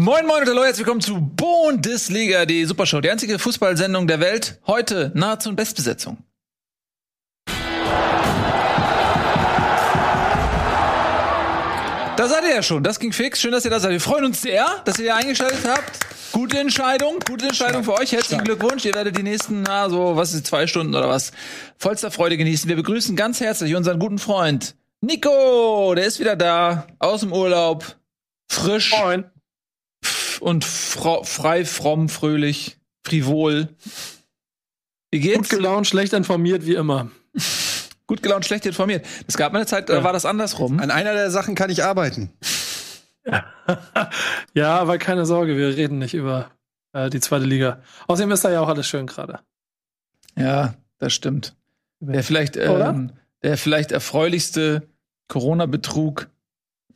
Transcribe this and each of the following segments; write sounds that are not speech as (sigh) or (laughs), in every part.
Moin Moin und hallo, herzlich willkommen zu Bundesliga, die Supershow, die einzige Fußballsendung der Welt. Heute nahezu in Bestbesetzung. Da seid ihr ja schon, das ging fix. Schön, dass ihr da seid. Wir freuen uns sehr, dass ihr hier eingeschaltet habt. Gute Entscheidung, gute Entscheidung für euch. Herzlichen Glückwunsch. Ihr werdet die nächsten, na, so, was ist, zwei Stunden oder was, vollster Freude genießen. Wir begrüßen ganz herzlich unseren guten Freund Nico. Der ist wieder da, aus dem Urlaub, frisch. Moin. Und fro frei, fromm, fröhlich, frivol. Wie geht's? Gut gelaunt, schlecht informiert, wie immer. Gut gelaunt, schlecht informiert. Es gab mal eine Zeit, da war das andersrum. An einer der Sachen kann ich arbeiten. (laughs) ja, aber keine Sorge, wir reden nicht über äh, die zweite Liga. Außerdem ist da ja auch alles schön gerade. Ja, das stimmt. Der vielleicht, ähm, der vielleicht erfreulichste Corona-Betrug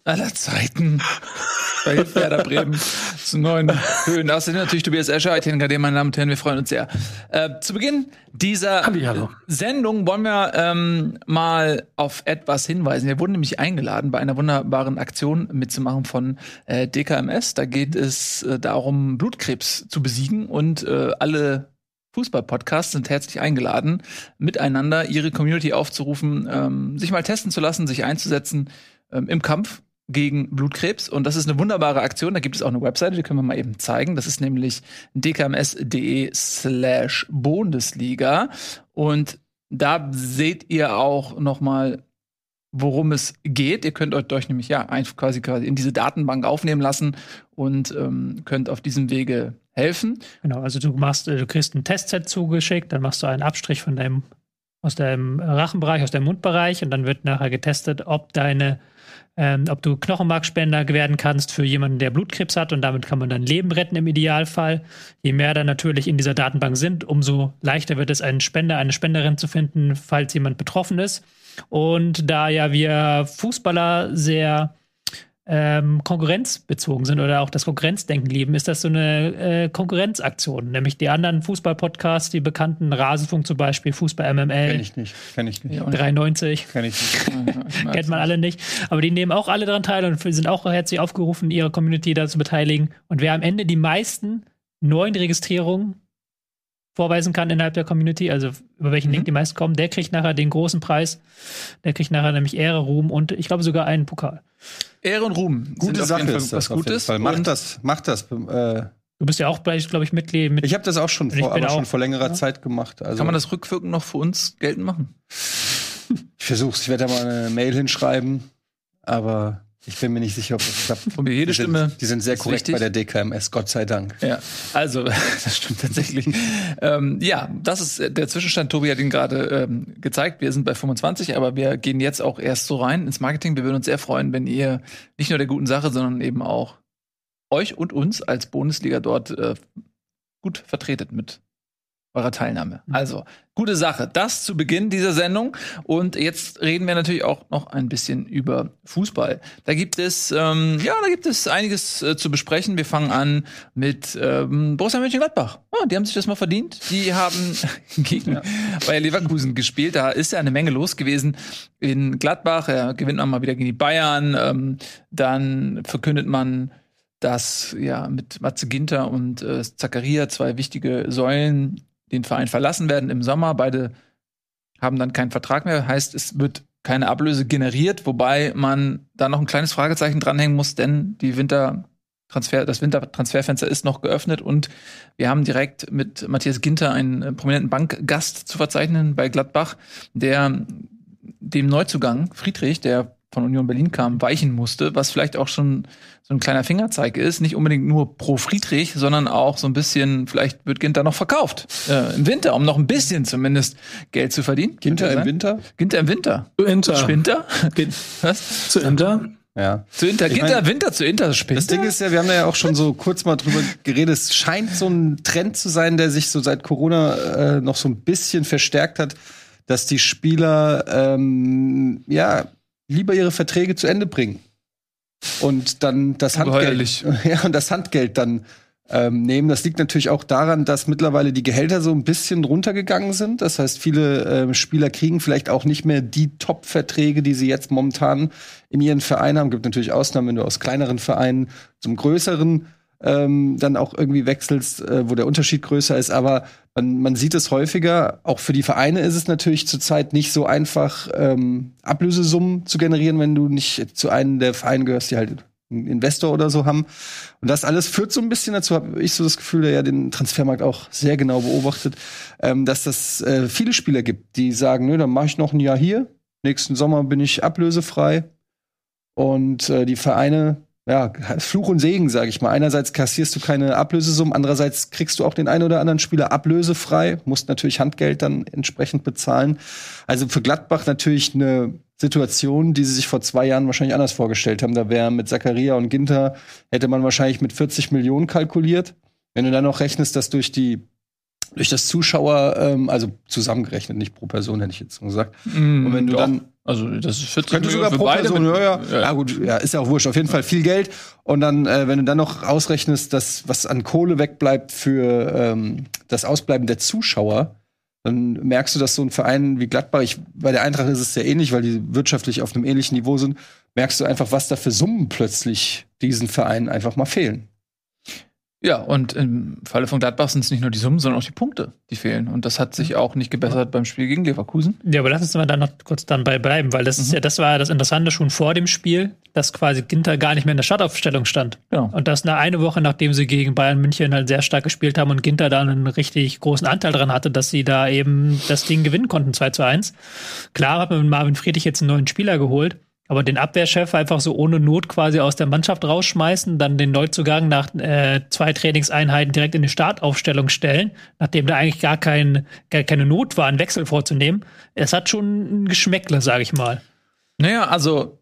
aller Zeiten (laughs) bei Werder Bremen (laughs) zu neuen Höhen. Außerdem natürlich Tobias Escher, ITNKD, meine Damen und Herren, wir freuen uns sehr. Äh, zu Beginn dieser Hallihallo. Sendung wollen wir ähm, mal auf etwas hinweisen. Wir wurden nämlich eingeladen, bei einer wunderbaren Aktion mitzumachen von äh, DKMS. Da geht es äh, darum, Blutkrebs zu besiegen und äh, alle Fußball-Podcasts sind herzlich eingeladen, miteinander ihre Community aufzurufen, ähm, sich mal testen zu lassen, sich einzusetzen ähm, im Kampf gegen Blutkrebs. Und das ist eine wunderbare Aktion. Da gibt es auch eine Webseite, die können wir mal eben zeigen. Das ist nämlich dkms.de slash Bundesliga. Und da seht ihr auch noch mal worum es geht. Ihr könnt euch nämlich ja quasi quasi in diese Datenbank aufnehmen lassen und ähm, könnt auf diesem Wege helfen. Genau, also du machst, du kriegst ein Testset zugeschickt, dann machst du einen Abstrich von deinem aus deinem Rachenbereich, aus deinem Mundbereich und dann wird nachher getestet, ob deine ähm, ob du Knochenmarkspender werden kannst für jemanden, der Blutkrebs hat und damit kann man dann Leben retten im Idealfall. Je mehr da natürlich in dieser Datenbank sind, umso leichter wird es, einen Spender, eine Spenderin zu finden, falls jemand betroffen ist. Und da ja wir Fußballer sehr ähm, konkurrenzbezogen sind oder auch das Konkurrenzdenken lieben, ist das so eine äh, Konkurrenzaktion. Nämlich die anderen Fußball-Podcasts, die bekannten Rasenfunk zum Beispiel, Fußball MML. Kenn ich nicht, kenn ich nicht. 93. Kenn ich nicht. Kennt man alle nicht. Aber die nehmen auch alle daran teil und sind auch herzlich aufgerufen, ihre Community da zu beteiligen. Und wer am Ende die meisten neuen Registrierungen vorweisen kann innerhalb der Community, also über welchen mhm. Link die meisten kommen, der kriegt nachher den großen Preis. Der kriegt nachher nämlich Ehre, Ruhm und ich glaube sogar einen Pokal. Ehre und Ruhm. Gute Sache ist das was Gutes. Macht das, macht das. Äh, du bist ja auch, glaube ich, Mitglied. Mit ich habe das auch schon vor, aber schon vor längerer ja. Zeit gemacht. Also Kann man das rückwirkend noch für uns geltend machen? ich versuch's. Ich werde da mal eine Mail hinschreiben, aber ich bin mir nicht sicher, ob das klappt. (laughs) Und jede die Stimme. Sind, die sind sehr korrekt wichtig. bei der DKMS, Gott sei Dank. Ja, also (laughs) das stimmt tatsächlich. ähm, ja, das ist der Zwischenstand. Tobi hat ihn gerade ähm, gezeigt. Wir sind bei 25, aber wir gehen jetzt auch erst so rein ins Marketing. Wir würden uns sehr freuen, wenn ihr nicht nur der guten Sache, sondern eben auch euch und uns als Bundesliga dort äh, gut vertretet mit eurer Teilnahme. Mhm. Also, gute Sache. Das zu Beginn dieser Sendung. Und jetzt reden wir natürlich auch noch ein bisschen über Fußball. Da gibt es, ähm, ja, da gibt es einiges äh, zu besprechen. Wir fangen an mit ähm, Borussia Mönchengladbach. Oh, die haben sich das mal verdient. Die haben (laughs) gegen ja. Bayer Leverkusen gespielt. Da ist ja eine Menge los gewesen in Gladbach. Er gewinnt man mal wieder gegen die Bayern. Ähm, dann verkündet man dass ja mit Matze Ginter und äh, Zakaria zwei wichtige Säulen den Verein verlassen werden im Sommer. Beide haben dann keinen Vertrag mehr. Heißt, es wird keine Ablöse generiert, wobei man da noch ein kleines Fragezeichen dranhängen muss, denn die Wintertransfer, das Wintertransferfenster ist noch geöffnet und wir haben direkt mit Matthias Ginter einen äh, prominenten Bankgast zu verzeichnen bei Gladbach, der dem Neuzugang Friedrich, der von Union Berlin kam, weichen musste, was vielleicht auch schon so ein kleiner Fingerzeig ist. Nicht unbedingt nur pro Friedrich, sondern auch so ein bisschen, vielleicht wird Ginter noch verkauft äh, im Winter, um noch ein bisschen zumindest Geld zu verdienen. Ginter im Winter? Ginter im Winter. Zu Inter. Spinter? (laughs) Was? Zu Inter? Ja. Zu Inter, ich Ginter, mein, Winter zu Inter, Spinter. Das Ding ist ja, wir haben da ja auch schon so kurz mal drüber geredet. Es scheint so ein Trend zu sein, der sich so seit Corona äh, noch so ein bisschen verstärkt hat, dass die Spieler ähm, ja lieber ihre Verträge zu Ende bringen und dann das Handgeld, (laughs) ja, und das Handgeld dann ähm, nehmen. Das liegt natürlich auch daran, dass mittlerweile die Gehälter so ein bisschen runtergegangen sind. Das heißt, viele äh, Spieler kriegen vielleicht auch nicht mehr die Top-Verträge, die sie jetzt momentan in ihren Vereinen haben. Gibt natürlich Ausnahmen, wenn du aus kleineren Vereinen zum größeren ähm, dann auch irgendwie wechselst, äh, wo der Unterschied größer ist. Aber man, man sieht es häufiger. Auch für die Vereine ist es natürlich zurzeit nicht so einfach, ähm, Ablösesummen zu generieren, wenn du nicht zu einem der Vereine gehörst, die halt einen Investor oder so haben. Und das alles führt so ein bisschen dazu, habe ich so das Gefühl, der ja den Transfermarkt auch sehr genau beobachtet, ähm, dass das äh, viele Spieler gibt, die sagen, nö, dann mache ich noch ein Jahr hier. Nächsten Sommer bin ich ablösefrei. Und äh, die Vereine ja, Fluch und Segen, sage ich mal. Einerseits kassierst du keine Ablösesummen, andererseits kriegst du auch den einen oder anderen Spieler ablösefrei, musst natürlich Handgeld dann entsprechend bezahlen. Also für Gladbach natürlich eine Situation, die sie sich vor zwei Jahren wahrscheinlich anders vorgestellt haben. Da wäre mit Zakaria und Ginter hätte man wahrscheinlich mit 40 Millionen kalkuliert. Wenn du dann noch rechnest, dass durch die durch das Zuschauer, ähm, also zusammengerechnet, nicht pro Person, hätte ich jetzt gesagt. Mm, und wenn du doch. dann Also, das ist 40 könnte sogar pro Person, mit- ja, ja. ja. ja, gut, ja, ist ja auch wurscht. Auf jeden Fall viel Geld. Und dann, äh, wenn du dann noch ausrechnest, dass was an Kohle wegbleibt für ähm, das Ausbleiben der Zuschauer, dann merkst du, dass so ein Verein wie Gladbach, ich, bei der Eintracht ist es sehr ähnlich, weil die wirtschaftlich auf einem ähnlichen Niveau sind, merkst du einfach, was da für Summen plötzlich diesen Vereinen einfach mal fehlen. Ja, und im Falle von Gladbach sind es nicht nur die Summen, sondern auch die Punkte, die fehlen. Und das hat sich auch nicht gebessert beim Spiel gegen Leverkusen. Ja, aber lass uns mal dann noch kurz dann bei bleiben, weil das ist ja, das war ja das Interessante schon vor dem Spiel, dass quasi Ginter gar nicht mehr in der Startaufstellung stand. Genau. Und das eine, eine Woche, nachdem sie gegen Bayern München halt sehr stark gespielt haben und Ginter da einen richtig großen Anteil dran hatte, dass sie da eben das Ding gewinnen konnten, 2 zu 1. Klar hat man mit Marvin Friedrich jetzt einen neuen Spieler geholt, aber den Abwehrchef einfach so ohne Not quasi aus der Mannschaft rausschmeißen, dann den Neuzugang nach äh, zwei Trainingseinheiten direkt in die Startaufstellung stellen, nachdem da eigentlich gar, kein, gar keine Not war, einen Wechsel vorzunehmen. Es hat schon ein Geschmäckle, sage ich mal. Naja, also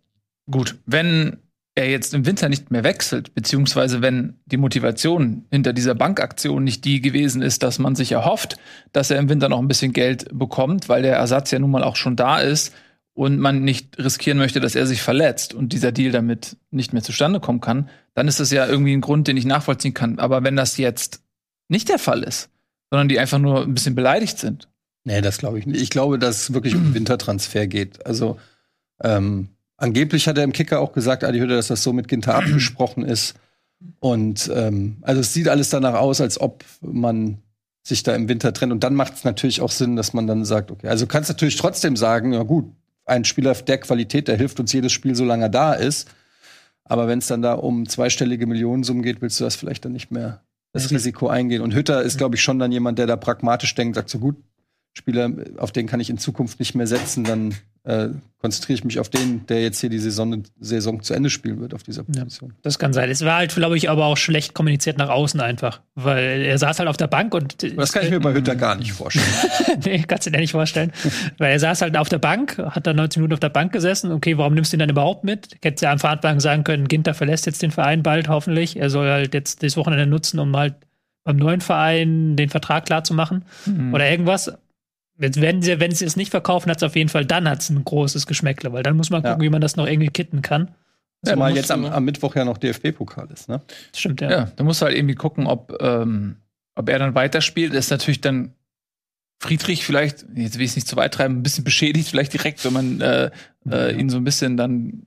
gut, wenn er jetzt im Winter nicht mehr wechselt, beziehungsweise wenn die Motivation hinter dieser Bankaktion nicht die gewesen ist, dass man sich erhofft, dass er im Winter noch ein bisschen Geld bekommt, weil der Ersatz ja nun mal auch schon da ist und man nicht riskieren möchte, dass er sich verletzt und dieser Deal damit nicht mehr zustande kommen kann, dann ist das ja irgendwie ein Grund, den ich nachvollziehen kann. Aber wenn das jetzt nicht der Fall ist, sondern die einfach nur ein bisschen beleidigt sind, Nee, das glaube ich nicht. Ich glaube, dass es wirklich um (clears throat) Wintertransfer geht. Also ähm, angeblich hat er im Kicker auch gesagt, Adi Hütte, dass das so mit Ginter (clears throat) abgesprochen ist. Und ähm, also es sieht alles danach aus, als ob man sich da im Winter trennt. Und dann macht es natürlich auch Sinn, dass man dann sagt, okay, also du kannst natürlich trotzdem sagen, ja gut, ein Spieler der Qualität, der hilft uns jedes Spiel, solange er da ist. Aber wenn es dann da um zweistellige Millionensummen geht, willst du das vielleicht dann nicht mehr das Risiko eingehen. Und Hütter ist, glaube ich, schon dann jemand, der da pragmatisch denkt, sagt so gut, Spieler, auf den kann ich in Zukunft nicht mehr setzen, dann äh, konzentriere ich mich auf den, der jetzt hier die Saison, Saison zu Ende spielen wird auf dieser Position. Das kann sein. Es war halt, glaube ich, aber auch schlecht kommuniziert nach außen einfach. Weil er saß halt auf der Bank und. Das kann ich mir bei Hütter gar nicht vorstellen. (laughs) nee, kannst du dir nicht vorstellen. Weil er saß halt auf der Bank, hat dann 90 Minuten auf der Bank gesessen. Okay, warum nimmst du ihn dann überhaupt mit? Hättest ja am Anfang sagen können, Ginter verlässt jetzt den Verein bald, hoffentlich. Er soll halt jetzt das Wochenende nutzen, um halt beim neuen Verein den Vertrag klar zu machen. Oder irgendwas. Wenn sie, wenn sie es nicht verkaufen, hat es auf jeden Fall, dann hat es ein großes Geschmäckle, weil dann muss man Ja. gucken, wie man das noch irgendwie kitten kann. Ja, Zumal jetzt am, am Mittwoch ja noch DFB-Pokal ist, ne? Das stimmt, ja. Ja, da musst du halt irgendwie gucken, ob, ähm, ob er dann weiterspielt. Das ist natürlich dann Friedrich vielleicht, jetzt will ich es nicht zu weit treiben, ein bisschen beschädigt, vielleicht direkt, wenn man äh, äh, ihn so ein bisschen dann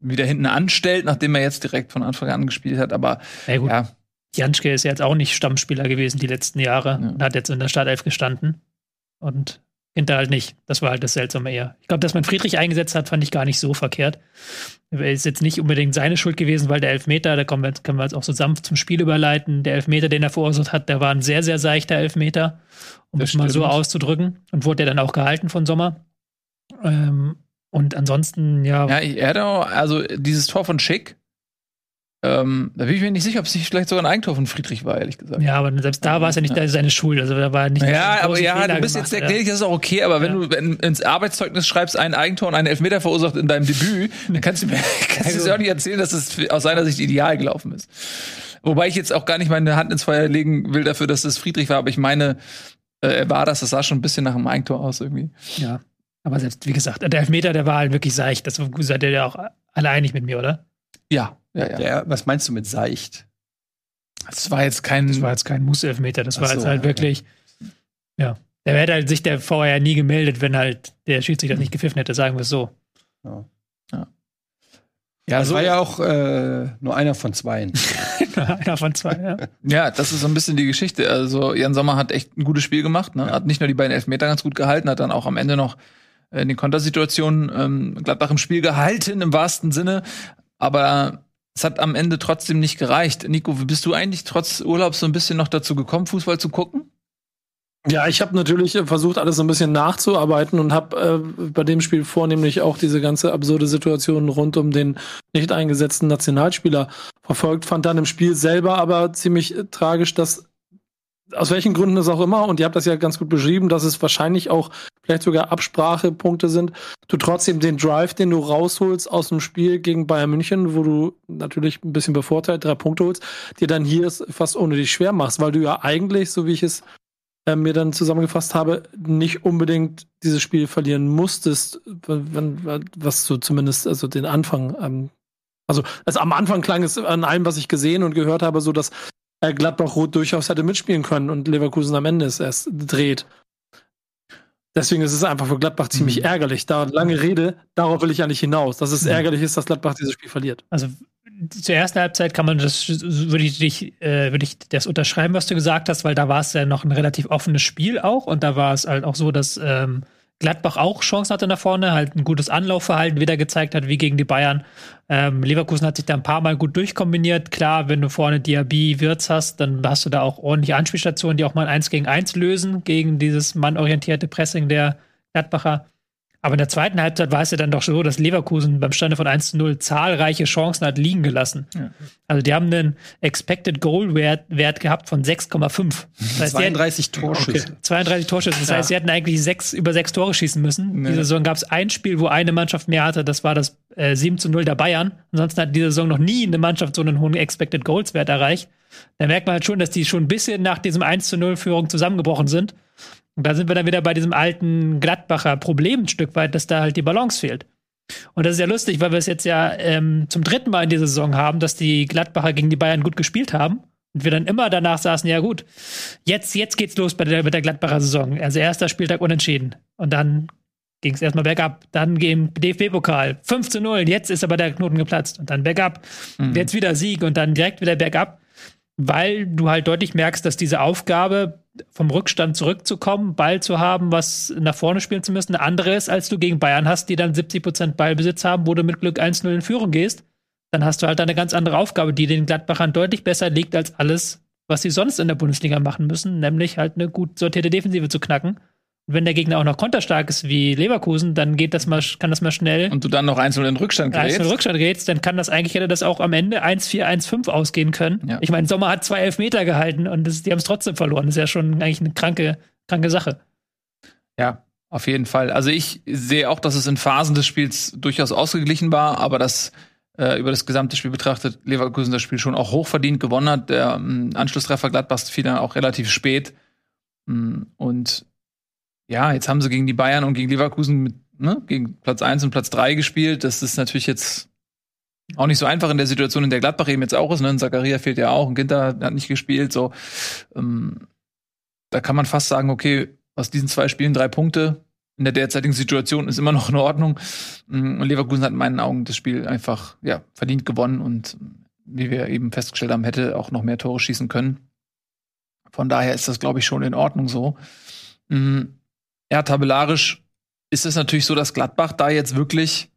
wieder hinten anstellt, nachdem er jetzt direkt von Anfang an gespielt hat. Aber Ja, gut. ja, Janschke ist ja jetzt auch nicht Stammspieler gewesen die letzten Jahre Ja. und hat jetzt in der Startelf gestanden. Und hinter halt nicht. Das war halt das Seltsame eher. Ich glaube, dass man Friedrich eingesetzt hat, fand ich gar nicht so verkehrt. Ist jetzt nicht unbedingt seine Schuld gewesen, weil der Elfmeter, da kommen wir, können wir jetzt auch so sanft zum Spiel überleiten. Der Elfmeter, den er verursacht hat, der war ein sehr, sehr seichter Elfmeter, um Das es mal so auszudrücken. Und wurde dann auch gehalten von Sommer. Ähm, und ansonsten, ja, ja, er hat auch, also dieses Tor von Schick, ähm, da bin ich mir nicht sicher, ob es nicht vielleicht sogar ein Eigentor von Friedrich war, ehrlich gesagt. ja, aber selbst da war es ja nicht Ja. seine Schuld. Also da war nicht Ja, aber ja, Fehler du bist gemacht, jetzt der gnädig, das ist auch okay, aber wenn Ja. du wenn, ins Arbeitszeugnis schreibst, ein Eigentor und einen Elfmeter verursacht in deinem Debüt, (laughs) dann kannst du mir kannst Also- auch nicht erzählen, dass es aus seiner Sicht ideal gelaufen ist. Wobei ich jetzt auch gar nicht meine Hand ins Feuer legen will dafür, dass es Friedrich war, aber ich meine, äh, er war das, das sah schon ein bisschen nach einem Eigentor aus irgendwie. Ja. Aber selbst, wie gesagt, der Elfmeter, der war halt wirklich seicht. Das seid ihr ja auch alle einig mit mir, oder? Ja, ja, ja. Der, was meinst du mit seicht? Das war jetzt kein. Das war jetzt kein Muss-Elfmeter. Das Ach war so, jetzt halt okay. wirklich, ja. Der hätte halt sich der vorher nie gemeldet, wenn halt der Schiedsrichter das nicht gepfiffen hätte, sagen wir es so. Ja. Ja, Also- das war ja auch äh, nur einer von zweien. (laughs) Einer von zwei, ja. Ja, das ist so ein bisschen die Geschichte. Also Jan Sommer hat echt ein gutes Spiel gemacht. Ne? Hat nicht nur die beiden Elfmeter ganz gut gehalten, hat dann auch am Ende noch in den Kontersituationen ähm, Gladbach im Spiel gehalten, im wahrsten Sinne. Aber es hat am Ende trotzdem nicht gereicht. Nico, bist du eigentlich trotz Urlaubs so ein bisschen noch dazu gekommen, Fußball zu gucken? Ja, ich habe natürlich äh, versucht, alles so ein bisschen nachzuarbeiten und habe äh, bei dem Spiel vornehmlich auch diese ganze absurde Situation rund um den nicht eingesetzten Nationalspieler verfolgt. Fand dann im Spiel selber aber ziemlich äh, tragisch, dass aus welchen Gründen es auch immer, und ihr habt das ja ganz gut beschrieben, dass es wahrscheinlich auch vielleicht sogar Absprachepunkte sind, du trotzdem den Drive, den du rausholst aus dem Spiel gegen Bayern München, wo du natürlich ein bisschen bevorteilt drei Punkte holst, dir dann hier fast ohne dich schwer machst, weil du ja eigentlich, so wie ich es äh, mir dann zusammengefasst habe, nicht unbedingt dieses Spiel verlieren musstest, wenn, was du zumindest, also den Anfang, ähm, also, also am Anfang klang es an allem, was ich gesehen und gehört habe, so dass Gladbach Rot durchaus hätte mitspielen können und Leverkusen am Ende es erst dreht. Deswegen ist es einfach für Gladbach ziemlich Mhm. ärgerlich. Da lange Rede, darauf will ich ja nicht hinaus, dass es Mhm. ärgerlich ist, dass Gladbach dieses Spiel verliert. Also zur ersten Halbzeit kann man das, würde ich dich, äh, würde ich das unterschreiben, was du gesagt hast, weil da war es ja noch ein relativ offenes Spiel auch und da war es halt auch so, dass ähm, Gladbach auch Chancen hatte nach vorne, halt ein gutes Anlaufverhalten wieder gezeigt hat, wie gegen die Bayern. Ähm, Leverkusen hat sich da ein paar Mal gut durchkombiniert. Klar, wenn du vorne Diaby, Wirtz hast, dann hast du da auch ordentliche Anspielstationen, die auch mal ein 1 gegen 1 lösen gegen dieses mannorientierte Pressing der Gladbacher. Aber in der zweiten Halbzeit war es ja dann doch so, dass Leverkusen beim Stande von 1 zu 0 zahlreiche Chancen hat liegen gelassen. Ja. Also die haben einen Expected Goal Wert, Wert gehabt von 6,5. Das heißt, die hätten- 32 Torschüsse. Okay. 32 Torschüsse. Das Ja. heißt, sie hätten eigentlich sechs, über sechs Tore schießen müssen. Nee. Diese Saison gab es ein Spiel, wo eine Mannschaft mehr hatte. Das war das äh, 7 zu 0 der Bayern. Ansonsten hat diese Saison noch nie eine Mannschaft so einen hohen Expected Goals Wert erreicht. Da merkt man halt schon, dass die schon ein bisschen nach diesem 1 zu 0 Führung zusammengebrochen sind. Und da sind wir dann wieder bei diesem alten Gladbacher Problem ein Stück weit, dass da halt die Balance fehlt. Und das ist ja lustig, weil wir es jetzt ja ähm, zum dritten Mal in dieser Saison haben, dass die Gladbacher gegen die Bayern gut gespielt haben. Und wir dann immer danach saßen, ja gut, jetzt, jetzt geht's los bei der, mit der Gladbacher Saison. Also erster Spieltag unentschieden. Und dann ging es erstmal bergab. Dann im DFB-Pokal 5 zu 0. Jetzt ist aber der Knoten geplatzt. Und dann bergab. Mhm. Jetzt wieder Sieg und dann direkt wieder bergab. Weil du halt deutlich merkst, dass diese Aufgabe, vom Rückstand zurückzukommen, Ball zu haben, was nach vorne spielen zu müssen, eine andere ist, als du gegen Bayern hast, die dann 70% Ballbesitz haben, wo du mit Glück 1-0 in Führung gehst. Dann hast du halt eine ganz andere Aufgabe, die den Gladbachern deutlich besser liegt als alles, was sie sonst in der Bundesliga machen müssen, nämlich halt eine gut sortierte Defensive zu knacken. Wenn der Gegner auch noch konterstark ist wie Leverkusen, dann geht das mal, kann das mal schnell Und du dann noch einzeln in den Rückstand als du in gerätst. Rückstand gerätst, dann kann das eigentlich hätte das auch am Ende 1-4, 1-5 ausgehen können. Ja. Ich meine, Sommer hat zwei Elfmeter gehalten und das, die haben es trotzdem verloren. Das ist ja schon eigentlich eine kranke, kranke Sache. Ja, auf jeden Fall. Also ich sehe auch, dass es in Phasen des Spiels durchaus ausgeglichen war, aber dass äh, über das gesamte Spiel betrachtet Leverkusen das Spiel schon auch hochverdient gewonnen hat. Der ähm, Anschlusstreffer Gladbachs fiel dann auch relativ spät. Mm, Und ja, jetzt haben sie gegen die Bayern und gegen Leverkusen mit, ne, gegen Platz 1 und Platz 3 gespielt. Das ist natürlich jetzt auch nicht so einfach in der Situation, in der Gladbach eben jetzt auch ist. Ne? Ein Zakaria fehlt ja auch, ein Ginter hat nicht gespielt. So, ähm, da kann man fast sagen, okay, aus diesen zwei Spielen drei Punkte in der derzeitigen Situation ist immer noch in Ordnung. Mm, Und Leverkusen hat in meinen Augen das Spiel einfach ja, verdient gewonnen und wie wir eben festgestellt haben, hätte auch noch mehr Tore schießen können. Von daher ist das, glaube ich, schon in Ordnung so. Mm, Ja, tabellarisch ist es natürlich so, dass Gladbach da jetzt wirklich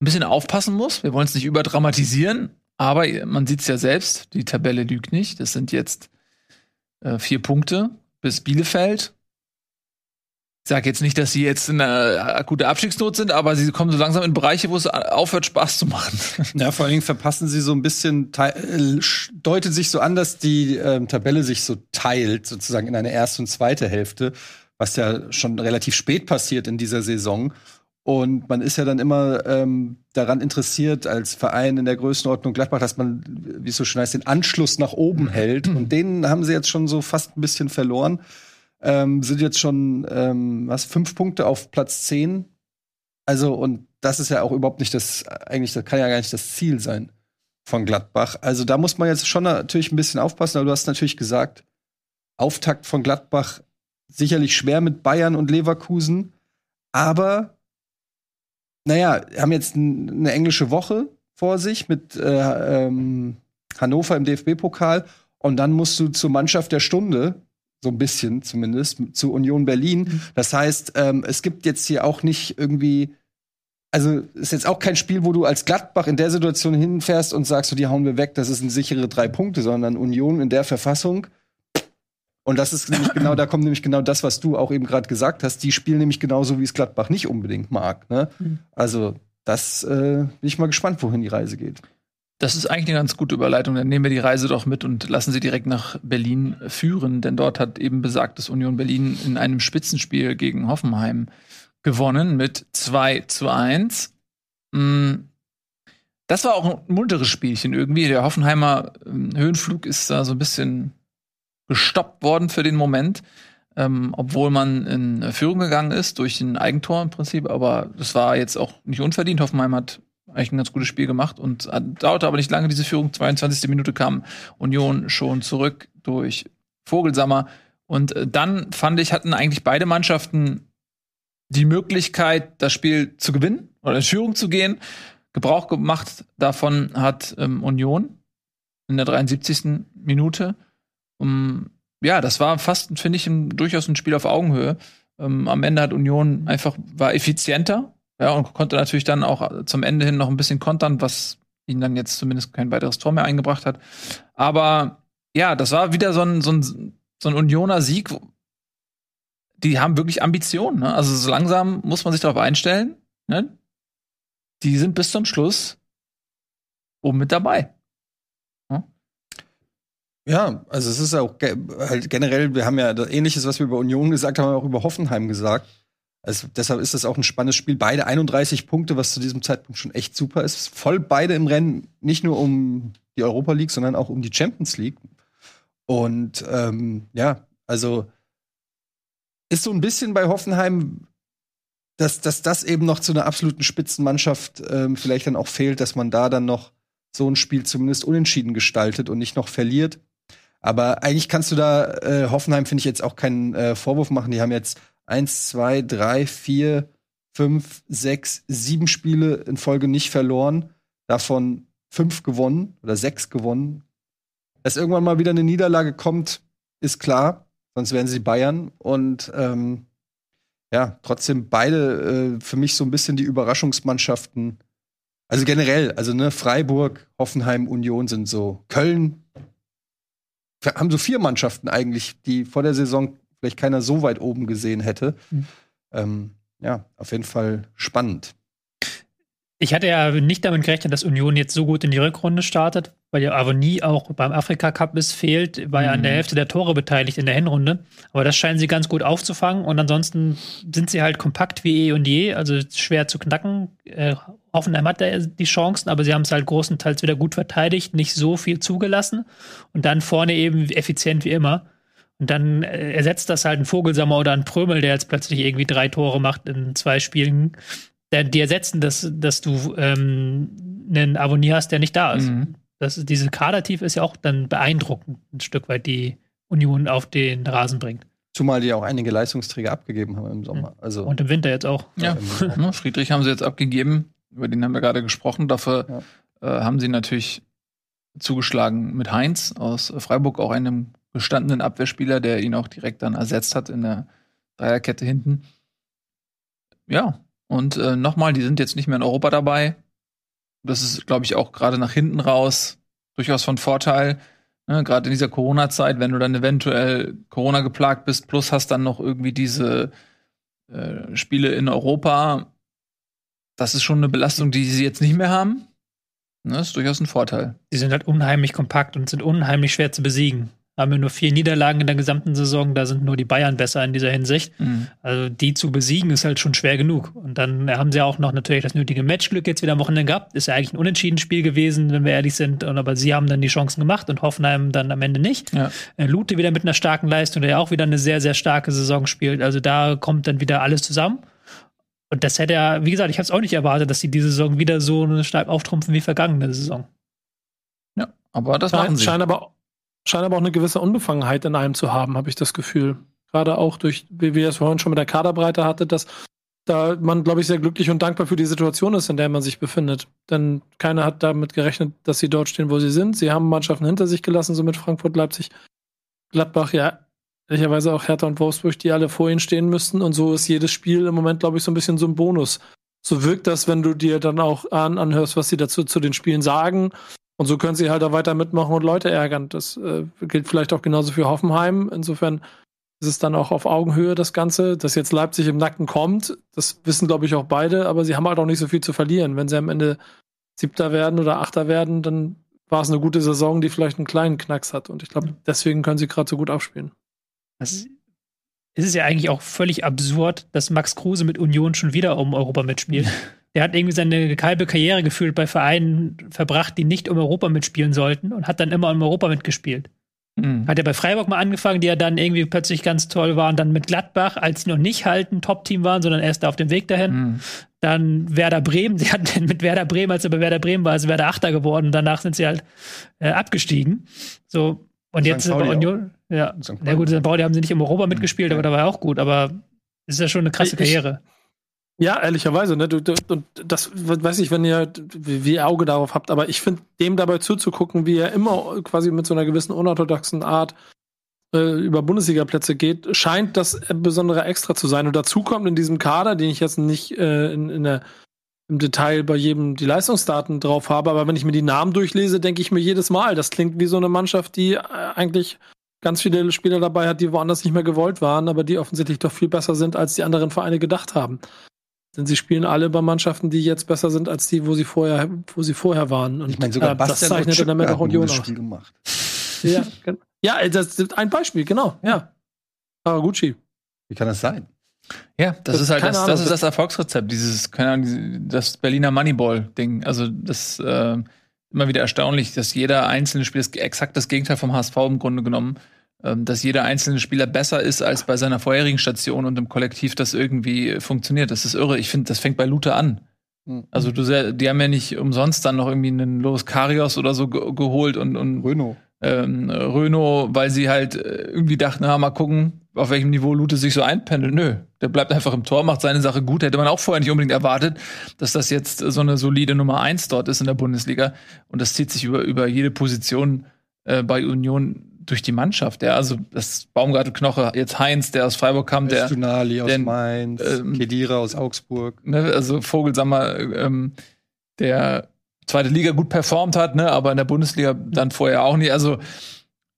ein bisschen aufpassen muss. Wir wollen es nicht überdramatisieren, aber man sieht es ja selbst, die Tabelle lügt nicht. Das sind jetzt äh, vier Punkte bis Bielefeld. Ich sage jetzt nicht, dass sie jetzt in einer akute Abstiegsnot sind, aber sie kommen so langsam in Bereiche, wo es aufhört, Spaß zu machen. (laughs) Ja, vor allen Dingen verpassen sie so ein bisschen, äh, deutet sich so an, dass die ähm, Tabelle sich so teilt, sozusagen in eine erste und zweite Hälfte, was ja schon relativ spät passiert in dieser Saison. Und man ist ja dann immer ähm, daran interessiert, als Verein in der Größenordnung Gladbach, dass man, wie es so schön heißt, den Anschluss nach oben hält. Und (clears throat) den haben sie jetzt schon so fast ein bisschen verloren. Ähm, sind jetzt schon, ähm, was, fünf Punkte auf Platz zehn. Also, und das ist ja auch überhaupt nicht das, eigentlich, das kann ja gar nicht das Ziel sein von Gladbach. Also da muss man jetzt schon natürlich ein bisschen aufpassen, aber du hast natürlich gesagt, Auftakt von Gladbach sicherlich schwer mit Bayern und Leverkusen, aber naja, haben jetzt eine englische Woche vor sich mit äh, ähm, Hannover im DFB-Pokal und dann musst du zur Mannschaft der Stunde, so ein bisschen zumindest, zu Union Berlin. Mhm. Das heißt, ähm, es gibt jetzt hier auch nicht irgendwie also ist jetzt auch kein Spiel, wo du als Gladbach in der Situation hinfährst und sagst, so, die hauen wir weg, das ist ein sichere drei Punkte, sondern Union in der Verfassung. Und das ist (laughs) nämlich genau, da kommt nämlich genau das, was du auch eben gerade gesagt hast. Die spielen nämlich genauso, wie es Gladbach nicht unbedingt mag. Ne? Mhm. Also, das äh, bin ich mal gespannt, wohin die Reise geht. Das ist eigentlich eine ganz gute Überleitung. Dann nehmen wir die Reise doch mit und lassen sie direkt nach Berlin führen, denn dort hat eben besagtes Union Berlin in einem Spitzenspiel gegen Hoffenheim gewonnen mit 2 zu 1. Mm, das war auch ein munteres Spielchen irgendwie. Der Hoffenheimer ähm, Höhenflug ist da so ein bisschen gestoppt worden für den Moment, ähm, obwohl man in Führung gegangen ist durch ein Eigentor im Prinzip. Aber das war jetzt auch nicht unverdient. Hoffenheim hat eigentlich ein ganz gutes Spiel gemacht und dauerte aber nicht lange diese Führung. 22. Minute kam Union schon zurück durch Vogelsammer. Und äh, dann fand ich, hatten eigentlich beide Mannschaften die Möglichkeit, das Spiel zu gewinnen oder in Führung zu gehen. Gebrauch gemacht davon hat ähm, Union in der 73. Minute. Um, ja, das war fast, finde ich, ein, durchaus ein Spiel auf Augenhöhe. Ähm, am Ende hat Union einfach war effizienter, ja, und konnte natürlich dann auch zum Ende hin noch ein bisschen kontern, was ihnen dann jetzt zumindest kein weiteres Tor mehr eingebracht hat. Aber ja, das war wieder so ein, so ein, so ein Unioner Sieg, die haben wirklich Ambitionen. Ne? Also so langsam muss man sich darauf einstellen. Ne? Die sind bis zum Schluss oben mit dabei. Ja, also es ist auch ge halt generell, wir haben ja ähnliches, was wir über Union gesagt haben, auch über Hoffenheim gesagt. Also deshalb ist das auch ein spannendes Spiel. Beide 31 Punkte, was zu diesem Zeitpunkt schon echt super ist. Voll beide im Rennen, nicht nur um die Europa League, sondern auch um die Champions League. Und ähm, ja, also ist so ein bisschen bei Hoffenheim, dass, dass das eben noch zu einer absoluten Spitzenmannschaft ähm, vielleicht dann auch fehlt, dass man da dann noch so ein Spiel zumindest unentschieden gestaltet und nicht noch verliert. Aber eigentlich kannst du da äh, Hoffenheim, finde ich, jetzt auch keinen äh, Vorwurf machen. Die haben jetzt eins, zwei, drei, vier, fünf, sechs, sieben Spiele in Folge nicht verloren. Davon fünf gewonnen oder sechs gewonnen. Dass irgendwann mal wieder eine Niederlage kommt, ist klar. Sonst wären sie Bayern. Und ähm, ja, trotzdem beide äh, für mich so ein bisschen die Überraschungsmannschaften. Also generell, also ne, Freiburg, Hoffenheim, Union sind so. Köln haben so vier Mannschaften eigentlich, die vor der Saison vielleicht keiner so weit oben gesehen hätte. Mhm. Ähm, ja, auf jeden Fall spannend. Ich hatte ja nicht damit gerechnet, dass Union jetzt so gut in die Rückrunde startet, weil ja Avonie auch beim Afrika Cup ist, fehlt, war ja an der mhm. Hälfte der Tore beteiligt in der Hinrunde. Aber das scheinen sie ganz gut aufzufangen und ansonsten sind sie halt kompakt wie eh und je, also schwer zu knacken. Äh, Hoffenheim hat da die Chancen, aber sie haben es halt großenteils wieder gut verteidigt, nicht so viel zugelassen und dann vorne eben effizient wie immer. Und dann äh, ersetzt das halt ein Vogelsammer oder ein Prömel, der jetzt plötzlich irgendwie drei Tore macht in zwei Spielen die ersetzen, dass, dass du ähm, einen Abonnier hast, der nicht da ist. Mhm. Das, diese Kadertief ist ja auch dann beeindruckend, ein Stück weit die Union auf den Rasen bringt. Zumal die auch einige Leistungsträger abgegeben haben im Sommer. Also Und im Winter jetzt auch. Ja, ja (laughs) Friedrich haben sie jetzt abgegeben, über den haben wir gerade gesprochen. Dafür ja. äh, haben sie natürlich zugeschlagen mit Heinz aus Freiburg, auch einem gestandenen Abwehrspieler, der ihn auch direkt dann ersetzt hat in der Dreierkette hinten. Ja, und äh, nochmal, die sind jetzt nicht mehr in Europa dabei. Das ist, glaube ich, auch gerade nach hinten raus durchaus von Vorteil. Ne? Gerade in dieser Corona-Zeit, wenn du dann eventuell Corona geplagt bist, plus hast dann noch irgendwie diese äh, Spiele in Europa. Das ist schon eine Belastung, die sie jetzt nicht mehr haben. Ne? Das ist durchaus ein Vorteil. Die sind halt unheimlich kompakt und sind unheimlich schwer zu besiegen haben wir nur vier Niederlagen in der gesamten Saison. Da sind nur die Bayern besser in dieser Hinsicht. Mhm. Also die zu besiegen ist halt schon schwer genug. Und dann haben sie auch noch natürlich das nötige Matchglück jetzt wieder am Wochenende gehabt. Ist ja eigentlich ein unentschieden Spiel gewesen, wenn wir ehrlich sind. Und aber sie haben dann die Chancen gemacht und Hoffenheim dann am Ende nicht. Ja. Äh, Lute wieder mit einer starken Leistung, der ja auch wieder eine sehr, sehr starke Saison spielt. Also da kommt dann wieder alles zusammen. Und das hätte ja, wie gesagt, ich habe es auch nicht erwartet, dass sie diese Saison wieder so stark auftrumpfen wie vergangene Saison. Ja, aber das machen sie. Scheint aber scheint aber auch eine gewisse Unbefangenheit in einem zu haben, habe ich das Gefühl. Gerade auch durch, wie wir es vorhin schon mit der Kaderbreite hatte, dass da man, glaube ich, sehr glücklich und dankbar für die Situation ist, in der man sich befindet. Denn keiner hat damit gerechnet, dass sie dort stehen, wo sie sind. Sie haben Mannschaften hinter sich gelassen, so mit Frankfurt, Leipzig, Gladbach, ja, ehrlicherweise auch Hertha und Wolfsburg, die alle vor ihnen stehen müssten. Und so ist jedes Spiel im Moment, glaube ich, so ein bisschen so ein Bonus. So wirkt das, wenn du dir dann auch an, anhörst, was sie dazu zu den Spielen sagen. Und so können sie halt auch weiter mitmachen und Leute ärgern. Das äh, gilt vielleicht auch genauso für Hoffenheim. Insofern ist es dann auch auf Augenhöhe das Ganze. Dass jetzt Leipzig im Nacken kommt, das wissen, glaube ich, auch beide, aber sie haben halt auch nicht so viel zu verlieren. Wenn sie am Ende Siebter werden oder Achter werden, dann war es eine gute Saison, die vielleicht einen kleinen Knacks hat. Und ich glaube, deswegen können sie gerade so gut aufspielen. Das es ist ja eigentlich auch völlig absurd, dass Max Kruse mit Union schon wieder um Europa mitspielt. (laughs) Der hat irgendwie seine halbe Karriere gefühlt bei Vereinen verbracht, die nicht um Europa mitspielen sollten und hat dann immer um Europa mitgespielt. Mhm. Hat er bei Freiburg mal angefangen, die ja dann irgendwie plötzlich ganz toll waren, dann mit Gladbach, als sie noch nicht halt ein Top-Team waren, sondern erst auf dem Weg dahin. Mhm. Dann Werder Bremen, (laughs) sie hatten mit Werder Bremen, als er bei Werder Bremen war, ist Werder Achter geworden. Danach sind sie halt äh, abgestiegen. So, und St. jetzt bei Union, auch. ja. Na gut, St. Pauli haben sie nicht im Europa mitgespielt, ja. aber da war auch gut, aber ist ja schon eine krasse Karriere. Ja, ehrlicherweise, ne? Du, du, und das weiß ich, wenn ihr wie ihr Auge darauf habt, aber ich finde, dem dabei zuzugucken, wie er immer quasi mit so einer gewissen unorthodoxen Art äh, über Bundesliga-Plätze geht, scheint das besondere Extra zu sein. Und dazu kommt in diesem Kader, den ich jetzt nicht äh, in, in der, im Detail bei jedem die Leistungsdaten drauf habe, aber wenn ich mir die Namen durchlese, denke ich mir jedes Mal, das klingt wie so eine Mannschaft, die äh, eigentlich ganz viele Spieler dabei hat, die woanders nicht mehr gewollt waren, aber die offensichtlich doch viel besser sind, als die anderen Vereine gedacht haben. Denn sie spielen alle bei Mannschaften, die jetzt besser sind als die, wo sie vorher, wo sie vorher waren. Und ich meine, sogar äh, das zeichnet dann damit auch Union aus. Spiel gemacht. (laughs) Ja, ja, das ist ein Beispiel, genau, ja. Haraguchi. Wie kann das sein? Ja, das, das ist halt das, das, ist das Erfolgsrezept, dieses, keine Ahnung, das Berliner Moneyball-Ding. Also das äh, immer wieder erstaunlich, dass jeder einzelne Spieler ist exakt das Gegenteil vom HSV im Grunde genommen dass jeder einzelne Spieler besser ist als bei seiner vorherigen Station und im Kollektiv das irgendwie funktioniert. Das ist irre. Ich finde, das fängt bei Luther an. Mhm. Also du, die haben ja nicht umsonst dann noch irgendwie einen Los Karios oder so ge geholt und, und Renault. Ähm, Renault, weil sie halt äh, irgendwie dachten, na, mal gucken, auf welchem Niveau Lute sich so einpendelt. Nö, der bleibt einfach im Tor, macht seine Sache gut. Hätte man auch vorher nicht unbedingt erwartet, dass das jetzt so eine solide Nummer eins dort ist in der Bundesliga. Und das zieht sich über, über jede Position äh, bei Union durch die Mannschaft. Ja, also das Baumgartel Knoche, jetzt Heinz, der aus Freiburg kam, der Tunali aus Mainz, ähm, Kedira aus Augsburg. Ne, also Vogelsammer, ähm, der zweite Liga gut performt hat, ne, aber in der Bundesliga dann vorher auch nicht. Also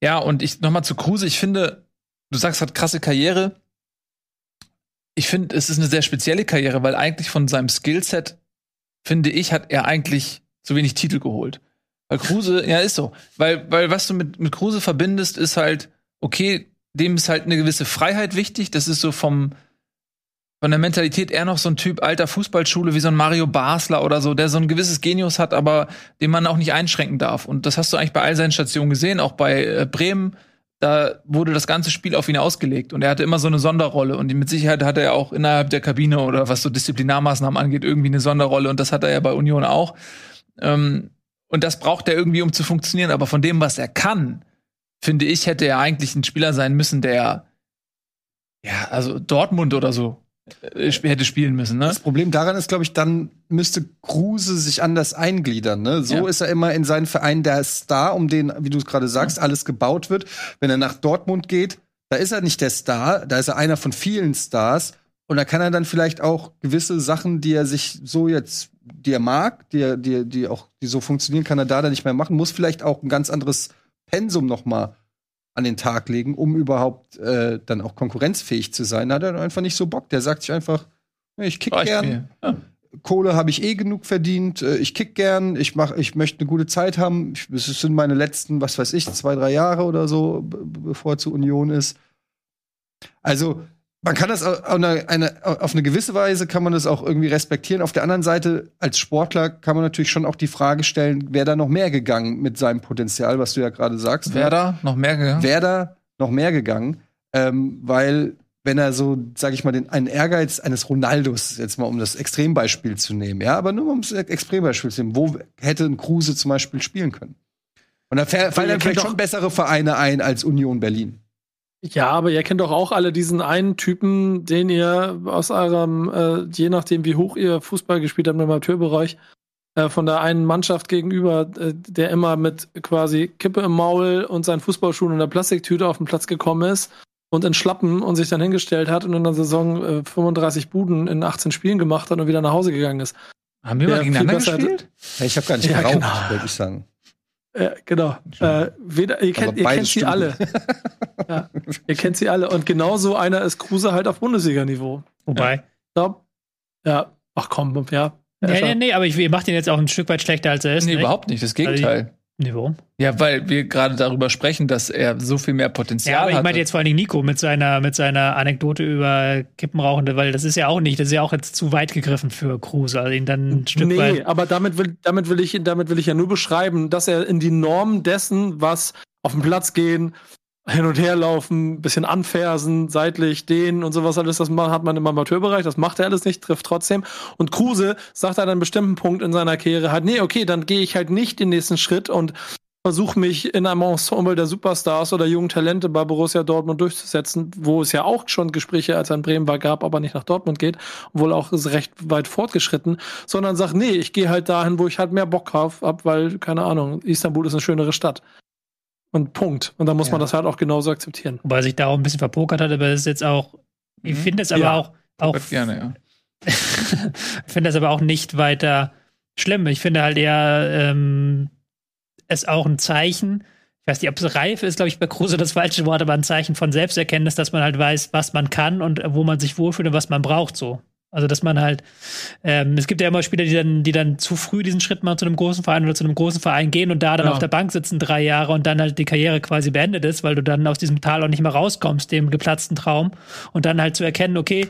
ja, und ich nochmal zu Kruse, ich finde, du sagst, hat krasse Karriere. Ich finde, es ist eine sehr spezielle Karriere, weil eigentlich von seinem Skillset, finde ich, hat er eigentlich zu wenig Titel geholt. Weil Kruse, ja, ist so. Weil, weil was du mit, mit Kruse verbindest, ist halt, okay, dem ist halt eine gewisse Freiheit wichtig. Das ist so vom, von der Mentalität eher noch so ein Typ alter Fußballschule wie so ein Mario Basler oder so, der so ein gewisses Genius hat, aber den man auch nicht einschränken darf. Und das hast du eigentlich bei all seinen Stationen gesehen, auch bei äh, Bremen. Da wurde das ganze Spiel auf ihn ausgelegt und er hatte immer so eine Sonderrolle und mit Sicherheit hatte er auch innerhalb der Kabine oder was so Disziplinarmaßnahmen angeht irgendwie eine Sonderrolle und das hat er ja bei Union auch. Ähm, und das braucht er irgendwie, um zu funktionieren. Aber von dem, was er kann, finde ich, hätte er eigentlich ein Spieler sein müssen, der ja, also Dortmund oder so äh, hätte spielen müssen. Ne? Das Problem daran ist, glaube ich, dann müsste Kruse sich anders eingliedern. Ne? So ja. ist er immer in seinen Verein der Star, um den, wie du es gerade sagst, ja. alles gebaut wird. Wenn er nach Dortmund geht, da ist er nicht der Star, da ist er einer von vielen Stars. Und da kann er dann vielleicht auch gewisse Sachen, die er sich so jetzt die er mag, die, er, die, die auch die so funktionieren, kann er da dann nicht mehr machen, muss vielleicht auch ein ganz anderes Pensum noch mal an den Tag legen, um überhaupt äh, dann auch konkurrenzfähig zu sein. Da hat er einfach nicht so Bock. Der sagt sich einfach, ich kick Reicht gern. Ja. Kohle habe ich eh genug verdient. Äh, ich kick gern. Ich mach, ich möchte eine gute Zeit haben. Es sind meine letzten, was weiß ich, zwei, drei Jahre oder so, bevor er zur Union ist. Also man kann das auf eine, eine, auf eine gewisse Weise kann man das auch irgendwie respektieren. Auf der anderen Seite, als Sportler kann man natürlich schon auch die Frage stellen, wäre da noch mehr gegangen mit seinem Potenzial, was du ja gerade sagst. Wäre da noch mehr gegangen? Wäre da noch mehr gegangen, ähm, weil wenn er so, sag ich mal, den, einen Ehrgeiz eines Ronaldos, jetzt mal um das Extrembeispiel zu nehmen, ja, aber nur um das Extrembeispiel zu nehmen, wo hätte ein Kruse zum Beispiel spielen können? Und da fallen dann vielleicht schon bessere Vereine ein als Union Berlin. Ja, aber ihr kennt doch auch alle diesen einen Typen, den ihr aus eurem, äh, je nachdem wie hoch ihr Fußball gespielt habt im Amateurbereich, äh, von der einen Mannschaft gegenüber, äh, der immer mit quasi Kippe im Maul und seinen Fußballschuhen und der Plastiktüte auf den Platz gekommen ist und in Schlappen und sich dann hingestellt hat und in der Saison äh, 35 Buden in 18 Spielen gemacht hat und wieder nach Hause gegangen ist. Haben wir mal gegeneinander gespielt? Ja, ich habe gar nicht Ja, geraucht, genau. würde ich sagen. Ja, genau. Äh, weder, ihr kennt, Aber ihr kennt sie alle. (laughs) ja, ihr kennt sie alle. Und genauso einer ist Kruse halt auf Bundesliga-Niveau. Wobei. Glaub, ja, ach komm, ja. Nee, nee, nee, aber ich, ihr macht ihn jetzt auch ein Stück weit schlechter, als er ist. Nee, nicht? überhaupt nicht. Das Gegenteil. Nee, warum? Ja, weil wir gerade darüber sprechen, dass er so viel mehr Potenzial Ja, aber ich hat. meinte jetzt vor allen Dingen Nico mit seiner, mit seiner Anekdote über Kippenrauchende, weil das ist ja auch nicht, das ist ja auch jetzt zu weit gegriffen für Kruse, also ihn dann ein Stück Nee, weit. aber damit will, damit, will ich, damit will ich ja nur beschreiben, dass er in die Norm dessen, was auf den Platz gehen, hin und her laufen, bisschen anfersen, seitlich, dehnen und sowas alles, das hat man im Amateurbereich, das macht er alles nicht, trifft trotzdem. Und Kruse sagt an einem bestimmten Punkt in seiner Karriere halt, nee, okay, dann gehe ich halt nicht den nächsten Schritt und versuche mich in einem Ensemble der Superstars oder jungen Talente bei Borussia Dortmund durchzusetzen, wo es ja auch schon Gespräche, als er in Bremen war, gab, aber nicht nach Dortmund geht, wohl auch ist recht weit fortgeschritten, sondern sagt, nee, ich gehe halt dahin, wo ich halt mehr Bock drauf hab, weil, keine Ahnung, Istanbul ist eine schönere Stadt. Und Punkt. Und da muss Ja. man das halt auch genauso akzeptieren. Wobei er sich da auch ein bisschen verpokert hat, aber das ist jetzt auch, ich Mhm. finde es aber Ja. auch, auch Wird gerne, ja. (laughs) ich finde das aber auch nicht weiter schlimm. Ich finde halt eher ähm, es auch ein Zeichen. Ich weiß nicht, ob es reif ist, glaube ich, bei Kruse das falsche Wort, aber ein Zeichen von Selbsterkenntnis, dass man halt weiß, was man kann und wo man sich wohlfühlt und was man braucht so. Also, dass man halt, ähm, es gibt ja immer Spieler, die dann, die dann zu früh diesen Schritt machen zu einem großen Verein oder zu einem großen Verein gehen und da dann Ja. auf der Bank sitzen drei Jahre und dann halt die Karriere quasi beendet ist, weil du dann aus diesem Tal auch nicht mehr rauskommst, dem geplatzten Traum. Und dann halt zu erkennen, okay,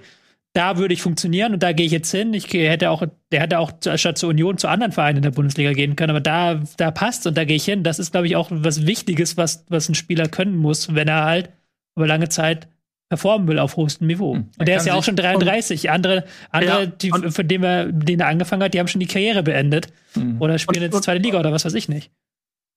da würde ich funktionieren und da gehe ich jetzt hin. Ich hätte auch, der hätte auch zu- statt zur Union zu anderen Vereinen in der Bundesliga gehen können, aber da, da passt und da gehe ich hin. Das ist, glaube ich, auch was Wichtiges, was, was ein Spieler können muss, wenn er halt über lange Zeit performen will auf hochstem Niveau. Hm. Und der ist ja auch schon 33. Andere, andere Ja, die, von dem er, den er angefangen hat, die haben schon die Karriere beendet Mhm. oder spielen Und- jetzt zweite Liga oder was weiß ich nicht.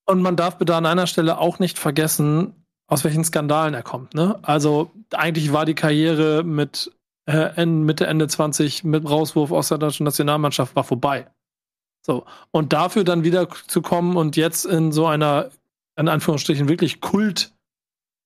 Und man darf bitte an einer Stelle auch nicht vergessen, aus welchen Skandalen er kommt. Ne? Also eigentlich war die Karriere mit äh, Mitte, Ende 20 mit Rauswurf aus der deutschen Nationalmannschaft war vorbei. So. Und dafür dann wieder zu kommen und jetzt in so einer, in Anführungsstrichen, wirklich Kult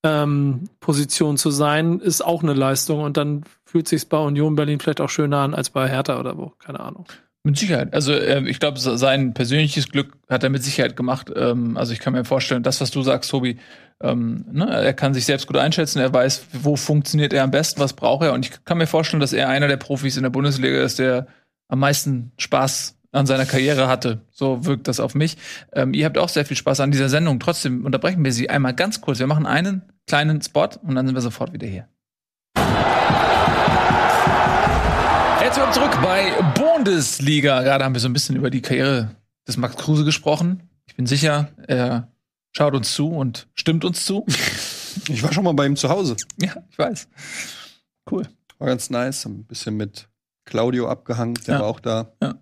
ähm, Position zu sein, ist auch eine Leistung. Und dann fühlt sich bei Union Berlin vielleicht auch schöner an als bei Hertha oder wo. Keine Ahnung. Mit Sicherheit. Also äh, ich glaube, sein persönliches Glück hat er mit Sicherheit gemacht. Ähm, also ich kann mir vorstellen, das, was du sagst, Tobi, ähm, ne, er kann sich selbst gut einschätzen, er weiß, wo funktioniert er am besten, was braucht er. Und ich kann mir vorstellen, dass er einer der Profis in der Bundesliga ist, der am meisten Spaß an seiner Karriere hatte. So wirkt das auf mich. Ähm, ihr habt auch sehr viel Spaß an dieser Sendung. Trotzdem unterbrechen wir sie einmal ganz kurz. Wir machen einen kleinen Spot und dann sind wir sofort wieder hier. Jetzt willkommen zurück bei Bundesliga. Gerade haben wir so ein bisschen über die Karriere des Max Kruse gesprochen. Ich bin sicher, er schaut uns zu und stimmt uns zu. (laughs) Ich war schon mal bei ihm zu Hause. ja, ich weiß. Cool. War ganz nice. Ein bisschen mit Claudio abgehangen. Der Ja. war auch da. Ja.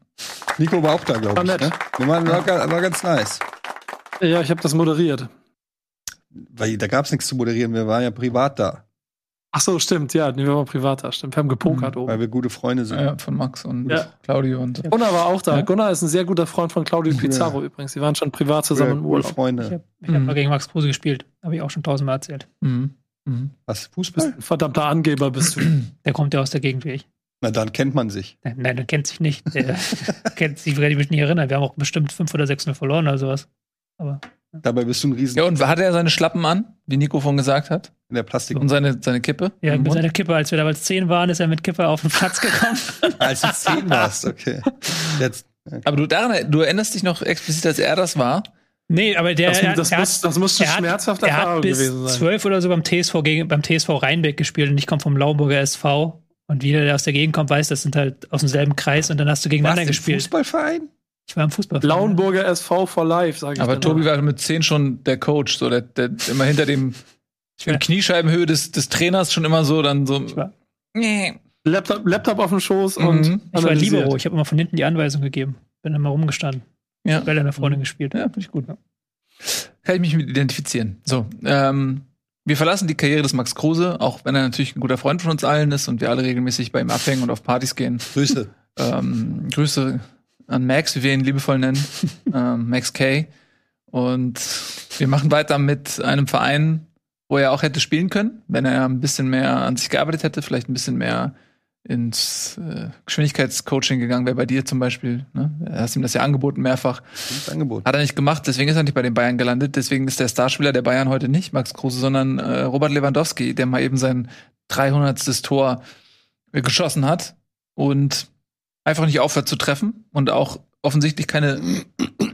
Nico war auch da, glaube War ich. nett. Ne? War, war, war ganz nice. Ja, ich habe das moderiert. Weil da gab es nichts zu moderieren. Wir waren ja privat da, Ach so, stimmt, ja, nee, wir waren privat da, stimmt. Wir haben gepokert oben. weil wir gute Freunde sind. Ja, von Max und Ja. Claudio und so. Gunnar war auch da. Ja. Gunnar ist ein sehr guter Freund von Claudio Pizarro übrigens. Die waren schon privat zusammen Gute, im Urlaub. Ich Freunde. habe ich hab Mhm. mal gegen Max Kruse gespielt. Habe ich auch schon tausendmal erzählt. Mhm. Mhm. Was, Du bist Fußball? ein verdammter Angeber, bist du. (clears throat) Der kommt ja aus der Gegend wie ich. Na, dann kennt man sich. Nein, nein, der kennt sich nicht. Der (laughs) kennt sich, kann ich mich nicht erinnern. Wir haben auch bestimmt 5 oder 6 0 verloren oder sowas. Aber Dabei bist du ein Riesen Ja, und hat er seine Schlappen an, wie Nico vorhin gesagt hat? in der Plastik. Und seine, seine Kippe? ja, mit seiner Kippe, als wir damals 10 waren, ist er mit Kippe auf den Platz gekommen. (laughs) Als du zehn warst, okay. Jetzt, Aber du, daran, du erinnerst dich noch explizit, als er das war? nee, aber der Das, er, das, er muss, das muss eine er hat, schmerzhafte er hat Erfahrung bis gewesen sein. 12 oder so beim TSV, gegen, beim TSV Rheinbeck gespielt und ich komme vom Lauenburger SV. Und jeder, der aus der Gegend kommt, weiß, das sind halt aus demselben Kreis und dann hast du gegeneinander im gespielt. Fußballverein? Ich war im Fußball. Lauenburger SV for life, sage ich Aber Tobi immer. war mit zehn schon der Coach, so der, der immer hinter dem in Kniescheibenhöhe des, des Trainers schon immer so dann so. war- Nee. Laptop, Laptop auf dem Schoß Mhm. und Ich Ich war. Libero. Ich habe immer von hinten die Anweisung gegeben. Bin immer rumgestanden. Ja. Bälle nach vorne gespielt. Ja, finde ich gut. Kann ich mich mit identifizieren. So, ähm, wir verlassen die Karriere des Max Kruse, auch wenn er natürlich ein guter Freund von uns allen ist und wir alle regelmäßig bei ihm abhängen und auf Partys gehen. Grüße. Ähm, Grüße an Max, wie wir ihn liebevoll nennen, (laughs) ähm, Max K. Und wir machen weiter mit einem Verein, wo er auch hätte spielen können, wenn er ein bisschen mehr an sich gearbeitet hätte, vielleicht ein bisschen mehr ins äh, Geschwindigkeitscoaching gegangen wäre bei dir zum Beispiel. Ne? Er hast ihm das ja angeboten mehrfach. Gutes Angebot. Hat er nicht gemacht, deswegen ist er nicht bei den Bayern gelandet. Deswegen ist der Starspieler der Bayern heute nicht Max Kruse, sondern äh, Robert Lewandowski, der mal eben sein 300. Tor geschossen hat und einfach nicht aufhört zu treffen und auch offensichtlich keine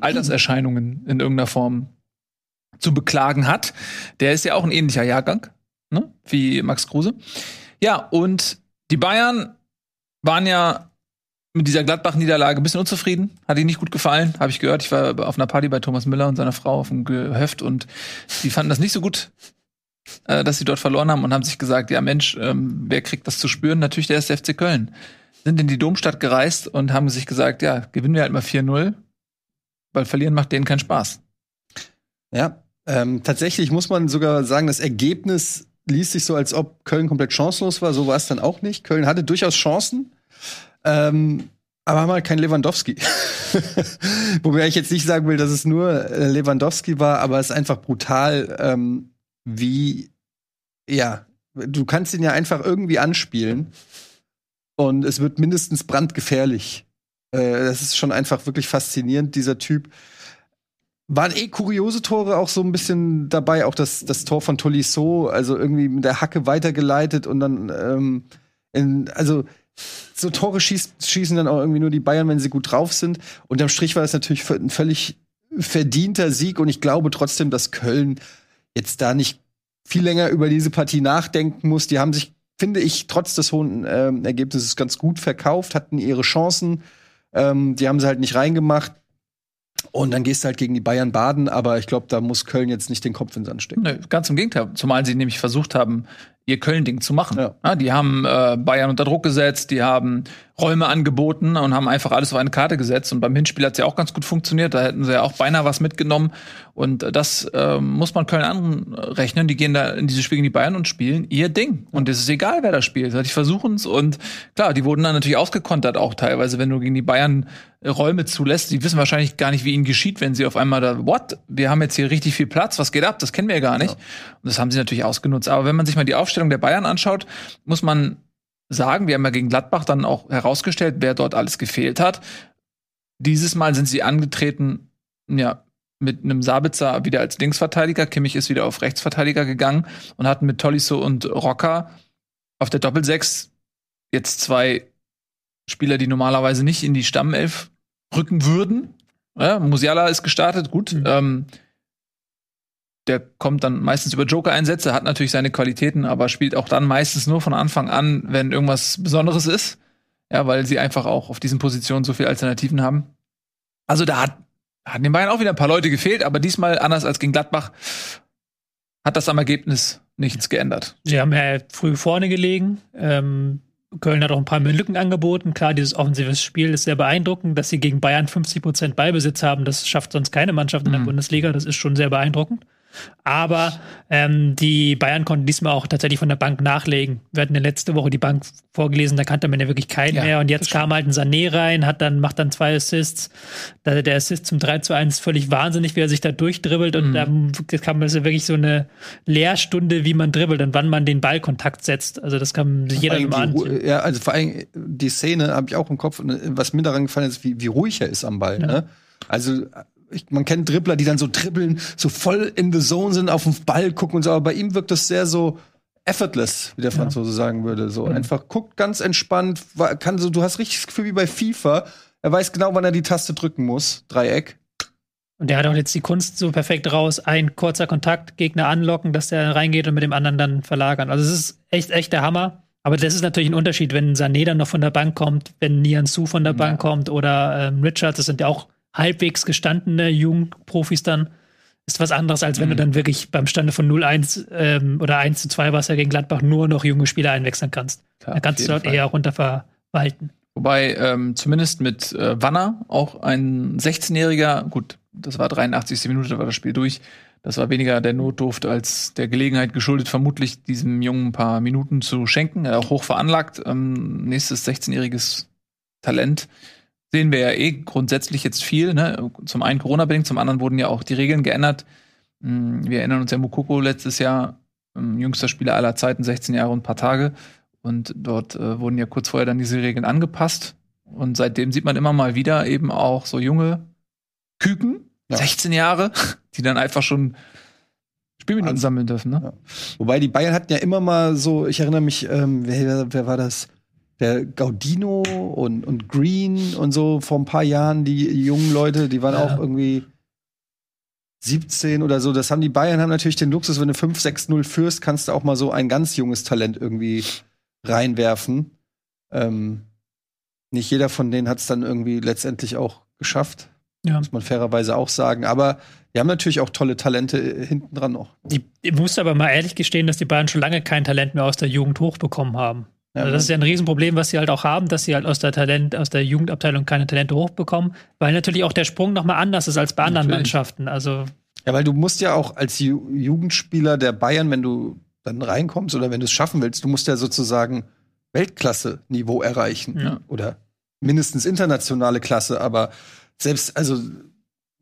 Alterserscheinungen in irgendeiner Form zu beklagen hat. Der ist ja auch ein ähnlicher Jahrgang, ne? wie Max Kruse. Ja, und die Bayern waren ja mit dieser Gladbach-Niederlage ein bisschen unzufrieden. Hat ihnen nicht gut gefallen, habe ich gehört. Ich war auf einer Party bei Thomas Müller und seiner Frau auf dem Gehöft und die fanden das nicht so gut, äh, dass sie dort verloren haben und haben sich gesagt, ja Mensch, ähm, wer kriegt das zu spüren? Natürlich der erste FC Köln. Sind in die Domstadt gereist und haben sich gesagt, ja, gewinnen wir halt mal 4-0, weil verlieren macht denen keinen Spaß. Ja, ähm, tatsächlich muss man sogar sagen, das Ergebnis liest sich so, als ob Köln komplett chancenlos war. So war es dann auch nicht. Köln hatte durchaus Chancen, ähm, aber haben halt keinen Lewandowski. (laughs) Wobei ich jetzt nicht sagen will, dass es nur äh, Lewandowski war, aber es ist einfach brutal, ähm, wie, ja, du kannst ihn ja einfach irgendwie anspielen und es wird mindestens brandgefährlich. Äh, das ist schon einfach wirklich faszinierend, dieser Typ. Waren eh kuriose Tore auch so ein bisschen dabei, auch das, das Tor von Tolisso, also irgendwie mit der Hacke weitergeleitet und dann, ähm, in, also so Tore schieß, schießen dann auch irgendwie nur die Bayern, wenn sie gut drauf sind. Unterm Strich war das natürlich ein völlig verdienter Sieg und ich glaube trotzdem, dass Köln jetzt da nicht viel länger über diese Partie nachdenken muss. Die haben sich, finde ich, trotz des hohen ähm, Ergebnisses ganz gut verkauft, hatten ihre Chancen. Ähm, die haben sie halt nicht reingemacht. Und dann gehst du halt gegen die Bayern baden, aber ich glaube, da muss Köln jetzt nicht den Kopf in den Sand stecken. Nö, ganz im Gegenteil. Zumal sie nämlich versucht haben, ihr Köln-Ding zu machen. Ja. Ja, die haben äh, Bayern unter Druck gesetzt, die haben Räume angeboten und haben einfach alles auf eine Karte gesetzt. Und beim Hinspiel hat es ja auch ganz gut funktioniert. Da hätten sie ja auch beinahe was mitgenommen. Und äh, das äh, muss man Köln anrechnen. Die gehen da in diese Spiele gegen die Bayern und spielen ihr Ding. Und es ist egal, wer da spielt. Die versuchen es. Und klar, die wurden dann natürlich ausgekontert auch teilweise, wenn du gegen die Bayern äh, Räume zulässt. Die wissen wahrscheinlich gar nicht, wie ihnen geschieht, wenn sie auf einmal da, what? Wir haben jetzt hier richtig viel Platz. Was geht ab? Das kennen wir ja gar nicht. Und das haben sie natürlich ausgenutzt. Aber wenn man sich mal die Aufstellung der Bayern anschaut, muss man sagen, wir haben ja gegen Gladbach dann auch herausgestellt, wer dort alles gefehlt hat. Dieses Mal sind sie angetreten, ja, mit einem Sabitzer wieder als Linksverteidiger. Kimmich ist wieder auf Rechtsverteidiger gegangen und hatten mit Tolisso und Rocker auf der Doppelsechs jetzt zwei Spieler, die normalerweise nicht in die Stammelf rücken würden. Ja, Musiala ist gestartet, gut. Mhm. Ähm, der kommt dann meistens über Joker-Einsätze, hat natürlich seine Qualitäten, aber spielt auch dann meistens nur von Anfang an, wenn irgendwas Besonderes ist. Ja, weil sie einfach auch auf diesen Positionen so viele Alternativen haben. Also da hat, hatten den Bayern auch wieder ein paar Leute gefehlt, aber diesmal anders als gegen Gladbach hat das am Ergebnis nichts geändert. Sie haben ja früh vorne gelegen. Ähm, Köln hat auch ein paar Lücken angeboten. Klar, dieses offensive Spiel ist sehr beeindruckend, dass sie gegen Bayern 50 Prozent Beibesitz haben. Das schafft sonst keine Mannschaft in der Mhm. Bundesliga. Das ist schon sehr beeindruckend. Aber ähm, die Bayern konnten diesmal auch tatsächlich von der Bank nachlegen. Wir hatten ja letzte Woche die Bank vorgelesen, da kannte man ja wirklich keinen Ja, mehr. Und jetzt kam halt ein Sané rein, hat dann, macht dann zwei Assists. Da, der Assist zum 3 zu 1 ist völlig wahnsinnig, wie er sich da durchdribbelt. Und Mhm. da kam es ja wirklich so eine Lehrstunde, wie man dribbelt und wann man den Ballkontakt setzt. Also das kann sich jeder mal. Ru- ja, also vor allem die Szene habe ich auch im Kopf. Und was mir daran gefallen ist, wie, wie ruhig er ist am Ball. Ja. Ne? Also ich, man kennt Dribbler, die dann so dribbeln, so voll in the zone sind, auf den Ball gucken und so. Aber bei ihm wirkt das sehr so effortless, wie der Franzose sagen würde. So Mhm. einfach guckt ganz entspannt, kann so. Du hast richtig das Gefühl wie bei FIFA. Er weiß genau, wann er die Taste drücken muss. Dreieck. Und der hat auch jetzt die Kunst so perfekt raus. Ein kurzer Kontakt, Gegner anlocken, dass der reingeht und mit dem anderen dann verlagern. Also es ist echt, echt der Hammer. Aber das ist natürlich ein Unterschied, wenn Sané dann noch von der Bank kommt, wenn Nian Su von der Bank kommt oder ähm, Richards. Das sind ja auch halbwegs gestandene Jugendprofis dann. Ist was anderes, als wenn du dann wirklich beim Stande von 0-1 ähm, oder 1 zu 2 was ja gegen Gladbach nur noch junge Spieler einwechseln kannst. Klar, da kannst du dort eher runter verwalten. Wobei ähm, zumindest mit äh, Wanner, auch ein 16-Jähriger, gut, das war 83. Minute, da war das Spiel durch, Das war weniger der Notdurft als der Gelegenheit geschuldet, vermutlich diesem Jungen ein paar Minuten zu schenken. Er auch hoch veranlagt. Ähm, nächstes 16-jähriges Talent. Sehen wir ja eh grundsätzlich jetzt viel. Ne? Zum einen Corona-bedingt, zum anderen wurden ja auch die Regeln geändert. Mm, Wir erinnern uns ja Mukoko letztes Jahr, ähm, jüngster Spieler aller Zeiten, 16 Jahre und ein paar Tage. Und dort äh, wurden ja kurz vorher dann diese Regeln angepasst. Und seitdem sieht man immer mal wieder eben auch so junge Küken, Ja. 16 Jahre, (laughs) die dann einfach schon Spielminuten Also- sammeln dürfen. Ne? Ja. Wobei die Bayern hatten ja immer mal so, ich erinnere mich, ähm, wer, wer war das? Der Gaudino und, und Green und so vor ein paar Jahren, die jungen Leute, die waren Ja. auch irgendwie 17 oder so. Das haben die Bayern haben natürlich den Luxus, wenn du 5-6-0 führst, kannst du auch mal so ein ganz junges Talent irgendwie reinwerfen. Ähm, nicht jeder von denen hat es dann irgendwie letztendlich auch geschafft. Ja. Muss man fairerweise auch sagen. Aber die haben natürlich auch tolle Talente äh, hinten dran noch. Ich muss aber mal ehrlich gestehen, dass die Bayern schon lange kein Talent mehr aus der Jugend hochbekommen haben. Also das ist ja ein Riesenproblem, was sie halt auch haben, dass sie halt aus der Talent, aus der Jugendabteilung keine Talente hochbekommen, weil natürlich auch der Sprung nochmal anders ist als bei anderen Natürlich. Mannschaften. Also Ja, weil du musst ja auch als Ju Jugendspieler der Bayern, wenn du dann reinkommst oder wenn du es schaffen willst, du musst ja sozusagen Weltklasse-Niveau erreichen. Ja. Oder mindestens internationale Klasse, aber selbst, also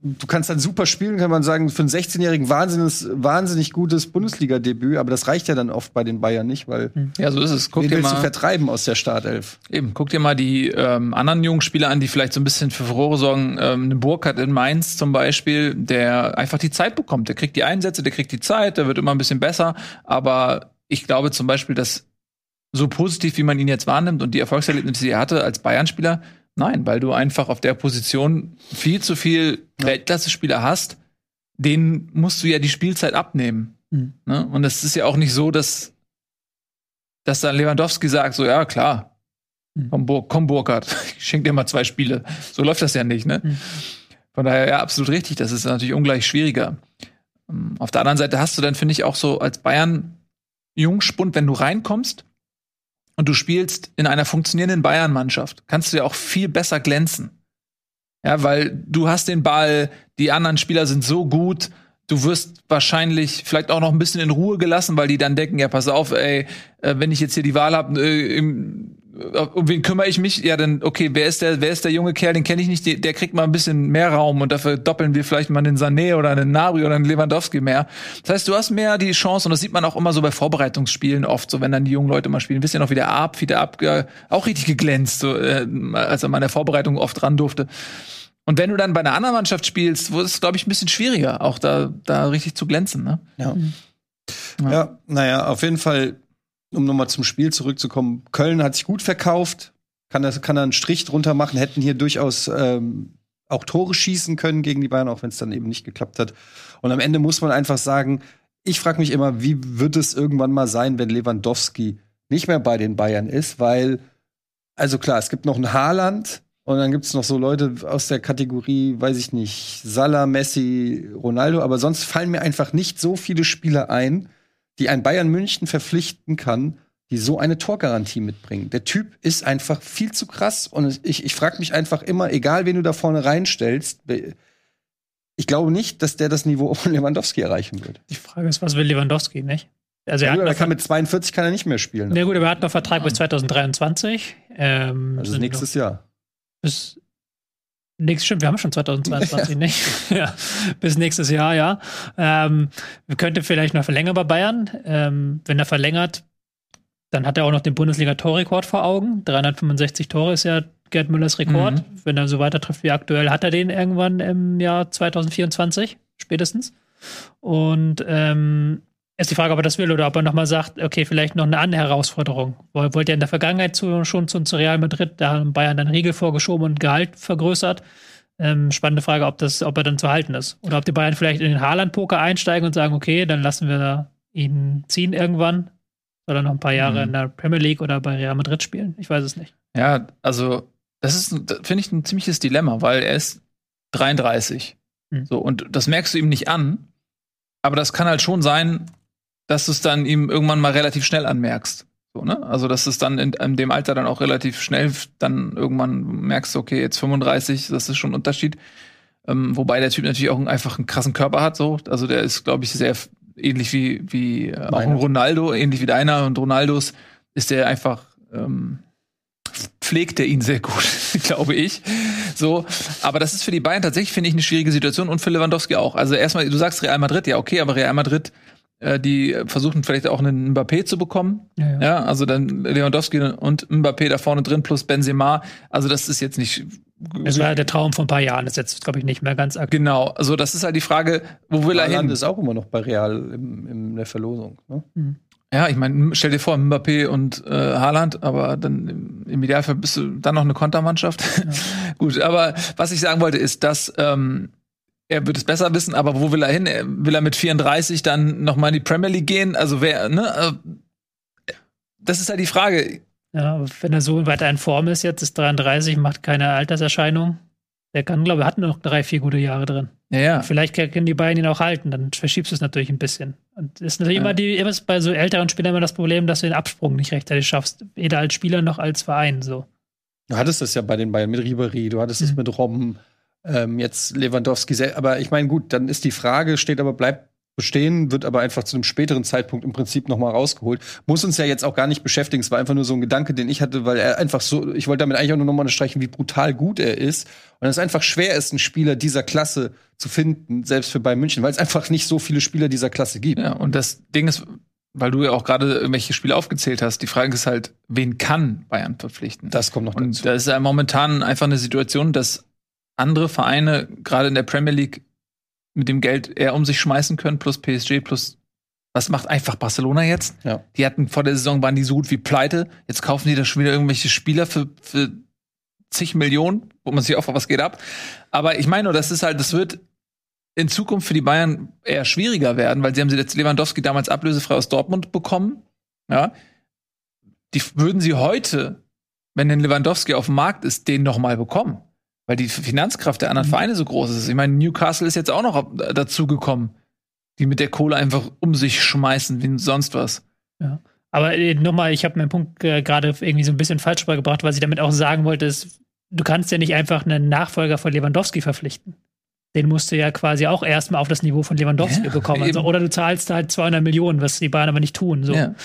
du kannst dann super spielen, kann man sagen, für einen 16-Jährigen wahnsinnig, wahnsinnig gutes Bundesliga-Debüt, aber das reicht ja dann oft bei den Bayern nicht, weil Ja, so ist es. Guck wen dir willst du mal, vertreiben aus der Startelf? eben, guck dir mal die ähm, anderen jungen Spieler an, die vielleicht so ein bisschen für Furore sorgen. Ähm, eine Burkhardt in Mainz zum Beispiel, der einfach die Zeit bekommt. Der kriegt die Einsätze, der kriegt die Zeit, der wird immer ein bisschen besser. Aber ich glaube zum Beispiel, dass so positiv, wie man ihn jetzt wahrnimmt und die Erfolgserlebnisse, die er hatte als Bayern-Spieler, nein, weil du einfach auf der Position viel zu viel Weltklasse-Spieler hast, denen musst du ja die Spielzeit abnehmen. Mhm. Ne? Und es ist ja auch nicht so, dass, dass dann Lewandowski sagt, so, ja, klar, Mhm. komm, Bur komm Burkhardt, (laughs) ich schenk dir mal zwei Spiele. So läuft das ja nicht, ne? Mhm. Von daher, ja, absolut richtig. Das ist natürlich ungleich schwieriger. Ähm, Auf der anderen Seite hast du dann, finde ich, auch so als Bayern Jungspund, wenn du reinkommst und du spielst in einer funktionierenden Bayern-Mannschaft, kannst du ja auch viel besser glänzen. Ja, weil du hast den Ball, die anderen Spieler sind so gut, du wirst wahrscheinlich vielleicht auch noch ein bisschen in Ruhe gelassen, weil die dann denken, ja, pass auf, ey, äh, wenn ich jetzt hier die Wahl habe, äh, um wen kümmere ich mich? Ja, dann, okay, wer ist der, wer ist der junge Kerl, den kenne ich nicht, der, der kriegt mal ein bisschen mehr Raum und dafür doppeln wir vielleicht mal einen Sané oder einen Nabri oder einen Lewandowski mehr. Das heißt, du hast mehr die Chance und das sieht man auch immer so bei Vorbereitungsspielen oft, so wenn dann die jungen Leute mal spielen. Wisst ihr noch, wie der Ab, wie der Ab äh, auch richtig geglänzt, so, äh, als er mal in der Vorbereitung oft ran durfte. Und wenn du dann bei einer anderen Mannschaft spielst, wo es, glaube ich, ein bisschen schwieriger, auch da, da richtig zu glänzen, ne? Ja. Ja. Ja, naja, auf jeden Fall, um nochmal zum Spiel zurückzukommen, Köln hat sich gut verkauft, kann, das, kann einen Strich drunter machen, hätten hier durchaus ähm, auch Tore schießen können gegen die Bayern, auch wenn es dann eben nicht geklappt hat. Und am Ende muss man einfach sagen, ich frage mich immer, wie wird es irgendwann mal sein, wenn Lewandowski nicht mehr bei den Bayern ist, weil, also klar, es gibt noch ein Haaland und dann gibt es noch so Leute aus der Kategorie, weiß ich nicht, Salah, Messi, Ronaldo, aber sonst fallen mir einfach nicht so viele Spieler ein, die ein Bayern München verpflichten kann, die so eine Torgarantie mitbringen. Der Typ ist einfach viel zu krass und ich, ich frage mich einfach immer, egal wen du da vorne reinstellst, ich glaube nicht, dass der das Niveau (laughs) von Lewandowski erreichen wird. die Frage ist, was will Lewandowski, nicht? Also er Ja, hat er kann mit 42 kann er nicht mehr spielen. Na gut, aber er hat noch Vertrag bis 2023. Ähm, also sind nächstes Jahr. bis nächstes stimmt, wir haben schon 2022, (laughs) nicht? ja, bis nächstes Jahr, ja. Ähm, könnte vielleicht noch verlängern bei Bayern. Ähm, wenn er verlängert, dann hat er auch noch den Bundesliga-Torrekord vor Augen. 365 Tore ist ja Gerd Müllers Rekord. Mhm. Wenn er so weiter trifft wie aktuell, hat er den irgendwann im Jahr 2024 spätestens. Und ähm, ist die Frage, ob er das will oder ob er nochmal sagt, okay, vielleicht noch eine andere Herausforderung. Woll- Wollte er in der Vergangenheit zu, schon zu, zu Real Madrid, da haben Bayern dann Riegel vorgeschoben und Gehalt vergrößert. Ähm, spannende Frage, ob, das, ob er dann zu halten ist. Oder ob die Bayern vielleicht in den Haaland-Poker einsteigen und sagen, okay, dann lassen wir ihn ziehen irgendwann. Soll er noch ein paar Jahre Mhm. in der Premier League oder bei Real Madrid spielen? Ich weiß es nicht. Ja, also das ist, finde ich, ein ziemliches Dilemma, weil er ist 33. Hm. So, und das merkst du ihm nicht an. Aber das kann halt schon sein, dass du es dann ihm irgendwann mal relativ schnell anmerkst. So, ne? Also, dass es dann in, in dem Alter dann auch relativ schnell dann irgendwann merkst, okay, jetzt 35, das ist schon ein Unterschied. Ähm, wobei der Typ natürlich auch einfach einen krassen Körper hat, so. Also der ist, glaube ich, sehr ähnlich wie, wie äh, auch ein Ronaldo, ähnlich wie deiner und Ronaldos ist der einfach, ähm, pflegt er ihn sehr gut, (laughs) glaube ich. So, aber das ist für die Bayern tatsächlich, finde ich, eine schwierige Situation und für Lewandowski auch. Also erstmal, du sagst Real Madrid, ja, okay, aber Real Madrid, die versuchen vielleicht auch einen Mbappé zu bekommen. Ja, ja. Ja, also dann Lewandowski und Mbappé da vorne drin plus Benzema. Also das ist jetzt nicht Das war der Traum von ein paar Jahren, das ist jetzt, glaube ich, nicht mehr ganz aktuell. genau. Also das ist halt die Frage, wo will er Haaland hin? ist auch immer noch bei Real im, in der Verlosung. Ne? Ja, ich meine, stell dir vor, Mbappé und äh, Haaland, aber dann im, im Idealfall bist du dann noch eine Kontermannschaft. (laughs) Gut, aber was ich sagen wollte, ist, dass ähm, er wird es besser wissen, aber wo will er hin? Will er mit 34 dann noch mal in die Premier League gehen? Also wer, ne? Äh, Das ist halt die Frage. Ja, wenn er so weiter in Form ist, jetzt ist 33, macht keine Alterserscheinung. Der kann, glaube ich, hat noch drei, vier gute Jahre drin. Ja, ja. Vielleicht können die beiden ihn auch halten, dann verschiebst du es natürlich ein bisschen. Und ist natürlich Ja. immer, die, immer bei so älteren Spielern immer das Problem, dass du den Absprung nicht rechtzeitig schaffst. Weder als Spieler noch als Verein. So. Du hattest das ja bei den Bayern mit Ribéry, du hattest es Mhm. mit Robben, ähm, jetzt Lewandowski. sel- Aber ich meine, gut, dann ist die Frage, steht aber, bleibt bestehen, wird aber einfach zu einem späteren Zeitpunkt im Prinzip noch mal rausgeholt. Muss uns ja jetzt auch gar nicht beschäftigen. Es war einfach nur so ein Gedanke, den ich hatte, weil er einfach so, ich wollte damit eigentlich auch nur noch mal unterstreichen, wie brutal gut er ist. Und es einfach schwer ist, einen Spieler dieser Klasse zu finden, selbst für Bayern München, weil es einfach nicht so viele Spieler dieser Klasse gibt. Ja, und das Ding ist, weil du ja auch gerade irgendwelche Spiele aufgezählt hast, die Frage ist halt, wen kann Bayern verpflichten? Das kommt noch Und dazu. da ist ja momentan einfach eine Situation, dass andere Vereine, gerade in der Premier League, mit dem Geld eher um sich schmeißen können, plus PSG, plus was macht einfach Barcelona jetzt? Ja. Die hatten vor der Saison waren die so gut wie pleite. Jetzt kaufen die da schon wieder irgendwelche Spieler für, für zig Millionen, wo man sich auch fragt, was geht ab. Aber ich meine nur, das ist halt, das wird in Zukunft für die Bayern eher schwieriger werden, weil sie haben sie jetzt Lewandowski damals ablösefrei aus Dortmund bekommen. Ja. Die würden sie heute, wenn denn Lewandowski auf dem Markt ist, den noch mal bekommen. Weil die Finanzkraft der anderen Vereine so groß ist. Ich meine, Newcastle ist jetzt auch noch dazu gekommen, die mit der Kohle einfach um sich schmeißen wie sonst was. Aber äh, nochmal, ich habe meinen Punkt äh, gerade irgendwie so ein bisschen falsch rübergebracht, was ich damit auch sagen wollte, ist, du kannst ja nicht einfach einen Nachfolger von Lewandowski verpflichten. Den musst du ja quasi auch erstmal auf das Niveau von Lewandowski Ja, bekommen. Also, oder du zahlst halt 200 Millionen, was die Bayern aber nicht tun. So. Ja.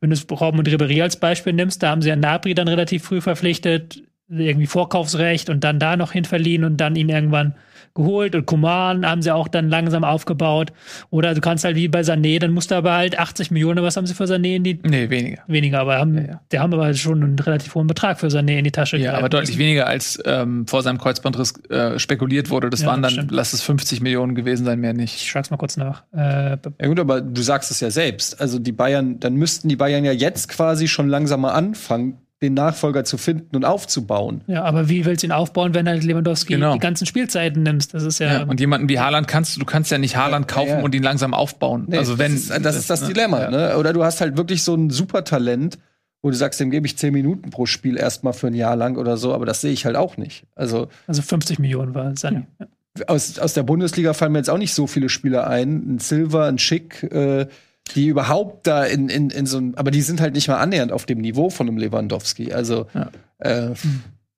Wenn du Robben und Ribéry als Beispiel nimmst, da haben sie ja Nabri dann relativ früh verpflichtet, irgendwie Vorkaufsrecht und dann da noch hin verliehen und dann ihn irgendwann geholt und Kuman haben sie auch dann langsam aufgebaut. Oder du kannst halt wie bei Sané, dann musst du aber halt 80 Millionen, was haben sie für Sané in die Nee, weniger. weniger, aber haben, Ja, ja. die haben aber schon einen relativ hohen Betrag für Sané in die Tasche Ja, aber deutlich weniger als ähm, vor seinem Kreuzbandriss äh, spekuliert wurde. Das Ja, waren dann, stimmt. lass es 50 Millionen gewesen sein, mehr Ich nicht. schlag's mal kurz nach. Äh, Ja gut, aber du sagst es ja selbst. Also die Bayern, dann müssten die Bayern ja jetzt quasi schon langsam mal anfangen, den Nachfolger zu finden und aufzubauen. ja, aber wie willst du ihn aufbauen, wenn halt Lewandowski Genau. die ganzen Spielzeiten nimmst? Das ist ja, Ja, und jemanden wie Haaland kannst du, du kannst ja nicht Haaland Ja, kaufen ja. und ihn langsam aufbauen. Nee, also wenn das ist das, ist das ne? Dilemma, Ja. ne? Oder du hast halt wirklich so ein Supertalent, wo du sagst, dem gebe ich 10 Minuten pro Spiel erstmal für ein Jahr lang oder so, aber das sehe ich halt auch nicht. Also also 50 Millionen war Sané. Ja. aus, aus der Bundesliga fallen mir jetzt auch nicht so viele Spieler ein. Ein Silver, ein Schick, äh, die überhaupt da in, in, in so ein, aber die sind halt nicht mal annähernd auf dem Niveau von einem Lewandowski. Also Ja. äh,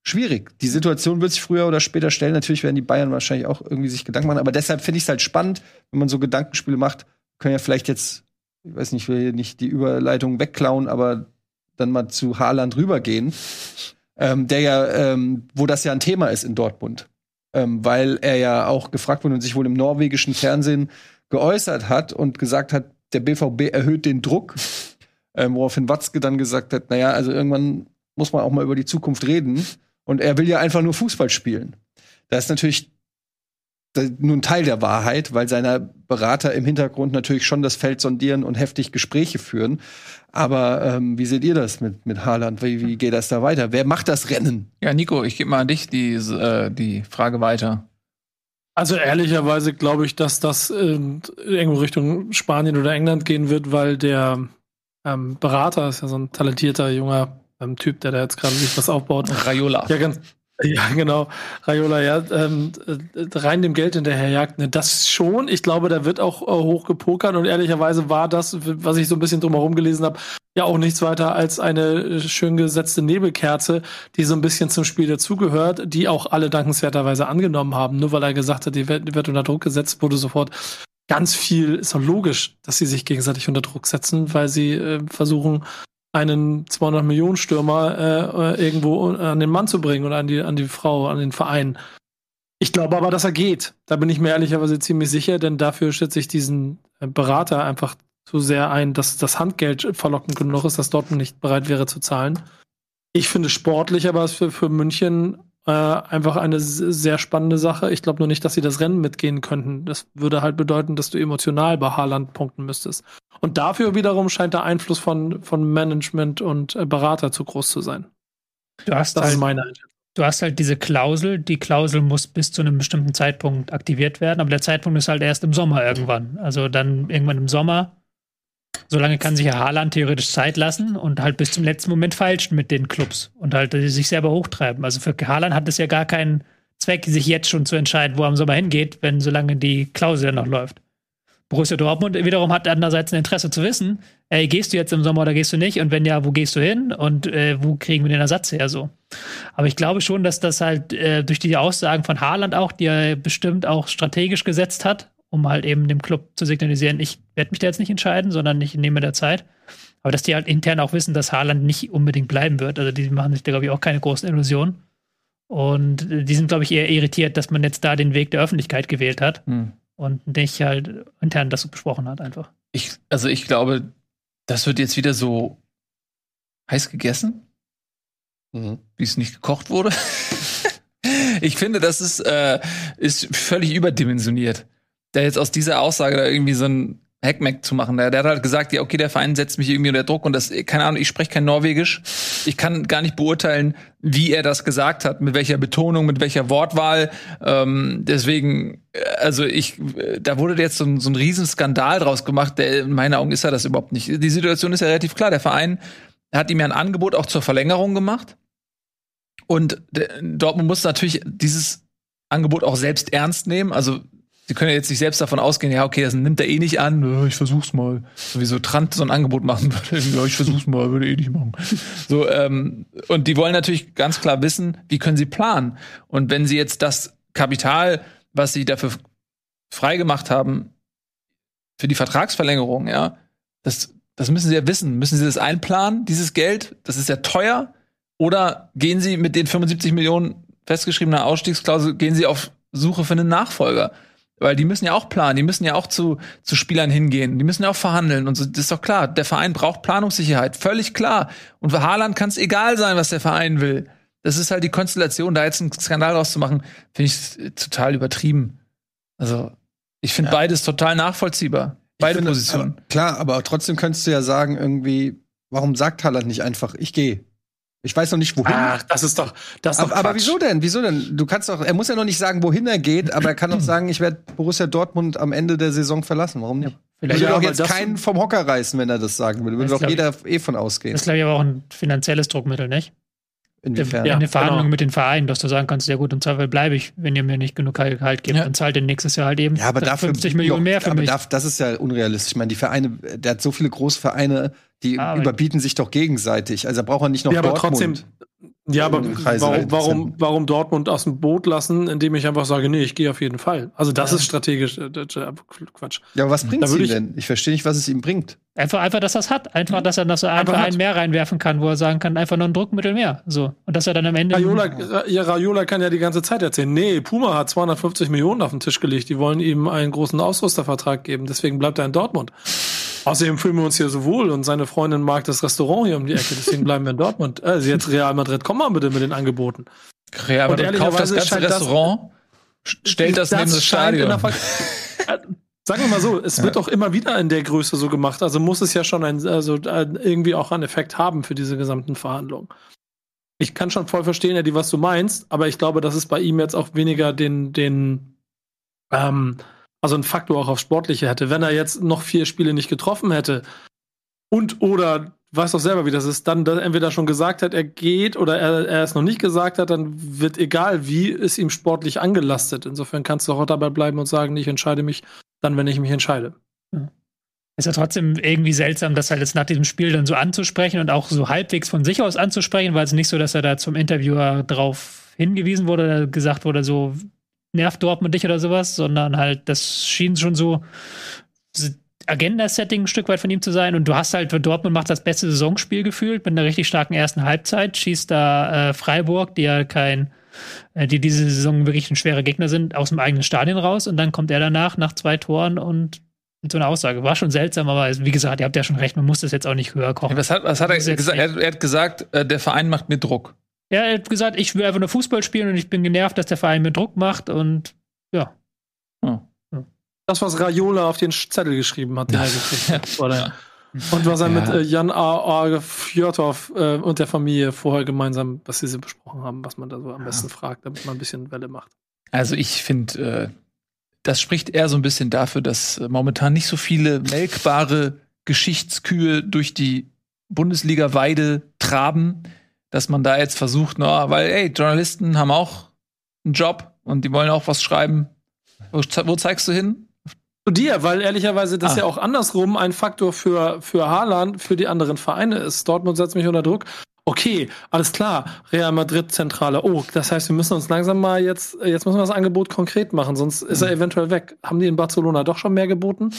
schwierig. Die Situation wird sich früher oder später stellen. Natürlich werden die Bayern wahrscheinlich auch irgendwie sich Gedanken machen, aber deshalb finde ich es halt spannend, wenn man so Gedankenspiele macht, können ja vielleicht jetzt, ich weiß nicht, ich will hier nicht die Überleitung wegklauen, aber dann mal zu Haaland rübergehen, ähm, der ja, ähm, wo das ja ein Thema ist in Dortmund ähm, weil er ja auch gefragt wurde und sich wohl im norwegischen Fernsehen geäußert hat und gesagt hat, der BVB erhöht den Druck, (laughs) ähm, woraufhin Watzke dann gesagt hat, naja, also irgendwann muss man auch mal über die Zukunft reden und er will ja einfach nur Fußball spielen. Das ist natürlich nur ein Teil der Wahrheit, weil seine Berater im Hintergrund natürlich schon das Feld sondieren und heftig Gespräche führen. Aber ähm, wie seht ihr das mit, mit Haaland? Wie, wie geht das da weiter? Wer macht das Rennen? Ja, Nico, ich gebe mal an dich die, äh, die Frage weiter. Also ehrlicherweise glaube ich, dass das ähm, irgendwo Richtung Spanien oder England gehen wird, weil der ähm, Berater ist ja so ein talentierter junger ähm, Typ, der da jetzt gerade sich was aufbaut. Raiola. Ja, ganz, (laughs) Ja, genau. Raiola, ja, ähm, äh, rein dem Geld hinterherjagt. Ne, das schon. Ich glaube, da wird auch äh, hoch gepokert und ehrlicherweise war das, was ich so ein bisschen drumherum gelesen habe, ja auch nichts weiter als eine äh, schön gesetzte Nebelkerze, die so ein bisschen zum Spiel dazugehört, die auch alle dankenswerterweise angenommen haben. Nur weil er gesagt hat, die wird, die wird unter Druck gesetzt, wurde sofort ganz viel, ist doch logisch, dass sie sich gegenseitig unter Druck setzen, weil sie äh, versuchen, einen 200 Millionen Stürmer äh, äh, irgendwo an den Mann zu bringen oder an die an die Frau, an den Verein. Ich glaube aber, dass er geht. Da bin ich mir ehrlicherweise ziemlich sicher, denn dafür schätze ich diesen äh, Berater einfach zu sehr ein, dass das Handgeld verlockend genug ist, dass Dortmund nicht bereit wäre zu zahlen. Ich finde sportlich aber für, für München äh, einfach eine sehr spannende Sache. Ich glaube nur nicht, dass sie das Rennen mitgehen könnten. Das würde halt bedeuten, dass du emotional bei Haaland punkten müsstest. Und dafür wiederum scheint der Einfluss von, von Management und äh, Berater zu groß zu sein. Du hast das halt, ist meine Einschätzung. Du hast halt diese Klausel. Die Klausel muss bis zu einem bestimmten Zeitpunkt aktiviert werden, aber der Zeitpunkt ist halt erst im Sommer irgendwann. Also dann irgendwann im Sommer Solange kann sich ja Haaland theoretisch Zeit lassen und halt bis zum letzten Moment feilschen mit den Clubs und halt sich selber hochtreiben. Also für Haaland hat es ja gar keinen Zweck, sich jetzt schon zu entscheiden, wo er im Sommer hingeht, wenn solange die Klausel noch läuft. Borussia Dortmund wiederum hat andererseits ein Interesse zu wissen, ey, gehst du jetzt im Sommer oder gehst du nicht? Und wenn ja, wo gehst du hin? Und äh, wo kriegen wir den Ersatz her? So. Aber ich glaube schon, dass das halt äh, durch die Aussagen von Haaland auch, die er bestimmt auch strategisch gesetzt hat, um halt eben dem Club zu signalisieren, ich werde mich da jetzt nicht entscheiden, sondern ich nehme der Zeit. Aber dass die halt intern auch wissen, dass Haaland nicht unbedingt bleiben wird. Also die machen sich da, glaube ich, auch keine großen Illusionen. Und die sind, glaube ich, eher irritiert, dass man jetzt da den Weg der Öffentlichkeit gewählt hat hm. und nicht halt intern das besprochen hat, einfach. Ich, also ich glaube, das wird jetzt wieder so heiß gegessen, mhm. wie es nicht gekocht wurde. (laughs) ich finde, das ist, äh, ist völlig überdimensioniert der jetzt aus dieser Aussage da irgendwie so ein Hackmack zu machen. Der, der hat halt gesagt, ja, okay, der Verein setzt mich irgendwie unter Druck und das, keine Ahnung, ich spreche kein Norwegisch. Ich kann gar nicht beurteilen, wie er das gesagt hat, mit welcher Betonung, mit welcher Wortwahl. Ähm, deswegen, also ich, da wurde jetzt so ein, so ein Riesenskandal draus gemacht. Der, in meinen Augen ist er das überhaupt nicht. Die Situation ist ja relativ klar. Der Verein hat ihm ja ein Angebot auch zur Verlängerung gemacht. Und Dortmund muss natürlich dieses Angebot auch selbst ernst nehmen. Also Sie können ja jetzt nicht selbst davon ausgehen, ja, okay, das nimmt er eh nicht an, ich versuch's mal. Sowieso Trant so ein Angebot machen würde, ja, ich versuch's mal, würde eh nicht machen. So, ähm, und die wollen natürlich ganz klar wissen, wie können sie planen. Und wenn sie jetzt das Kapital, was sie dafür freigemacht haben, für die Vertragsverlängerung, ja, das, das müssen sie ja wissen. Müssen sie das einplanen, dieses Geld? Das ist ja teuer. Oder gehen sie mit den 75 Millionen festgeschriebener Ausstiegsklausel, gehen sie auf Suche für einen Nachfolger? Weil die müssen ja auch planen, die müssen ja auch zu, zu Spielern hingehen, die müssen ja auch verhandeln und so. Das ist doch klar. Der Verein braucht Planungssicherheit, völlig klar. Und für Haaland kann es egal sein, was der Verein will. Das ist halt die Konstellation, da jetzt einen Skandal rauszumachen, finde ich total übertrieben. Also, ich finde ja. beides total nachvollziehbar. Beide finde, Positionen. Aber, klar, aber trotzdem könntest du ja sagen, irgendwie, warum sagt Haaland nicht einfach, ich gehe? Ich weiß noch nicht, wohin. Ach, das ist doch. Das ist aber, aber wieso denn? Wieso denn? Du kannst doch, er muss ja noch nicht sagen, wohin er geht, aber er kann doch (clears throat) sagen, ich werde Borussia Dortmund am Ende der Saison verlassen. Warum nicht? Ja, vielleicht würde ja, doch jetzt keinen vom Hocker reißen, wenn er das sagen würde. Würde doch jeder eh von ausgehen. Das ist, glaube ich, aber auch ein finanzielles Druckmittel, nicht? Inwiefern? Ja, eine Verhandlung genau. mit den Vereinen, dass du sagen kannst, ja gut, im Zweifel bleibe ich, wenn ihr mir nicht genug Gehalt gebt, ja. dann zahlt ihr nächstes Jahr halt eben ja, aber dafür, 50 Millionen mehr für aber mich. Darf, das ist ja unrealistisch. Ich meine, die Vereine, der hat so viele große Vereine, die ah, überbieten sich doch gegenseitig. Also braucht er nicht noch ja, aber Trotzdem, ja, aber warum, warum, warum Dortmund aus dem Boot lassen, indem ich einfach sage, nee, ich gehe auf jeden Fall. Also das ja. ist strategisch äh, Quatsch. Ja, aber was bringt es ihm denn? Ich verstehe nicht, was es ihm bringt. Einfach, einfach, dass er es hat. Einfach, dass er, dass er einfach einen mehr reinwerfen kann, wo er sagen kann, einfach nur ein Druckmittel mehr. So. Und dass er dann am Ende. Raiola, ja, Raiola kann ja die ganze Zeit erzählen, nee, Puma hat 250 Millionen auf den Tisch gelegt. Die wollen ihm einen großen Ausrüstervertrag geben. Deswegen bleibt er in Dortmund. Außerdem fühlen wir uns hier so wohl und seine Freundin mag das Restaurant hier um die Ecke, deswegen bleiben wir in Dortmund. Also jetzt Real Madrid, komm mal bitte mit den Angeboten. Real Madrid kauft das ganze Restaurant, das, stellt das, das neben das Stadion. (laughs) Sagen wir mal so, es wird auch immer wieder in der Größe so gemacht, also muss es ja schon ein, also irgendwie auch einen Effekt haben für diese gesamten Verhandlungen. Ich kann schon voll verstehen, Eddie, was du meinst, aber ich glaube, dass es bei ihm jetzt auch weniger den, den, ähm, also ein Faktor auch auf Sportliche hätte. Wenn er jetzt noch vier Spiele nicht getroffen hätte und oder weiß doch selber, wie das ist, dann entweder schon gesagt hat, er geht oder er, er es noch nicht gesagt hat, dann wird egal, wie es ihm sportlich angelastet. Insofern kannst du auch dabei bleiben und sagen, ich entscheide mich dann, wenn ich mich entscheide. Ja. Ist ja trotzdem irgendwie seltsam, das halt jetzt nach diesem Spiel dann so anzusprechen und auch so halbwegs von sich aus anzusprechen, weil es nicht so, dass er da zum Interviewer drauf hingewiesen wurde oder gesagt wurde, so nervt Dortmund dich oder sowas, sondern halt, das schien schon so Agenda-Setting ein Stück weit von ihm zu sein. Und du hast halt, Dortmund macht das beste Saisonspiel gefühlt mit einer richtig starken ersten Halbzeit, schießt da äh, Freiburg, die ja kein, äh, die diese Saison wirklich ein schwerer Gegner sind, aus dem eigenen Stadion raus. Und dann kommt er danach nach zwei Toren und mit so einer Aussage. War schon seltsam, aber wie gesagt, ihr habt ja schon recht, man muss das jetzt auch nicht höher kochen. Was hat, was hat er gesagt? Er, er, hat gesagt, äh, der Verein macht mir Druck. Ja, er hat gesagt, ich will einfach nur Fußball spielen und ich bin genervt, dass der Verein mir Druck macht und ja. Hm. Das, was Raiola auf den Zettel geschrieben hat, den er gekriegt Oder? Und was er ja. mit äh, Jan A. A. Fjordhoff äh, und der Familie vorher gemeinsam, was sie so besprochen haben, was man da so am ja. besten fragt, damit man ein bisschen Welle macht. Also ich finde, äh, das spricht eher so ein bisschen dafür, dass äh, momentan nicht so viele melkbare Geschichtskühe durch die Bundesliga-Weide traben, dass man da jetzt versucht, na, weil, ey, Journalisten haben auch einen Job und die wollen auch was schreiben. Wo, wo zeigst du hin? Zu dir, weil ehrlicherweise das ah. ja auch andersrum ein Faktor für, für Haaland, für die anderen Vereine ist. Dortmund setzt mich unter Druck. Okay, alles klar. Real Madrid Zentrale. Oh, das heißt, wir müssen uns langsam mal jetzt, jetzt müssen wir das Angebot konkret machen, sonst ist er mhm. eventuell weg. Haben die in Barcelona doch schon mehr geboten?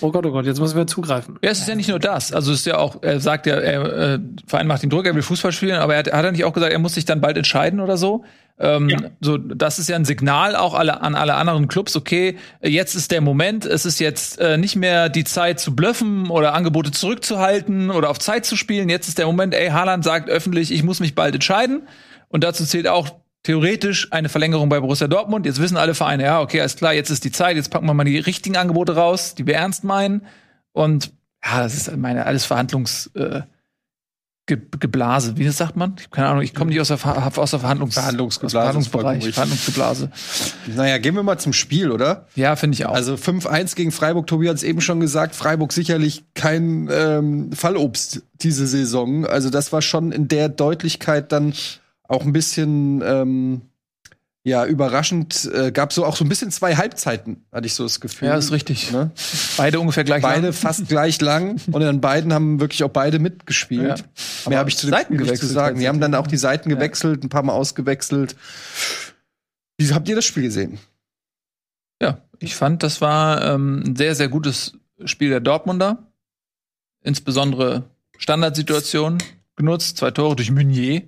Oh Gott, oh Gott, jetzt müssen wir zugreifen. Ja, es ist ja nicht nur das. Also es ist ja auch, er sagt ja, er, äh, Verein macht den Druck, er will Fußball spielen, aber er hat, hat er nicht auch gesagt, er muss sich dann bald entscheiden oder so? Ähm, ja. So, das ist ja ein Signal auch alle, an alle anderen Clubs. Okay, jetzt ist der Moment. Es ist jetzt äh, nicht mehr die Zeit zu blöffen oder Angebote zurückzuhalten oder auf Zeit zu spielen. Jetzt ist der Moment. Ey, Haaland sagt öffentlich, ich muss mich bald entscheiden. Und dazu zählt auch theoretisch eine Verlängerung bei Borussia Dortmund. Jetzt wissen alle Vereine, ja, okay, alles klar, jetzt ist die Zeit. Jetzt packen wir mal die richtigen Angebote raus, die wir ernst meinen. Und ja, das ist meine alles Verhandlungs äh, Ge Geblase, wie das sagt man? Ich keine Ahnung, ich komme nicht aus der, Ver aus der Verhandlungs Verhandlungsgeblase. Verhandlungsbereich. Verhandlungsgeblase. Naja, gehen wir mal zum Spiel, oder? Ja, finde ich auch. Also 5-1 gegen Freiburg, Tobi hat es eben schon gesagt, Freiburg sicherlich kein ähm, Fallobst diese Saison. Also das war schon in der Deutlichkeit dann auch ein bisschen ähm, ja, überraschend äh, gab so auch so ein bisschen zwei Halbzeiten, hatte ich so das Gefühl. Ja, ist richtig. Ne? Beide ungefähr gleich beide lang. Beide fast gleich lang. Und dann beiden haben wirklich auch beide mitgespielt. Ja. Mehr habe ich zu den Seiten gewechselt zu sagen. Die haben dann auch die Seiten gewechselt, ein paar Mal ausgewechselt. Wie habt ihr das Spiel gesehen? Ja, ich fand, das war ähm, ein sehr, sehr gutes Spiel der Dortmunder. Insbesondere Standardsituationen genutzt, zwei Tore durch Meunier.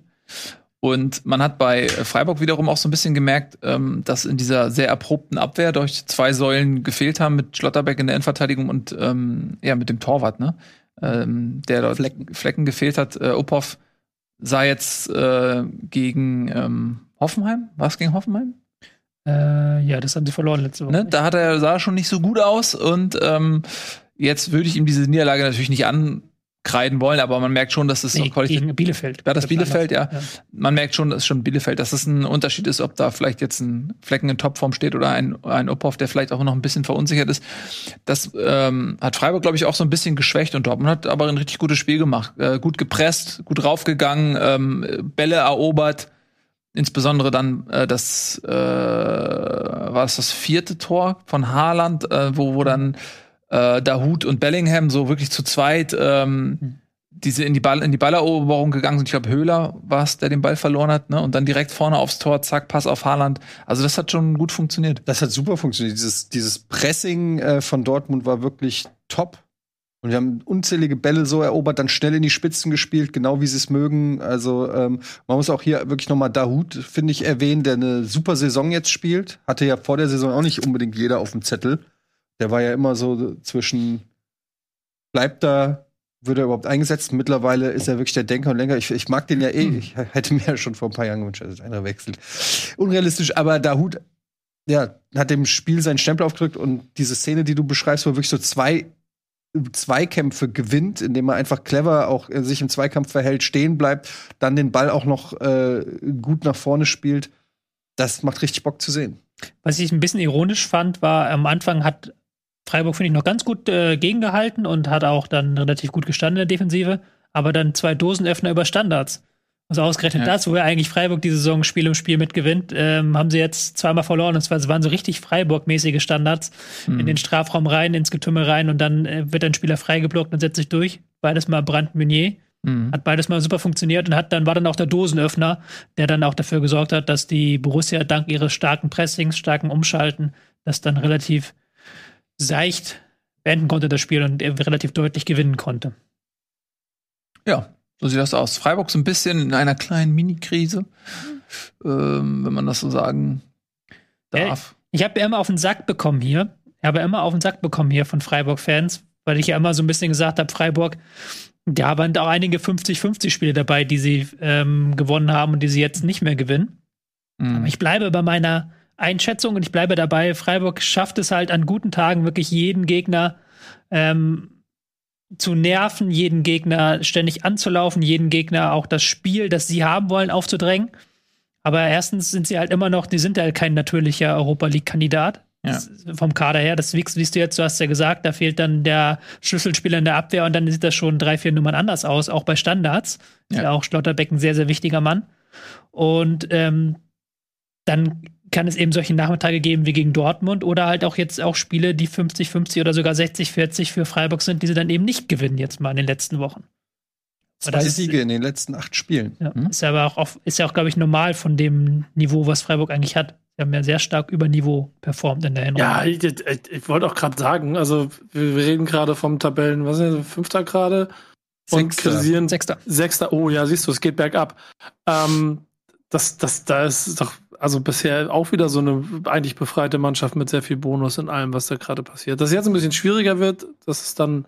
Und man hat bei Freiburg wiederum auch so ein bisschen gemerkt, ähm, dass in dieser sehr erprobten Abwehr durch zwei Säulen gefehlt haben mit Schlotterbeck in der Endverteidigung und ähm, ja mit dem Torwart, ne? Ähm, der dort Flecken. Flecken gefehlt hat. Äh, Uphoff sah jetzt äh, gegen ähm, Hoffenheim. War es gegen Hoffenheim? Äh, ja, das haben sie verloren letzte Woche. Ne? Da hat er sah schon nicht so gut aus und ähm, jetzt würde ich ihm diese Niederlage natürlich nicht an kreiden wollen, aber man merkt schon, dass es nee, qualitativ gegen Bielefeld. War das Bielefeld, ja. ja. Man merkt schon, dass schon Bielefeld, dass es ein Unterschied ist, ob da vielleicht jetzt ein Flecken in Topform steht oder ein ein Uphoff, der vielleicht auch noch ein bisschen verunsichert ist. Das ähm, hat Freiburg, glaube ich, auch so ein bisschen geschwächt und Dortmund hat aber ein richtig gutes Spiel gemacht, äh, gut gepresst, gut raufgegangen, ähm, Bälle erobert. Insbesondere dann äh, das äh, war es das vierte Tor von Haaland, äh, wo wo dann äh, Dahut und Bellingham so wirklich zu zweit ähm, hm. diese in die Ball in die Balleroberung gegangen sind. Ich glaube Höhler war es, der den Ball verloren hat, ne? Und dann direkt vorne aufs Tor, zack, Pass auf Haaland. Also das hat schon gut funktioniert. Das hat super funktioniert. Dieses dieses Pressing äh, von Dortmund war wirklich top. Und wir haben unzählige Bälle so erobert, dann schnell in die Spitzen gespielt, genau wie sie es mögen. Also ähm, man muss auch hier wirklich noch mal Dahut, finde ich, erwähnen, der eine super Saison jetzt spielt. Hatte ja vor der Saison auch nicht unbedingt jeder auf dem Zettel. Der war ja immer so zwischen bleibt da, wird er überhaupt eingesetzt? Mittlerweile ist er wirklich der Denker und Lenker. Ich, ich mag den ja eh. Ich hätte mir ja schon vor ein paar Jahren gewünscht, dass einer wechselt. Unrealistisch, aber Dahut ja, hat dem Spiel seinen Stempel aufgedrückt und diese Szene, die du beschreibst, wo wirklich so zwei Zweikämpfe gewinnt, indem er einfach clever auch äh, sich im Zweikampf verhält, stehen bleibt, dann den Ball auch noch äh, gut nach vorne spielt. Das macht richtig Bock zu sehen. Was ich ein bisschen ironisch fand, war, am Anfang hat Freiburg, finde ich, noch ganz gut äh, gegengehalten und hat auch dann relativ gut gestanden in der Defensive. aber dann zwei Dosenöffner über Standards. Also ausgerechnet Ja. das, wo ja eigentlich Freiburg die Saison Spiel um Spiel mitgewinnt, ähm, haben sie jetzt zweimal verloren. Und zwar es waren so richtig Freiburg-mäßige Standards in den Strafraum rein, ins Getümmel rein und dann äh, wird ein Spieler freigeblockt und setzt sich durch. Beides mal Brand Meunier. Mhm. Hat beides mal super funktioniert und hat dann war dann auch der Dosenöffner, der dann auch dafür gesorgt hat, dass die Borussia dank ihres starken Pressings, starken Umschalten, das dann relativ seicht beenden konnte, das Spiel und er relativ deutlich gewinnen konnte. Ja, so sieht das aus. Freiburg so ein bisschen in einer kleinen Mini-Krise, ähm, wenn man das so sagen darf. Ich habe immer auf den Sack bekommen hier. Ich habe immer auf den Sack bekommen hier von Freiburg-Fans, weil ich ja immer so ein bisschen gesagt habe, Freiburg, da waren auch einige 50-50-Spiele dabei, die sie ähm, gewonnen haben und die sie jetzt nicht mehr gewinnen. Mhm. Aber ich bleibe bei meiner Einschätzung und ich bleibe dabei, Freiburg schafft es halt an guten Tagen wirklich jeden Gegner ähm, zu nerven, jeden Gegner ständig anzulaufen, jeden Gegner auch das Spiel, das sie haben wollen, aufzudrängen. Aber erstens sind sie halt immer noch, die sind halt kein natürlicher Europa League-Kandidat. Ja. Vom Kader her, das wiegst, siehst du jetzt, du hast ja gesagt, da fehlt dann der Schlüsselspieler in der Abwehr und dann sieht das schon drei, vier Nummern anders aus, auch bei Standards. Ist Ja. ja auch Schlotterbeck ein sehr, sehr wichtiger Mann. Und ähm, dann kann es eben solche Nachmittage geben wie gegen Dortmund oder halt auch jetzt auch Spiele, die 50-50 oder sogar 60-40 für Freiburg sind, die sie dann eben nicht gewinnen jetzt mal in den letzten Wochen. Zwei ist- Siege in den letzten acht Spielen. Ja, Mhm. Ist ja aber auch, auf, ist ja auch, glaube ich, normal von dem Niveau, was Freiburg eigentlich hat. Sie haben ja sehr stark über Niveau performt in der Hinrunde. Ja, ich, ich, ich wollte auch gerade sagen, also wir, wir reden gerade vom Tabellen, was ist das, Fünfter gerade und Sechster. kritisieren Sechster. Sechster. Oh ja, siehst du, es geht bergab. Ähm, das, das, da ist doch also bisher auch wieder so eine eigentlich befreite Mannschaft mit sehr viel Bonus in allem, was da gerade passiert. Dass es jetzt ein bisschen schwieriger wird, das ist dann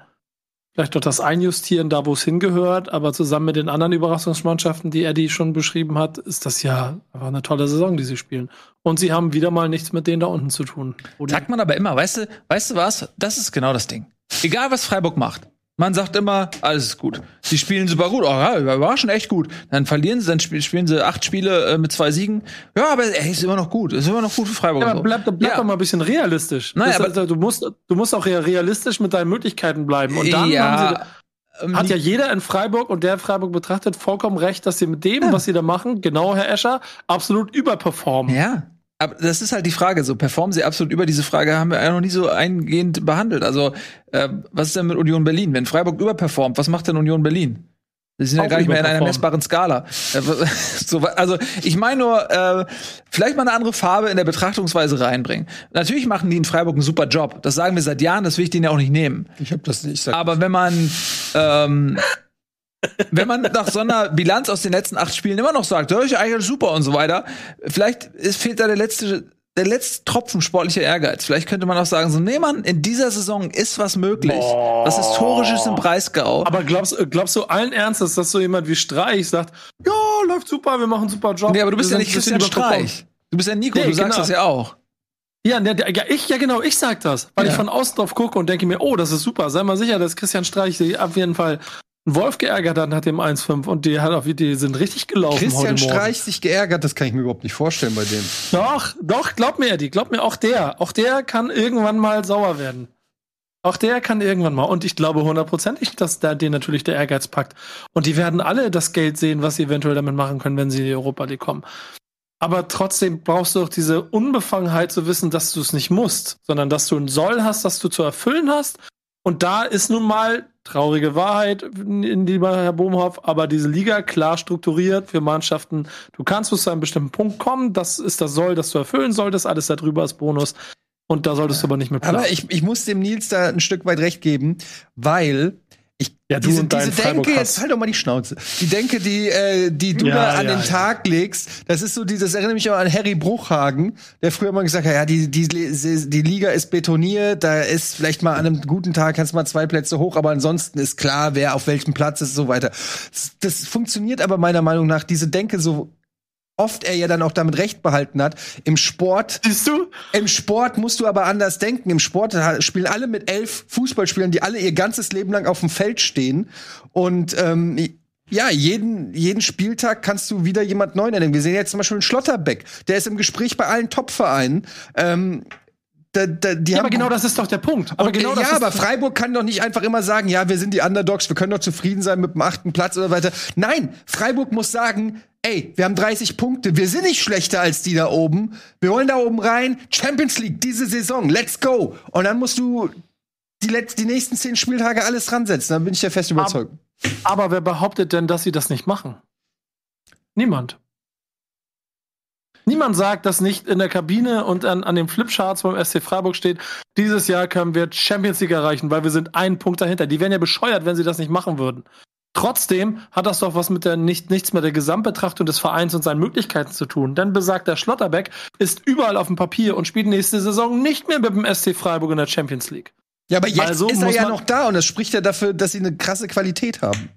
vielleicht doch das Einjustieren da, wo es hingehört, aber zusammen mit den anderen Überraschungsmannschaften, die Eddie schon beschrieben hat, ist das ja einfach eine tolle Saison, die sie spielen. Und sie haben wieder mal nichts mit denen da unten zu tun. Sagt man aber immer, weißt du, weißt du was? Das ist genau das Ding. Egal was Freiburg macht. Man sagt immer, alles ist gut. Die spielen super gut. Oh ja, war schon echt gut. Dann verlieren sie, dann spiel, spielen sie acht Spiele äh, mit zwei Siegen. Ja, aber ey, ist immer noch gut. Ist immer noch gut für Freiburg. Ja, aber bleib, bleib Ja. doch mal ein bisschen realistisch. Nein, Das- aber- also, du, musst, du musst auch realistisch mit deinen Möglichkeiten bleiben. Und dann ja, haben ähm, sie, hat ja jeder in Freiburg und der in Freiburg betrachtet vollkommen recht, dass sie mit dem, was sie da machen, genau, Herr Escher, absolut überperformen. Ja. Aber das ist halt die Frage. So performen sie absolut über diese Frage haben wir ja noch nie so eingehend behandelt. Also äh, was ist denn mit Union Berlin? Wenn Freiburg überperformt, was macht denn Union Berlin? Sie sind ja Auch gar nicht mehr in einer messbaren Skala. Äh, (laughs) so, also ich meine nur, äh, vielleicht mal eine andere Farbe in der Betrachtungsweise reinbringen. Natürlich machen die in Freiburg einen super Job. Das sagen wir seit Jahren, das will ich denen ja auch nicht nehmen. Ich habe das nicht. Ich sag, Aber wenn man ähm, wenn man nach so einer Bilanz aus den letzten acht Spielen immer noch sagt, ja, ja eigentlich super und so weiter, vielleicht ist, fehlt da der letzte der letzte Tropfen sportlicher Ehrgeiz. Vielleicht könnte man auch sagen, so, nee, Mann, in dieser Saison ist was möglich. Was Historisches im Breisgau. Aber glaubst, glaubst du allen Ernstes, dass so jemand wie Streich sagt, ja, läuft super, wir machen einen super Job. nee, aber du bist ja nicht Christian überperformt." Streich. Du bist ja Nico, Nee, du sagst genau. das ja auch. Ja, der, ja, ich, ja genau, ich sag das, weil Ja. ich von außen drauf gucke und denke mir, oh, das ist super. Sei mal sicher, dass Christian Streich sich auf jeden Fall Wolf geärgert hat nach dem 1-5 und die, hat auf, die sind richtig gelaufen Christian. Streich sich geärgert, das kann ich mir überhaupt nicht vorstellen bei dem. Doch, doch, glaub mir, Eddie, glaub mir, auch der, auch der kann irgendwann mal sauer werden. Auch der kann irgendwann mal. Und ich glaube hundertprozentig, dass da den natürlich der Ehrgeiz packt. Und die werden alle das Geld sehen, was sie eventuell damit machen können, wenn sie in die Europa League kommen. Aber trotzdem brauchst du auch diese Unbefangenheit zu wissen, dass du es nicht musst, sondern dass du ein Soll hast, das du zu erfüllen hast. Und da ist nun mal traurige Wahrheit, lieber Herr Bohmhoff, aber diese Liga klar strukturiert für Mannschaften. Du kannst bis zu einem bestimmten Punkt kommen, das ist das Soll, das du erfüllen solltest, alles darüber ist Bonus. Und da solltest du aber nicht mit Aber ich, ich muss dem Nils da ein Stück weit recht geben, weil ich Ja, du diese, und diese Denke, jetzt halt doch mal die Schnauze. Die Denke, die, äh, die du Ja, da an ja, den. Tag legst, das ist so dieses, erinnert mich auch an Harry Bruchhagen, der früher mal gesagt hat, ja, die, die, die Liga ist betoniert, da ist vielleicht mal an einem guten Tag kannst du mal zwei Plätze hoch, aber ansonsten ist klar, wer auf welchem Platz ist und so weiter. Das, das funktioniert aber meiner Meinung nach, diese Denke so oft er ja dann auch damit recht behalten hat. Im Sport Siehst du? im Sport musst du aber anders denken. Im Sport spielen alle mit elf Fußballspielern, die alle ihr ganzes Leben lang auf dem Feld stehen. Und ähm, ja, jeden, jeden Spieltag kannst du wieder jemand Neuen entdecken. Wir sehen jetzt zum Beispiel einen Schlotterbeck. Der ist im Gespräch bei allen Top-Vereinen. Ähm, da, da, die Ja, haben aber genau das ist doch der Punkt. Aber genau das ja, aber Freiburg kann doch nicht einfach immer sagen, ja, wir sind die Underdogs, wir können doch zufrieden sein mit dem achten Platz oder weiter. Nein, Freiburg muss sagen, ey, wir haben 30 Punkte, wir sind nicht schlechter als die da oben. Wir wollen da oben rein, Champions League diese Saison, let's go. Und dann musst du die, letz die nächsten zehn Spieltage alles dran setzen, dann bin ich ja fest überzeugt. Aber wer behauptet denn, dass sie das nicht machen? Niemand. Niemand sagt, dass nicht in der Kabine und an, an den Flipcharts beim SC Freiburg steht, dieses Jahr können wir Champions League erreichen, weil wir sind einen Punkt dahinter. Die wären ja bescheuert, wenn sie das nicht machen würden. Trotzdem hat das doch was mit der nicht, nichts mit der Gesamtbetrachtung des Vereins und seinen Möglichkeiten zu tun. Denn besagter Schlotterbeck ist überall auf dem Papier und spielt nächste Saison nicht mehr mit dem SC Freiburg in der Champions League. Ja, aber jetzt Also ist er ja noch da und das spricht ja dafür, dass sie eine krasse Qualität haben.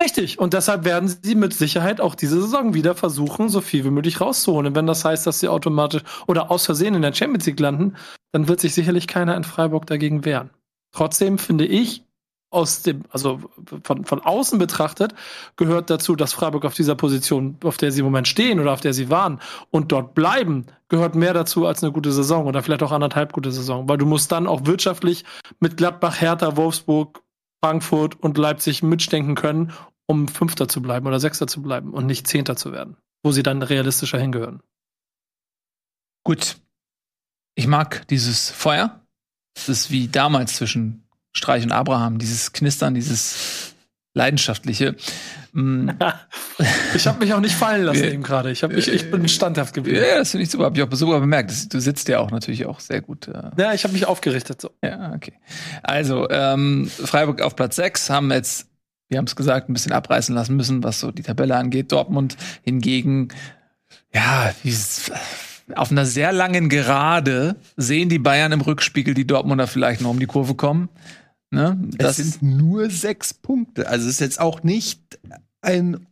Richtig. Und deshalb werden sie mit Sicherheit auch diese Saison wieder versuchen, so viel wie möglich rauszuholen. Und wenn das heißt, dass sie automatisch oder aus Versehen in der Champions League landen, dann wird sich sicherlich keiner in Freiburg dagegen wehren. Trotzdem finde ich, aus dem, also von, von außen betrachtet, gehört dazu, dass Freiburg auf dieser Position, auf der sie im Moment stehen oder auf der sie waren und dort bleiben, gehört mehr dazu als eine gute Saison oder vielleicht auch anderthalb gute Saison. Weil du musst dann auch wirtschaftlich mit Gladbach, Hertha, Wolfsburg, Frankfurt und Leipzig mitdenken können, um Fünfter zu bleiben oder Sechster zu bleiben und nicht Zehnter zu werden, wo sie dann realistischer hingehören. Gut. Ich mag dieses Feuer. Das ist wie damals zwischen Streich und Abraham, dieses Knistern, dieses leidenschaftliche. Mm, (laughs) Ich habe mich auch nicht fallen lassen eben gerade. Ich, hab mich- ich bin standhaft geblieben. ja, das finde ich super. Hab ich auch sogar bemerkt. Du sitzt ja auch natürlich auch sehr gut. Äh, Ja, ich habe mich aufgerichtet. So. Ja, okay. Also, ähm, Freiburg auf Platz 6 haben jetzt, wir haben es gesagt, ein bisschen abreißen lassen müssen, was so die Tabelle angeht. Dortmund hingegen, ja, wie es- auf einer sehr langen Gerade sehen die Bayern im Rückspiegel die Dortmunder vielleicht noch um die Kurve kommen. Ne? Das sind nur sechs Punkte. Also es ist jetzt auch nicht ein.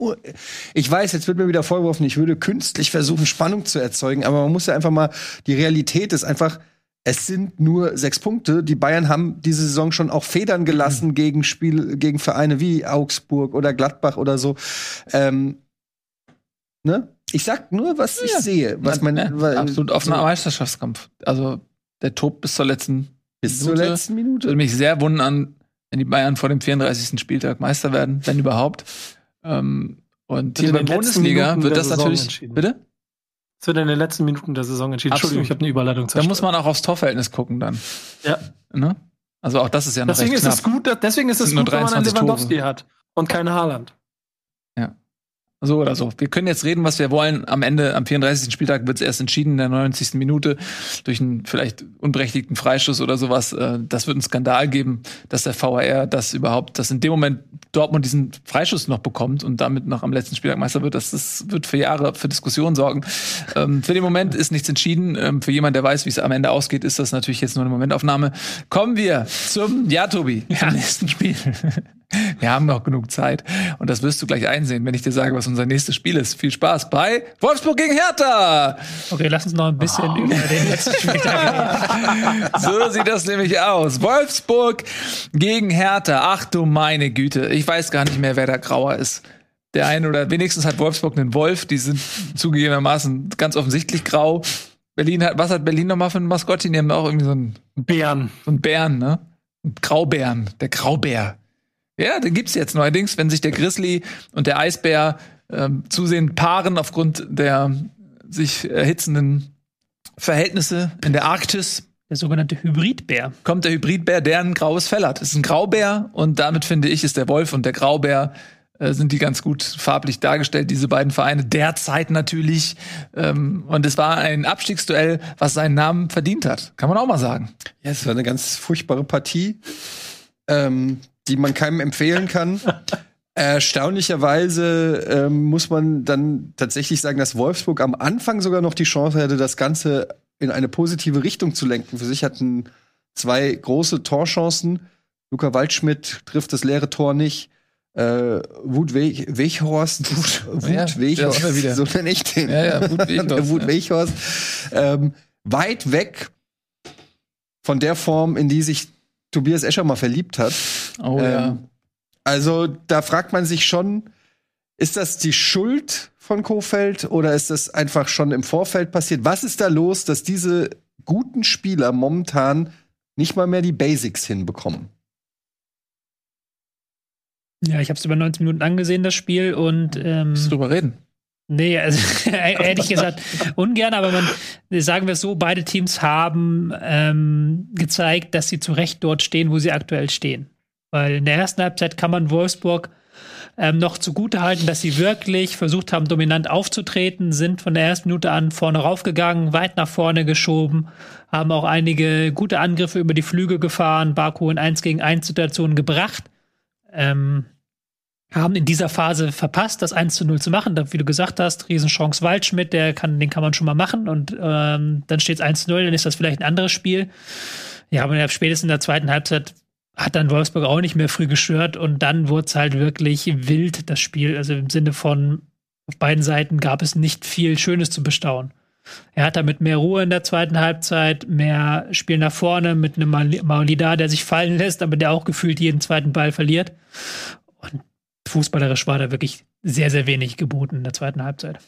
Ich weiß, jetzt wird mir wieder vorgeworfen, ich würde künstlich versuchen, Spannung zu erzeugen, aber man muss ja einfach mal, die Realität ist einfach, es sind nur sechs Punkte. Die Bayern haben diese Saison schon auch Federn gelassen gegen Spiel, gegen Vereine wie Augsburg oder Gladbach oder so. Ähm, ne? Ich sag nur, was ich Ja. sehe, was man ja, weil- absolut offener so Meisterschaftskampf. Also der tobt bis zur letzten bis zur Minute. letzten Würde Minute. mich sehr wundern, wenn die Bayern vor dem 34. Spieltag Meister werden, wenn überhaupt. Ähm, und hier in bei letzten Bundesliga Minuten wird der das Saison natürlich. entschieden. Bitte? Es wird in den letzten Minuten der Saison entschieden. Absolut. Entschuldigung, ich habe eine Überleitung Da zerstört. muss man auch aufs Torverhältnis gucken dann. Ja. Ne? Also auch das ist ja noch Deswegen recht ist es gut, dass- deswegen ist es nur gut, wenn man einen 23 Lewandowski Tore. hat und keine Haaland. So oder so. Wir können jetzt reden, was wir wollen. Am Ende, am 34. Spieltag wird es erst entschieden in der 90. Minute durch einen vielleicht unberechtigten Freischuss oder sowas. Äh, Das wird einen Skandal geben, dass der VAR das überhaupt, dass in dem Moment Dortmund diesen Freischuss noch bekommt und damit noch am letzten Spieltag Meister wird. Das, das wird für Jahre für Diskussionen sorgen. Ähm, Für den Moment ist nichts entschieden. Ähm, Für jemand, der weiß, wie es am Ende ausgeht, ist das natürlich jetzt nur eine Momentaufnahme. Kommen wir zum, ja, Tobi, zum nächsten Spiel. (laughs) Wir haben noch genug Zeit. Und das wirst du gleich einsehen, wenn ich dir sage, was unser nächstes Spiel ist. Viel Spaß bei Wolfsburg gegen Hertha. Okay, lass uns noch ein bisschen über den letzten Spieltag reden. (laughs) So sieht das nämlich aus. Wolfsburg gegen Hertha. Ach du meine Güte. Ich weiß gar nicht mehr, wer da grauer ist. Der eine oder wenigstens hat Wolfsburg einen Wolf. Die sind zugegebenermaßen ganz offensichtlich grau. Berlin hat, was hat Berlin nochmal für ein Maskottchen? Die haben auch irgendwie so einen, Bären. so einen Bären, ne? Ein Graubären. Der Graubär. Ja, den gibt's jetzt neuerdings, wenn sich der Grizzly und der Eisbär ähm, zusehen paaren aufgrund der sich erhitzenden Verhältnisse in der Arktis, Der sogenannte Hybridbär. kommt der Hybridbär, der ein graues Fell hat. Es ist ein Graubär und damit finde ich, ist der Wolf und der Graubär äh, sind die ganz gut farblich dargestellt, diese beiden Vereine, derzeit natürlich. Ähm, und es war ein Abstiegsduell, was seinen Namen verdient hat. Kann man auch mal sagen. Ja, es war eine ganz furchtbare Partie, ähm, die man keinem empfehlen kann. (laughs) Erstaunlicherweise ähm, muss man dann tatsächlich sagen, dass Wolfsburg am Anfang sogar noch die Chance hatte, das Ganze in eine positive Richtung zu lenken. Für sich hatten zwei große Torchancen. Luca Waldschmidt trifft das leere Tor nicht. Äh, Wut We Weghorst, (laughs) Wut Ja, der Weghorst, so nenne ich den. Ja, ja, Wut (laughs) Weghorst, Wut. Weghorst. Ähm, weit weg von der Form, in die sich Tobias Escher mal verliebt hat. Oh Ähm, Also da fragt man sich schon, ist das die Schuld von Kofeld oder ist das einfach schon im Vorfeld passiert? Was ist da los, dass diese guten Spieler momentan nicht mal mehr die Basics hinbekommen. Ja, ich habe es über 90 Minuten angesehen, das Spiel, und ähm, drüber reden. Nee, also (laughs) ehrlich gesagt ungern, aber man sagen wir es so, beide Teams haben ähm, gezeigt, dass sie zu Recht dort stehen, wo sie aktuell stehen. Weil in der ersten Halbzeit kann man Wolfsburg ähm, noch zugute halten, dass sie wirklich versucht haben, dominant aufzutreten, sind von der ersten Minute an vorne raufgegangen, weit nach vorne geschoben, haben auch einige gute Angriffe über die Flügel gefahren, Baku in 1 gegen 1 Situationen gebracht. Ähm, haben in dieser Phase verpasst, das 1 zu 0 zu machen. Da, wie du gesagt hast, Riesenchance Waldschmidt, der kann, den kann man schon mal machen und ähm, dann steht es 1 zu 0, dann ist das vielleicht ein anderes Spiel. Ja, aber spätestens in der zweiten Halbzeit hat dann Wolfsburg auch nicht mehr früh gestört und dann wurde es halt wirklich wild, das Spiel. Also im Sinne von, auf beiden Seiten gab es nicht viel Schönes zu bestaunen. Er hat damit mehr Ruhe in der zweiten Halbzeit, mehr Spiel nach vorne mit einem Maulida, der sich fallen lässt, aber der auch gefühlt jeden zweiten Ball verliert. Und fußballerisch war da wirklich sehr, sehr wenig geboten in der zweiten Halbzeit.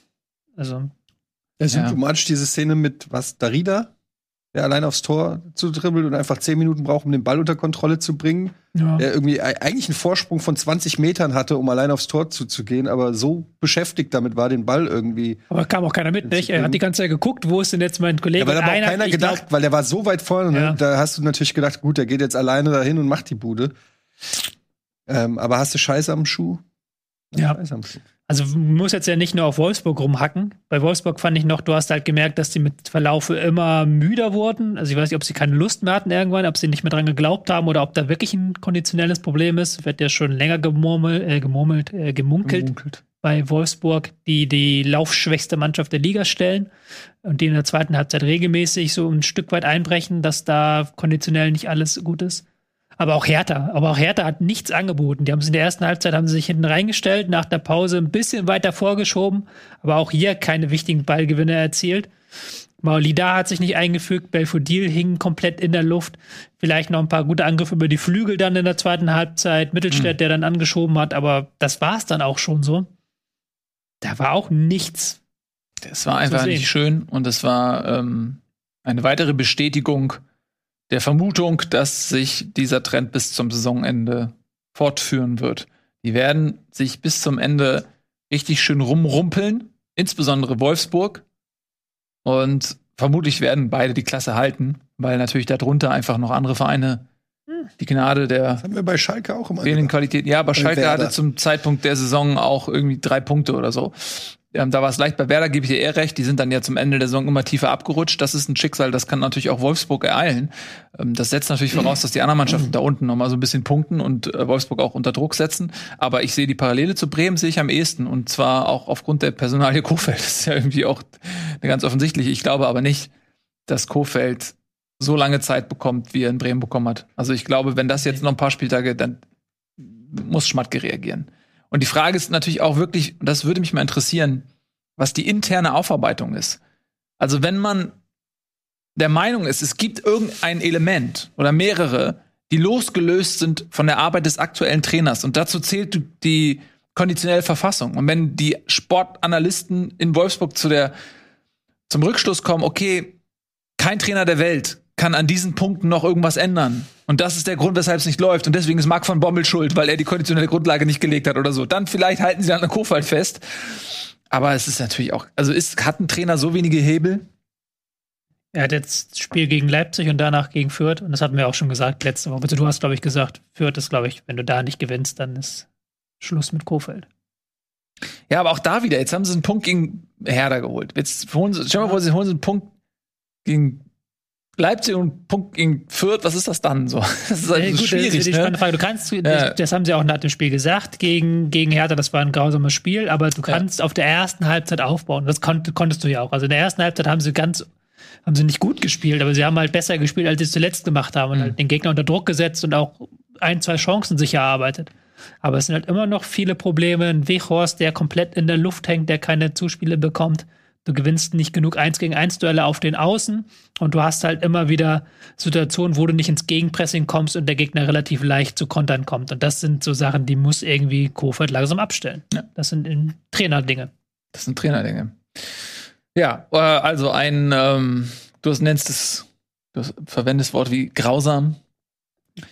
Also. Ja, symptomatisch diese Szene mit was, Darida, der allein aufs Tor zu dribbeln und einfach zehn Minuten braucht, um den Ball unter Kontrolle zu bringen. Ja. Der irgendwie eigentlich einen Vorsprung von 20 Metern hatte, um allein aufs Tor zuzugehen, aber so beschäftigt damit war, den Ball irgendwie. Aber kam auch keiner mit, nicht? Er hat die ganze Zeit geguckt, wo ist denn jetzt mein Kollege? Ja, weil da hat auch keiner gedacht, glaub, weil der war so weit vorne, ja. ne? da hast du natürlich gedacht, gut, der geht jetzt alleine dahin und macht die Bude. Ähm, aber hast du Scheiße am Schuh? Ja. Scheiße am Schuh. Also muss jetzt ja nicht nur auf Wolfsburg rumhacken. Bei Wolfsburg fand ich noch, du hast halt gemerkt, dass die mit Verlaufe immer müder wurden. Also ich weiß nicht, ob sie keine Lust mehr hatten irgendwann, ob sie nicht mehr dran geglaubt haben oder ob da wirklich ein konditionelles Problem ist. Wird ja schon länger gemurmelt, äh, gemurmelt, äh, gemunkelt, gemunkelt bei Wolfsburg, die die laufschwächste Mannschaft der Liga stellen und die in der zweiten Halbzeit regelmäßig so ein Stück weit einbrechen, dass da konditionell nicht alles gut ist. Aber auch Hertha. Aber auch Hertha hat nichts angeboten. Die haben es in der ersten Halbzeit haben sie sich hinten reingestellt, nach der Pause ein bisschen weiter vorgeschoben, aber auch hier keine wichtigen Ballgewinne erzielt. Maulida hat sich nicht eingefügt, Belfodil hing komplett in der Luft. Vielleicht noch ein paar gute Angriffe über die Flügel dann in der zweiten Halbzeit. Mittelstädt, mhm. der dann angeschoben hat, aber das war es dann auch schon so. Da war auch nichts. Es war einfach nicht schön und es war ähm, eine weitere Bestätigung der Vermutung, dass sich dieser Trend bis zum Saisonende fortführen wird. Die werden sich bis zum Ende richtig schön rumrumpeln, insbesondere Wolfsburg. Und vermutlich werden beide die Klasse halten, weil natürlich darunter einfach noch andere Vereine die Gnade der das haben wir bei Schalke auch immer fehlenden Qualität. Ja, aber Schalke hatte zum Zeitpunkt der Saison auch irgendwie drei Punkte oder so. Ähm, da war es leicht. Bei Werder gebe ich dir eher recht. Die sind dann ja zum Ende der Saison immer tiefer abgerutscht. Das ist ein Schicksal, das kann natürlich auch Wolfsburg ereilen. Ähm, das setzt natürlich voraus, dass die anderen Mannschaften da unten nochmal so ein bisschen punkten und äh, Wolfsburg auch unter Druck setzen. Aber ich sehe die Parallele zu Bremen sehe ich am ehesten. Und zwar auch aufgrund der Personalie (laughs) Kofeld. Das ist ja irgendwie auch eine ganz offensichtliche. Ich glaube aber nicht, dass Kofeld so lange Zeit bekommt, wie er in Bremen bekommen hat. Also ich glaube, wenn das jetzt noch ein paar Spieltage, dann muss Schmatke reagieren. Und die Frage ist natürlich auch wirklich, das würde mich mal interessieren, was die interne Aufarbeitung ist. Also wenn man der Meinung ist, es gibt irgendein Element oder mehrere, die losgelöst sind von der Arbeit des aktuellen Trainers und dazu zählt die konditionelle Verfassung. Und wenn die Sportanalysten in Wolfsburg zu der zum Rückschluss kommen, okay, kein Trainer der Welt kann an diesen Punkten noch irgendwas ändern. Und das ist der Grund, weshalb es nicht läuft. Und deswegen ist Marc von Bommel schuld, weil er die konditionelle Grundlage nicht gelegt hat oder so. Dann vielleicht halten sie an der Kofeld fest. Aber es ist natürlich auch, also ist, hat ein Trainer so wenige Hebel? Er hat jetzt Spiel gegen Leipzig und danach gegen Fürth. Und das hatten wir auch schon gesagt letzte Woche. Du hast, glaube ich, gesagt, Fürth ist, glaube ich, wenn du da nicht gewinnst, dann ist Schluss mit Kofeld. Ja, aber auch da wieder, jetzt haben sie einen Punkt gegen Herder geholt. Jetzt holen sie, stell mal vor, sie holen sie einen Punkt gegen Leipzig und Punkt gegen Fürth, was ist das dann so? (laughs) Das ist halt ja, gut, schwierig. Das ist die ne? Frage. Du kannst, ja. das haben sie auch nach dem Spiel gesagt, gegen, gegen Hertha, das war ein grausames Spiel, aber du kannst ja. auf der ersten Halbzeit aufbauen. Das konnt, konntest du ja auch. Also in der ersten Halbzeit haben sie ganz, haben sie nicht gut gespielt, aber sie haben halt besser gespielt, als sie es zuletzt gemacht haben und mhm. halt den Gegner unter Druck gesetzt und auch ein, zwei Chancen sich erarbeitet. Aber es sind halt immer noch viele Probleme. Ein Wechhorst, der komplett in der Luft hängt, der keine Zuspiele bekommt. Du gewinnst nicht genug 1 gegen 1 Duelle auf den Außen und du hast halt immer wieder Situationen, wo du nicht ins Gegenpressing kommst und der Gegner relativ leicht zu Kontern kommt. Und das sind so Sachen, die muss irgendwie Kofeld langsam abstellen. Ja. Das sind Trainerdinge. Das sind Trainerdinge. Ja, äh, also ein ähm, Du hast, nennst es, du verwendest Wort wie grausam.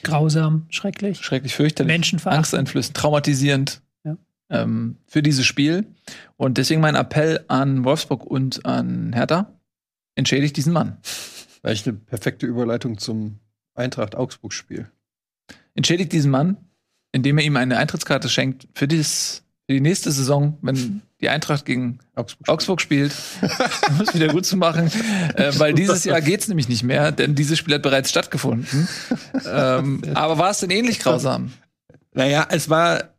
Grausam, schrecklich. Schrecklich fürchterlich. Menschenverachtend. Angsteinflößend, traumatisierend. Ähm, für dieses Spiel. Und deswegen mein Appell an Wolfsburg und an Hertha. Entschädigt diesen Mann. Eigentlich eine perfekte Überleitung zum Eintracht-Augsburg-Spiel. Entschädigt diesen Mann, indem er ihm eine Eintrittskarte schenkt für, dieses, für die nächste Saison, wenn die Eintracht gegen Augsburg. Augsburg spielt, um es wieder gut zu machen. Äh, weil dieses Jahr geht's nämlich nicht mehr, denn dieses Spiel hat bereits stattgefunden. ähm, aber war es denn ähnlich grausam? Naja, es war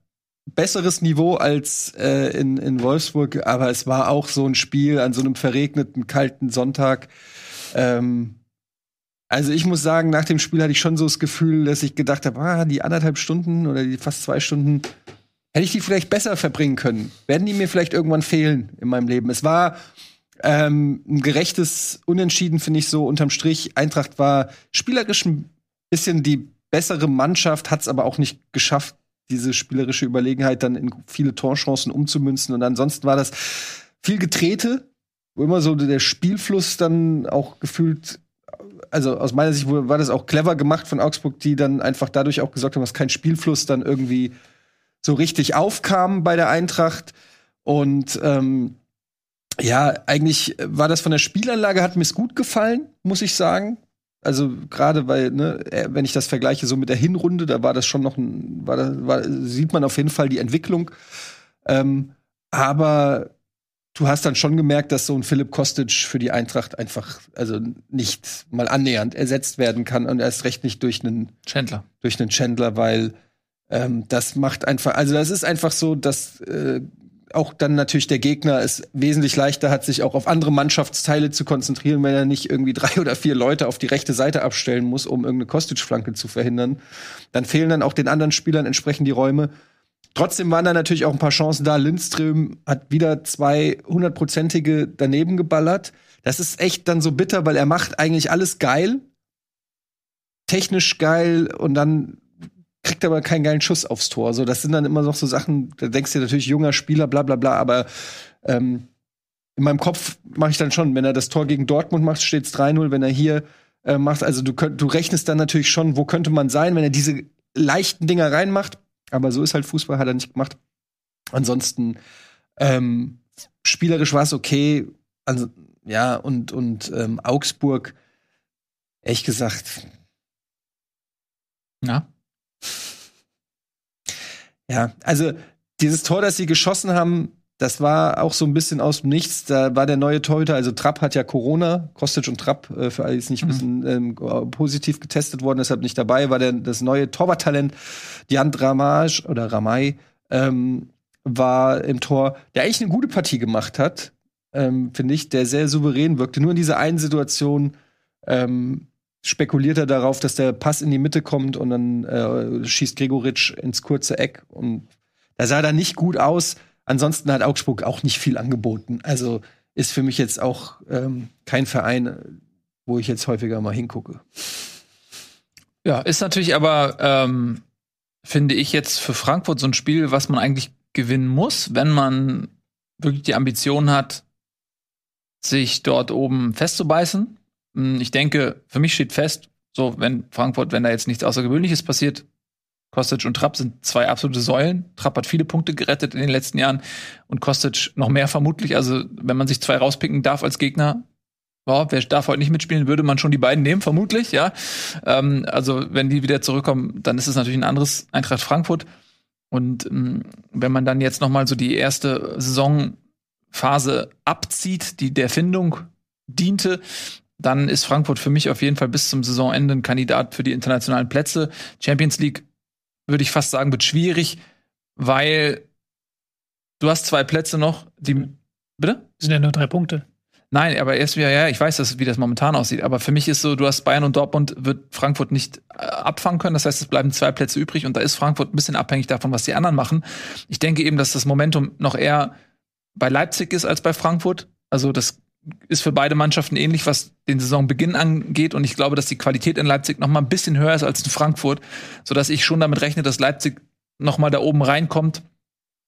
besseres Niveau als äh, in, in Wolfsburg, aber es war auch so ein Spiel an so einem verregneten, kalten Sonntag. Ähm, also ich muss sagen, nach dem Spiel hatte ich schon so das Gefühl, dass ich gedacht habe, ah, die anderthalb Stunden oder die fast zwei Stunden hätte ich die vielleicht besser verbringen können. Werden die mir vielleicht irgendwann fehlen in meinem Leben? Es war ähm, ein gerechtes Unentschieden, finde ich so unterm Strich. Eintracht war spielerisch ein bisschen die bessere Mannschaft, hat es aber auch nicht geschafft, diese spielerische Überlegenheit dann in viele Torchancen umzumünzen. Und ansonsten war das viel Getrete, wo immer so der Spielfluss dann auch gefühlt, also aus meiner Sicht war das auch clever gemacht von Augsburg, die dann einfach dadurch auch gesorgt haben, dass kein Spielfluss dann irgendwie so richtig aufkam bei der Eintracht. Und ähm, ja, eigentlich war das von der Spielanlage, hat mir es gut gefallen, muss ich sagen. Also gerade weil, ne, äh, wenn ich das vergleiche so mit der Hinrunde, da war das schon noch ein, war, da, war sieht man auf jeden Fall die Entwicklung. Ähm, aber du hast dann schon gemerkt, dass so ein Philipp Kostic für die Eintracht einfach also nicht mal annähernd ersetzt werden kann und erst recht nicht durch einen Chandler. durch einen Chandler, weil ähm, das macht einfach, also das ist einfach so, dass äh, auch dann natürlich der Gegner es wesentlich leichter hat, sich auch auf andere Mannschaftsteile zu konzentrieren, wenn er nicht irgendwie (laughs) drei oder vier Leute auf die rechte Seite abstellen muss, um irgendeine Kostic-Flanke zu verhindern. Dann fehlen dann auch den anderen Spielern entsprechend die Räume. Trotzdem waren da natürlich auch ein paar Chancen da. Lindström hat wieder zwei hundertprozentige daneben geballert. Das ist echt dann so bitter, weil er macht eigentlich alles geil. Technisch geil und dann kriegt aber keinen geilen Schuss aufs Tor. So, das sind dann immer noch so Sachen, da denkst du dir natürlich junger Spieler, bla bla bla, aber ähm, in meinem Kopf mache ich dann schon, wenn er das Tor gegen Dortmund macht, steht es 3-0, wenn er hier äh, macht, also du, könnt, du rechnest dann natürlich schon, wo könnte man sein, wenn er diese leichten Dinger reinmacht, aber so ist halt Fußball, hat er nicht gemacht. Ansonsten ähm, spielerisch war es okay, also, ja, und, und ähm, Augsburg, ehrlich gesagt, Ja. Ja, also dieses Tor, das sie geschossen haben, das war auch so ein bisschen aus dem Nichts. Da war der neue Torhüter, also Trapp hat ja Corona, Kostic und Trapp, äh, für alle, die es nicht Mhm. wissen, ähm, positiv getestet worden, deshalb nicht dabei, war der, das neue Torwarttalent, Jan Ramaj oder Ramay, ähm, war im Tor, der eigentlich eine gute Partie gemacht hat, ähm, finde ich, der sehr souverän wirkte. Nur in dieser einen Situation ähm, spekuliert er darauf, dass der Pass in die Mitte kommt und dann äh, schießt Gregoritsch ins kurze Eck. Und da sah er nicht gut aus. Ansonsten hat Augsburg auch nicht viel angeboten. Also ist für mich jetzt auch ähm, kein Verein, wo ich jetzt häufiger mal hingucke. Ja, ist natürlich aber, ähm, finde ich jetzt für Frankfurt so ein Spiel, was man eigentlich gewinnen muss, wenn man wirklich die Ambition hat, sich dort oben festzubeißen. Hm, Ich denke, für mich steht fest, so wenn Frankfurt, wenn da jetzt nichts Außergewöhnliches passiert, Kostic und Trapp sind zwei absolute Säulen. Trapp hat viele Punkte gerettet in den letzten Jahren und Kostic noch mehr vermutlich. Also wenn man sich zwei rauspicken darf als Gegner, ja, wer darf heute nicht mitspielen, würde man schon die beiden nehmen, vermutlich, ja. Ähm, also, wenn die wieder zurückkommen, dann ist es natürlich ein anderes Eintracht Frankfurt. Und ähm, wenn man dann jetzt noch mal so die erste Saisonphase abzieht, die der Findung diente, dann ist Frankfurt für mich auf jeden Fall bis zum Saisonende ein Kandidat für die internationalen Plätze. Champions League würde ich fast sagen, wird schwierig, weil du hast zwei Plätze noch, die bitte? sind ja nur drei Punkte. Nein, aber erst wieder, ja, ich weiß, dass, wie das momentan aussieht. Aber für mich ist so, du hast Bayern und Dortmund, wird Frankfurt nicht äh, abfangen können. Das heißt, es bleiben zwei Plätze übrig und da ist Frankfurt ein bisschen abhängig davon, was die anderen machen. Ich denke eben, dass das Momentum noch eher bei Leipzig ist als bei Frankfurt. Also das ist für beide Mannschaften ähnlich, was den Saisonbeginn angeht. Und ich glaube, dass die Qualität in Leipzig noch mal ein bisschen höher ist als in Frankfurt, sodass ich schon damit rechne, dass Leipzig noch mal da oben reinkommt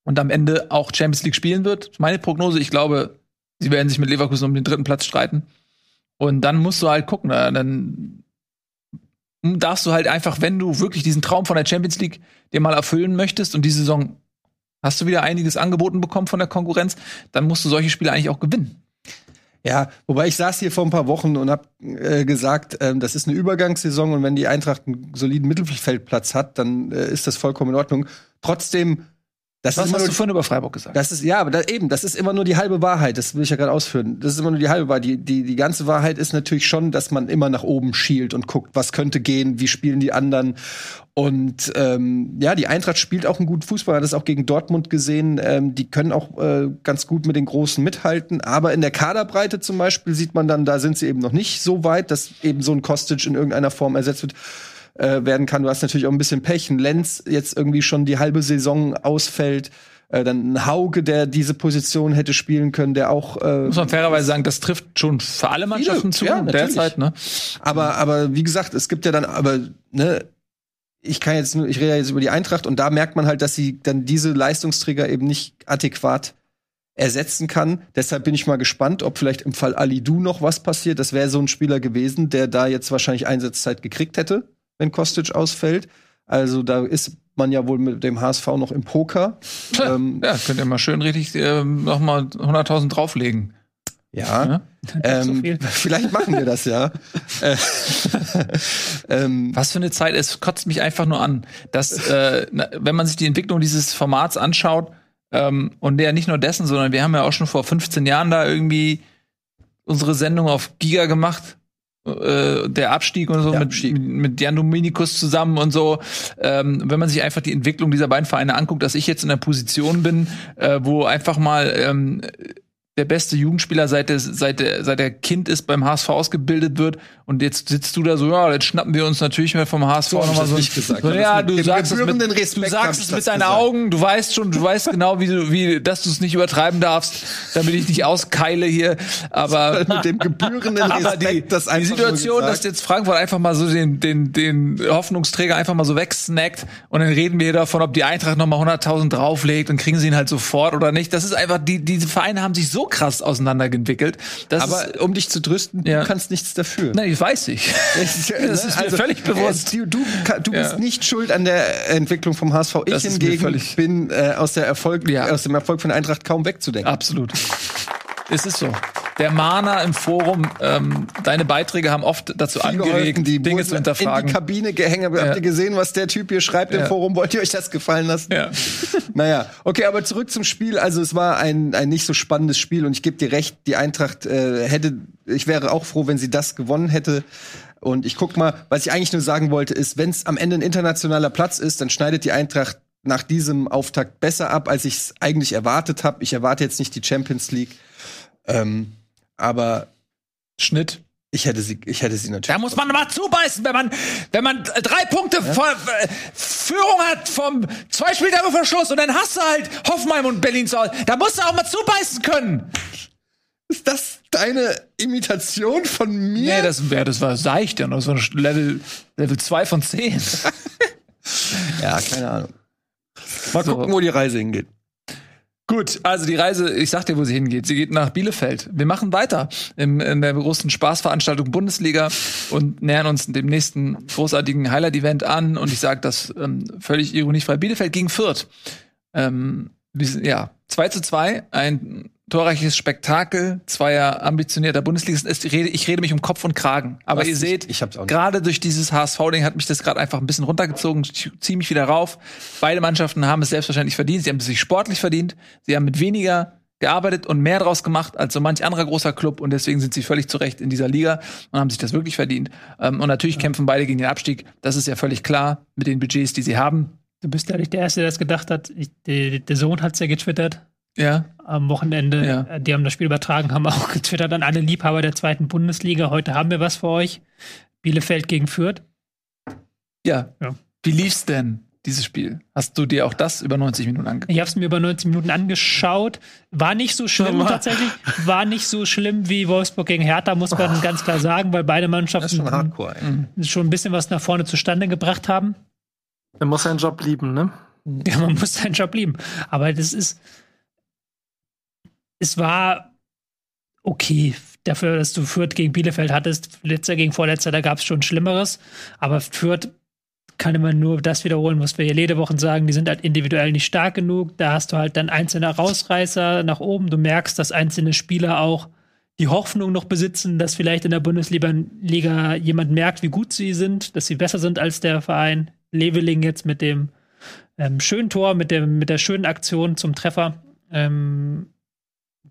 und am Ende auch Champions League spielen wird. Meine Prognose, ich glaube, sie werden sich mit Leverkusen um den dritten Platz streiten. Und dann musst du halt gucken, dann darfst du halt einfach, wenn du wirklich diesen Traum von der Champions League dir mal erfüllen möchtest und diese Saison hast du wieder einiges angeboten bekommen von der Konkurrenz, dann musst du solche Spiele eigentlich auch gewinnen. Ja, wobei ich saß hier vor ein paar Wochen und habe äh, gesagt, ähm, das ist eine Übergangssaison und wenn die Eintracht einen soliden Mittelfeldplatz hat, dann äh, ist das vollkommen in Ordnung. Trotzdem das Was ist immer hast nur, du vorhin über Freiburg gesagt? das ist ja, aber da, eben, das ist immer nur die halbe Wahrheit. Das will ich ja gerade ausführen. Das ist immer nur die halbe Wahrheit. Die, die, die ganze Wahrheit ist natürlich schon, dass man immer nach oben schielt und guckt, was könnte gehen, wie spielen die anderen. Und ähm, ja, die Eintracht spielt auch einen guten Fußball. Hat das auch gegen Dortmund gesehen. Ähm, die können auch äh, ganz gut mit den Großen mithalten. Aber in der Kaderbreite zum Beispiel sieht man dann, da sind sie eben noch nicht so weit, dass eben so ein Kostic in irgendeiner Form ersetzt wird äh, werden kann. Du hast natürlich auch ein bisschen Pech. Ein Lenz jetzt irgendwie schon die halbe Saison ausfällt. Äh, dann ein Hauge, der diese Position hätte spielen können, der auch. Äh, Muss man fairerweise sagen, das trifft schon für alle Mannschaften zu ja, natürlich. derzeit, ne? aber, aber wie gesagt, es gibt ja dann, aber ne, ich kann jetzt nur, ich rede ja jetzt über die Eintracht und da merkt man halt, dass sie dann diese Leistungsträger eben nicht adäquat ersetzen kann. Deshalb bin ich mal gespannt, ob vielleicht im Fall Ali Du noch was passiert. Das wäre so ein Spieler gewesen, der da jetzt wahrscheinlich Einsatzzeit gekriegt hätte, wenn Kostic ausfällt. Also da ist man ja wohl mit dem HSV noch im Poker. ähm, Ja, könnt ihr mal schön richtig ähm, noch mal 100.000 drauflegen. ja. Ja? Ähm, so viel. (laughs) vielleicht machen wir das ja. (laughs) Äh, ähm, Was für eine Zeit, es kotzt mich einfach nur an, dass, äh, wenn man sich die Entwicklung dieses Formats anschaut, ähm, und der nicht nur dessen, sondern wir haben ja auch schon vor 15 Jahren da irgendwie unsere Sendung auf Giga gemacht, äh, der Abstieg und so Der mit, Abstieg. mit Jan Dominikus zusammen und so. Ähm, wenn man sich einfach die Entwicklung dieser beiden Vereine anguckt, dass ich jetzt in der Position bin, äh, wo einfach mal ähm, der beste Jugendspieler seit der, seit der, seit der Kind ist beim HSV ausgebildet wird und jetzt sitzt du da so, ja, jetzt schnappen wir uns natürlich mehr vom HSV So nochmal so. nicht gesagt. So, ja, du sagst es mit, du Respekt sagst es mit deinen gesagt. Augen, du weißt schon, du weißt genau, wie du, wie, dass du es nicht übertreiben darfst, damit ich nicht auskeile hier, aber (laughs) mit dem gebührenden (laughs) aber die, Respekt, das die einfach Situation, dass jetzt Frankfurt einfach mal so den, den, den Hoffnungsträger einfach mal so wegsnackt und dann reden wir davon, ob die Eintracht noch mal 100.000 drauflegt und kriegen sie ihn halt sofort oder nicht. Das ist einfach, die, diese Vereine haben sich so krass auseinanderentwickelt. Das aber ist, um dich zu trösten, Ja. du kannst nichts dafür. nein, das weiß ich. Das ist (laughs) mir völlig bewusst. äh, Du, du, du Ja. bist nicht schuld an der Entwicklung vom HSV. Ich Das ist hingegen bin äh, aus, der Erfolg, Ja. aus dem Erfolg von Eintracht kaum wegzudenken. Absolut. Es ist so. Der Mahner im Forum, ähm, deine Beiträge haben oft dazu Viel angeregt, geholfen, die Dinge zu hinterfragen. In die Kabine gehängt. Habt Ja. ihr gesehen, was der Typ hier schreibt Ja. im Forum? Wollt ihr euch das gefallen lassen? Ja. (laughs) Naja, okay, aber zurück zum Spiel. Also es war ein, ein nicht so spannendes Spiel und ich gebe dir recht, die Eintracht äh, hätte, ich wäre auch froh, wenn sie das gewonnen hätte. Und ich guck mal, was ich eigentlich nur sagen wollte, ist, wenn es am Ende ein internationaler Platz ist, dann schneidet die Eintracht nach diesem Auftakt besser ab, als ich es eigentlich erwartet habe. Ich erwarte jetzt nicht die Champions League, ähm, aber Schnitt. ich hätte sie, ich hätte sie Da natürlich. muss man mal zubeißen, wenn man, wenn man drei Punkte vor, äh, Führung hat vom zwei Spieltage vor Schluss und dann hast du halt Hoffenheim und Berlin zu Hause. Da musst du auch mal zubeißen können. Ist das deine Imitation von mir? Nee, das, ja, das war seicht, ja, das war ein Level, Level 2 von 10. (laughs) ja, keine Ahnung. Mal So. gucken, wo die Reise hingeht. Gut, also die Reise, ich sag dir, wo sie hingeht. Sie geht nach Bielefeld. Wir machen weiter im, in der großen Spaßveranstaltung Bundesliga und nähern uns dem nächsten großartigen Highlight-Event an. Und ich sage das ähm, völlig ironiefrei. Bielefeld gegen Fürth. Ähm, ja, 2 zu 2, ein torreiches Spektakel zweier ambitionierter Bundesligisten. Es rede- Ich rede mich um Kopf und Kragen. Aber Was? ihr Ich- seht, ich gerade durch dieses HSV-Ding hat mich das gerade einfach ein bisschen runtergezogen. Ich ziehe mich wieder rauf. Beide Mannschaften haben es selbstverständlich verdient. Sie haben es sich sportlich verdient. Sie haben mit weniger gearbeitet und mehr draus gemacht als so manch anderer großer Club und deswegen sind sie völlig zu Recht in dieser Liga und haben sich das wirklich verdient. Ähm, und natürlich kämpfen beide gegen den Abstieg. Das ist ja völlig klar mit den Budgets, die sie haben. Du bist ja nicht der Erste, der das gedacht hat. Ich, der, der Sohn hat es ja getwittert Ja, am Wochenende. Ja. Äh, Die haben das Spiel übertragen, haben auch (laughs) getwittert an alle Liebhaber der zweiten Bundesliga. Heute haben wir was für euch. Bielefeld gegen Fürth. ja. Ja. Wie lief's denn, dieses Spiel? Hast du dir auch das über 90 Minuten angeguckt? Ich habe es mir über 90 Minuten angeschaut. War nicht so schlimm Mal. tatsächlich. War nicht so schlimm wie Wolfsburg gegen Hertha, muss man ganz klar sagen, weil beide Mannschaften schon hardcore. Ey. schon ein bisschen was nach vorne zustande gebracht haben. Der muss seinen Job lieben, ne? Ja, man muss seinen Job lieben. Aber das ist. Es war okay. Dafür, dass du Fürth gegen Bielefeld hattest, letzter gegen vorletzter, da gab es schon Schlimmeres. Aber Fürth kann immer nur das wiederholen, was wir hier jede Woche sagen. Die sind halt individuell nicht stark genug. Da hast du halt dann einzelne Rausreißer nach oben. Du merkst, dass einzelne Spieler auch die Hoffnung noch besitzen, dass vielleicht in der Bundesliga Liga jemand merkt, wie gut sie sind, dass sie besser sind als der Verein. Leveling jetzt mit dem ähm, schönen Tor, mit, dem, mit der schönen Aktion zum Treffer. Ähm,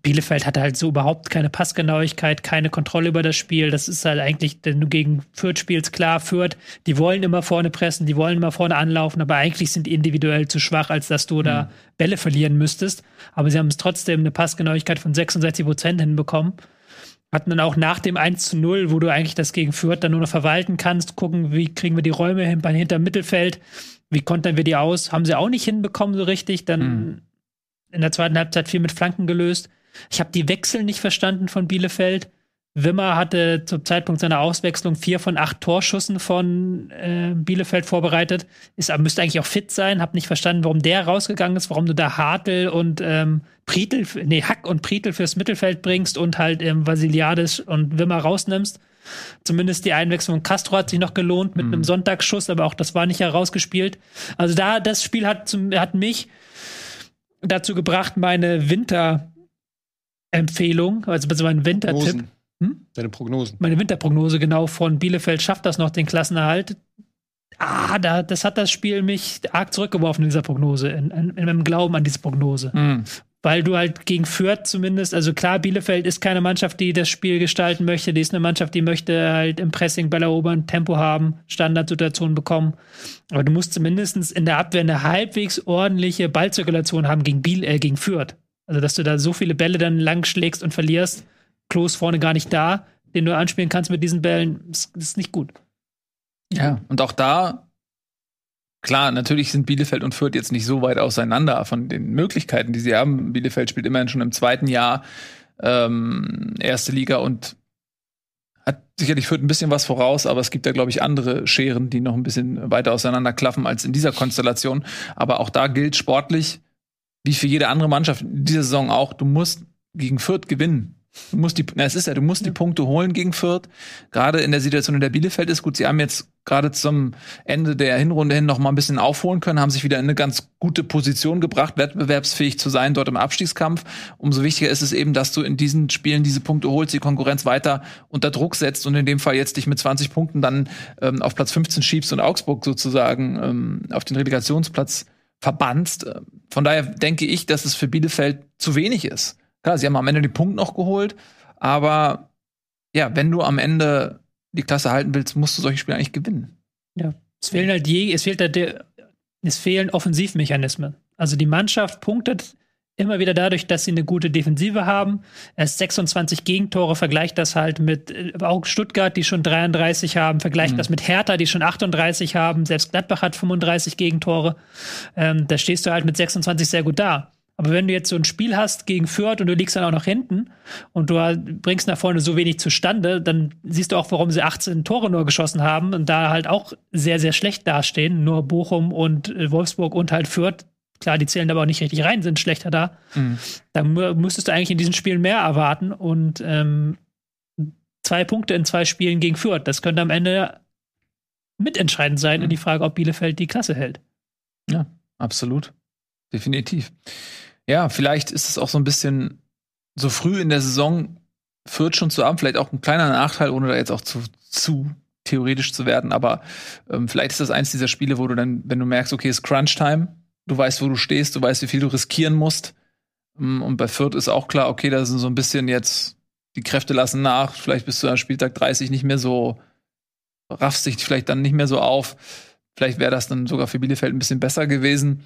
Bielefeld hatte halt so überhaupt keine Passgenauigkeit, keine Kontrolle über das Spiel. Das ist halt eigentlich, wenn du gegen Fürth spielst, klar, Fürth, die wollen immer vorne pressen, die wollen immer vorne anlaufen, aber eigentlich sind die individuell zu schwach, als dass du mhm. da Bälle verlieren müsstest. Aber sie haben es trotzdem eine Passgenauigkeit von 66 Prozent hinbekommen. Hatten dann auch nach dem 1 zu 0, wo du eigentlich das gegen Fürth dann nur noch verwalten kannst, gucken, wie kriegen wir die Räume hin, hinter Mittelfeld, wie kontern wir die aus, haben sie auch nicht hinbekommen so richtig. Dann mhm. in der zweiten Halbzeit viel mit Flanken gelöst. Ich habe die Wechsel nicht verstanden von Bielefeld. Wimmer hatte zum Zeitpunkt seiner Auswechslung vier von acht Torschüssen von äh, Bielefeld vorbereitet. Ist, müsste eigentlich auch fit sein. Hab nicht verstanden, warum der rausgegangen ist, warum du da Hartl und ähm, Prietl, nee, Hack und Prietl fürs Mittelfeld bringst und halt ähm, Vasiliadis und Wimmer rausnimmst. Zumindest die Einwechslung von Castro hat sich noch gelohnt mit mhm. einem Sonntagsschuss, aber auch das war nicht herausgespielt. Also da, das Spiel hat, zum, hat mich dazu gebracht, meine Winter- Empfehlung, also mein Wintertipp. Hm? Deine Prognosen. Meine Winterprognose, genau, von Bielefeld schafft das noch den Klassenerhalt. Ah, da, das hat das Spiel mich arg zurückgeworfen in dieser Prognose, in, in, in meinem Glauben an diese Prognose. Mhm. Weil du halt gegen Fürth zumindest, also klar, Bielefeld ist keine Mannschaft, die das Spiel gestalten möchte. Die ist eine Mannschaft, die möchte halt im Pressing Ball erobern, Tempo haben, Standardsituationen bekommen. Aber du musst zumindest in der Abwehr eine halbwegs ordentliche Ballzirkulation haben gegen, Biel, äh, gegen Fürth. Also, dass du da so viele Bälle dann lang schlägst und verlierst, Klos vorne gar nicht da, den du anspielen kannst mit diesen Bällen, das ist nicht gut. Ja, und auch da, klar, natürlich sind Bielefeld und Fürth jetzt nicht so weit auseinander von den Möglichkeiten, die sie haben. Bielefeld spielt immerhin schon im zweiten Jahr ähm, erste Liga und hat sicherlich Fürth ein bisschen was voraus, aber es gibt da, glaube ich, andere Scheren, die noch ein bisschen weiter auseinanderklaffen als in dieser Konstellation. Aber auch da gilt sportlich, wie für jede andere Mannschaft in dieser Saison auch, du musst gegen Fürth gewinnen. Du musst die, na, es ist ja, du musst ja. die Punkte holen gegen Fürth. Gerade in der Situation, in der Bielefeld ist gut. Sie haben jetzt gerade zum Ende der Hinrunde hin noch mal ein bisschen aufholen können, haben sich wieder in eine ganz gute Position gebracht, wettbewerbsfähig zu sein dort im Abstiegskampf. Umso wichtiger ist es eben, dass du in diesen Spielen diese Punkte holst, die Konkurrenz weiter unter Druck setzt und in dem Fall jetzt dich mit 20 Punkten dann ähm, auf Platz 15 schiebst und Augsburg sozusagen ähm, auf den Relegationsplatz verbannst. Von daher denke ich, dass es für Bielefeld zu wenig ist. Klar, sie haben am Ende den Punkt noch geholt, aber ja, wenn du am Ende die Klasse halten willst, musst du solche Spiele eigentlich gewinnen. Ja, es fehlen halt je, es fehlt halt der, es fehlen Offensivmechanismen. Also die Mannschaft punktet immer wieder dadurch, dass sie eine gute Defensive haben. Erst 26 Gegentore, vergleicht das halt mit äh, auch Stuttgart, die schon 33 haben, vergleicht mhm. das mit Hertha, die schon 38 haben. Selbst Gladbach hat 35 Gegentore. Ähm, da stehst du halt mit 26 sehr gut da. Aber wenn du jetzt so ein Spiel hast gegen Fürth und du liegst dann auch noch hinten und du bringst nach vorne so wenig zustande, dann siehst du auch, warum sie 18 Tore nur geschossen haben und da halt auch sehr, sehr schlecht dastehen. Nur Bochum und äh, Wolfsburg und halt Fürth klar, die zählen aber auch nicht richtig rein, sind schlechter da. Mhm. Da müsstest du eigentlich in diesen Spielen mehr erwarten und ähm, zwei Punkte in zwei Spielen gegen Fürth. Das könnte am Ende mitentscheidend sein mhm. in die Frage, ob Bielefeld die Klasse hält. Ja, absolut. Definitiv. Ja, vielleicht ist es auch so ein bisschen so früh in der Saison Fürth schon zu haben, vielleicht auch ein kleiner Nachteil, ohne da jetzt auch zu, zu theoretisch zu werden, aber ähm, vielleicht ist das eins dieser Spiele, wo du dann, wenn du merkst, okay, es ist Crunch-Time, du weißt, wo du stehst, du weißt, wie viel du riskieren musst. Mm, und bei Fürth ist auch klar, okay, da sind so ein bisschen jetzt, die Kräfte lassen nach, vielleicht bist du am Spieltag 30 nicht mehr so, raffst dich vielleicht dann nicht mehr so auf. Vielleicht wäre das dann sogar für Bielefeld ein bisschen besser gewesen.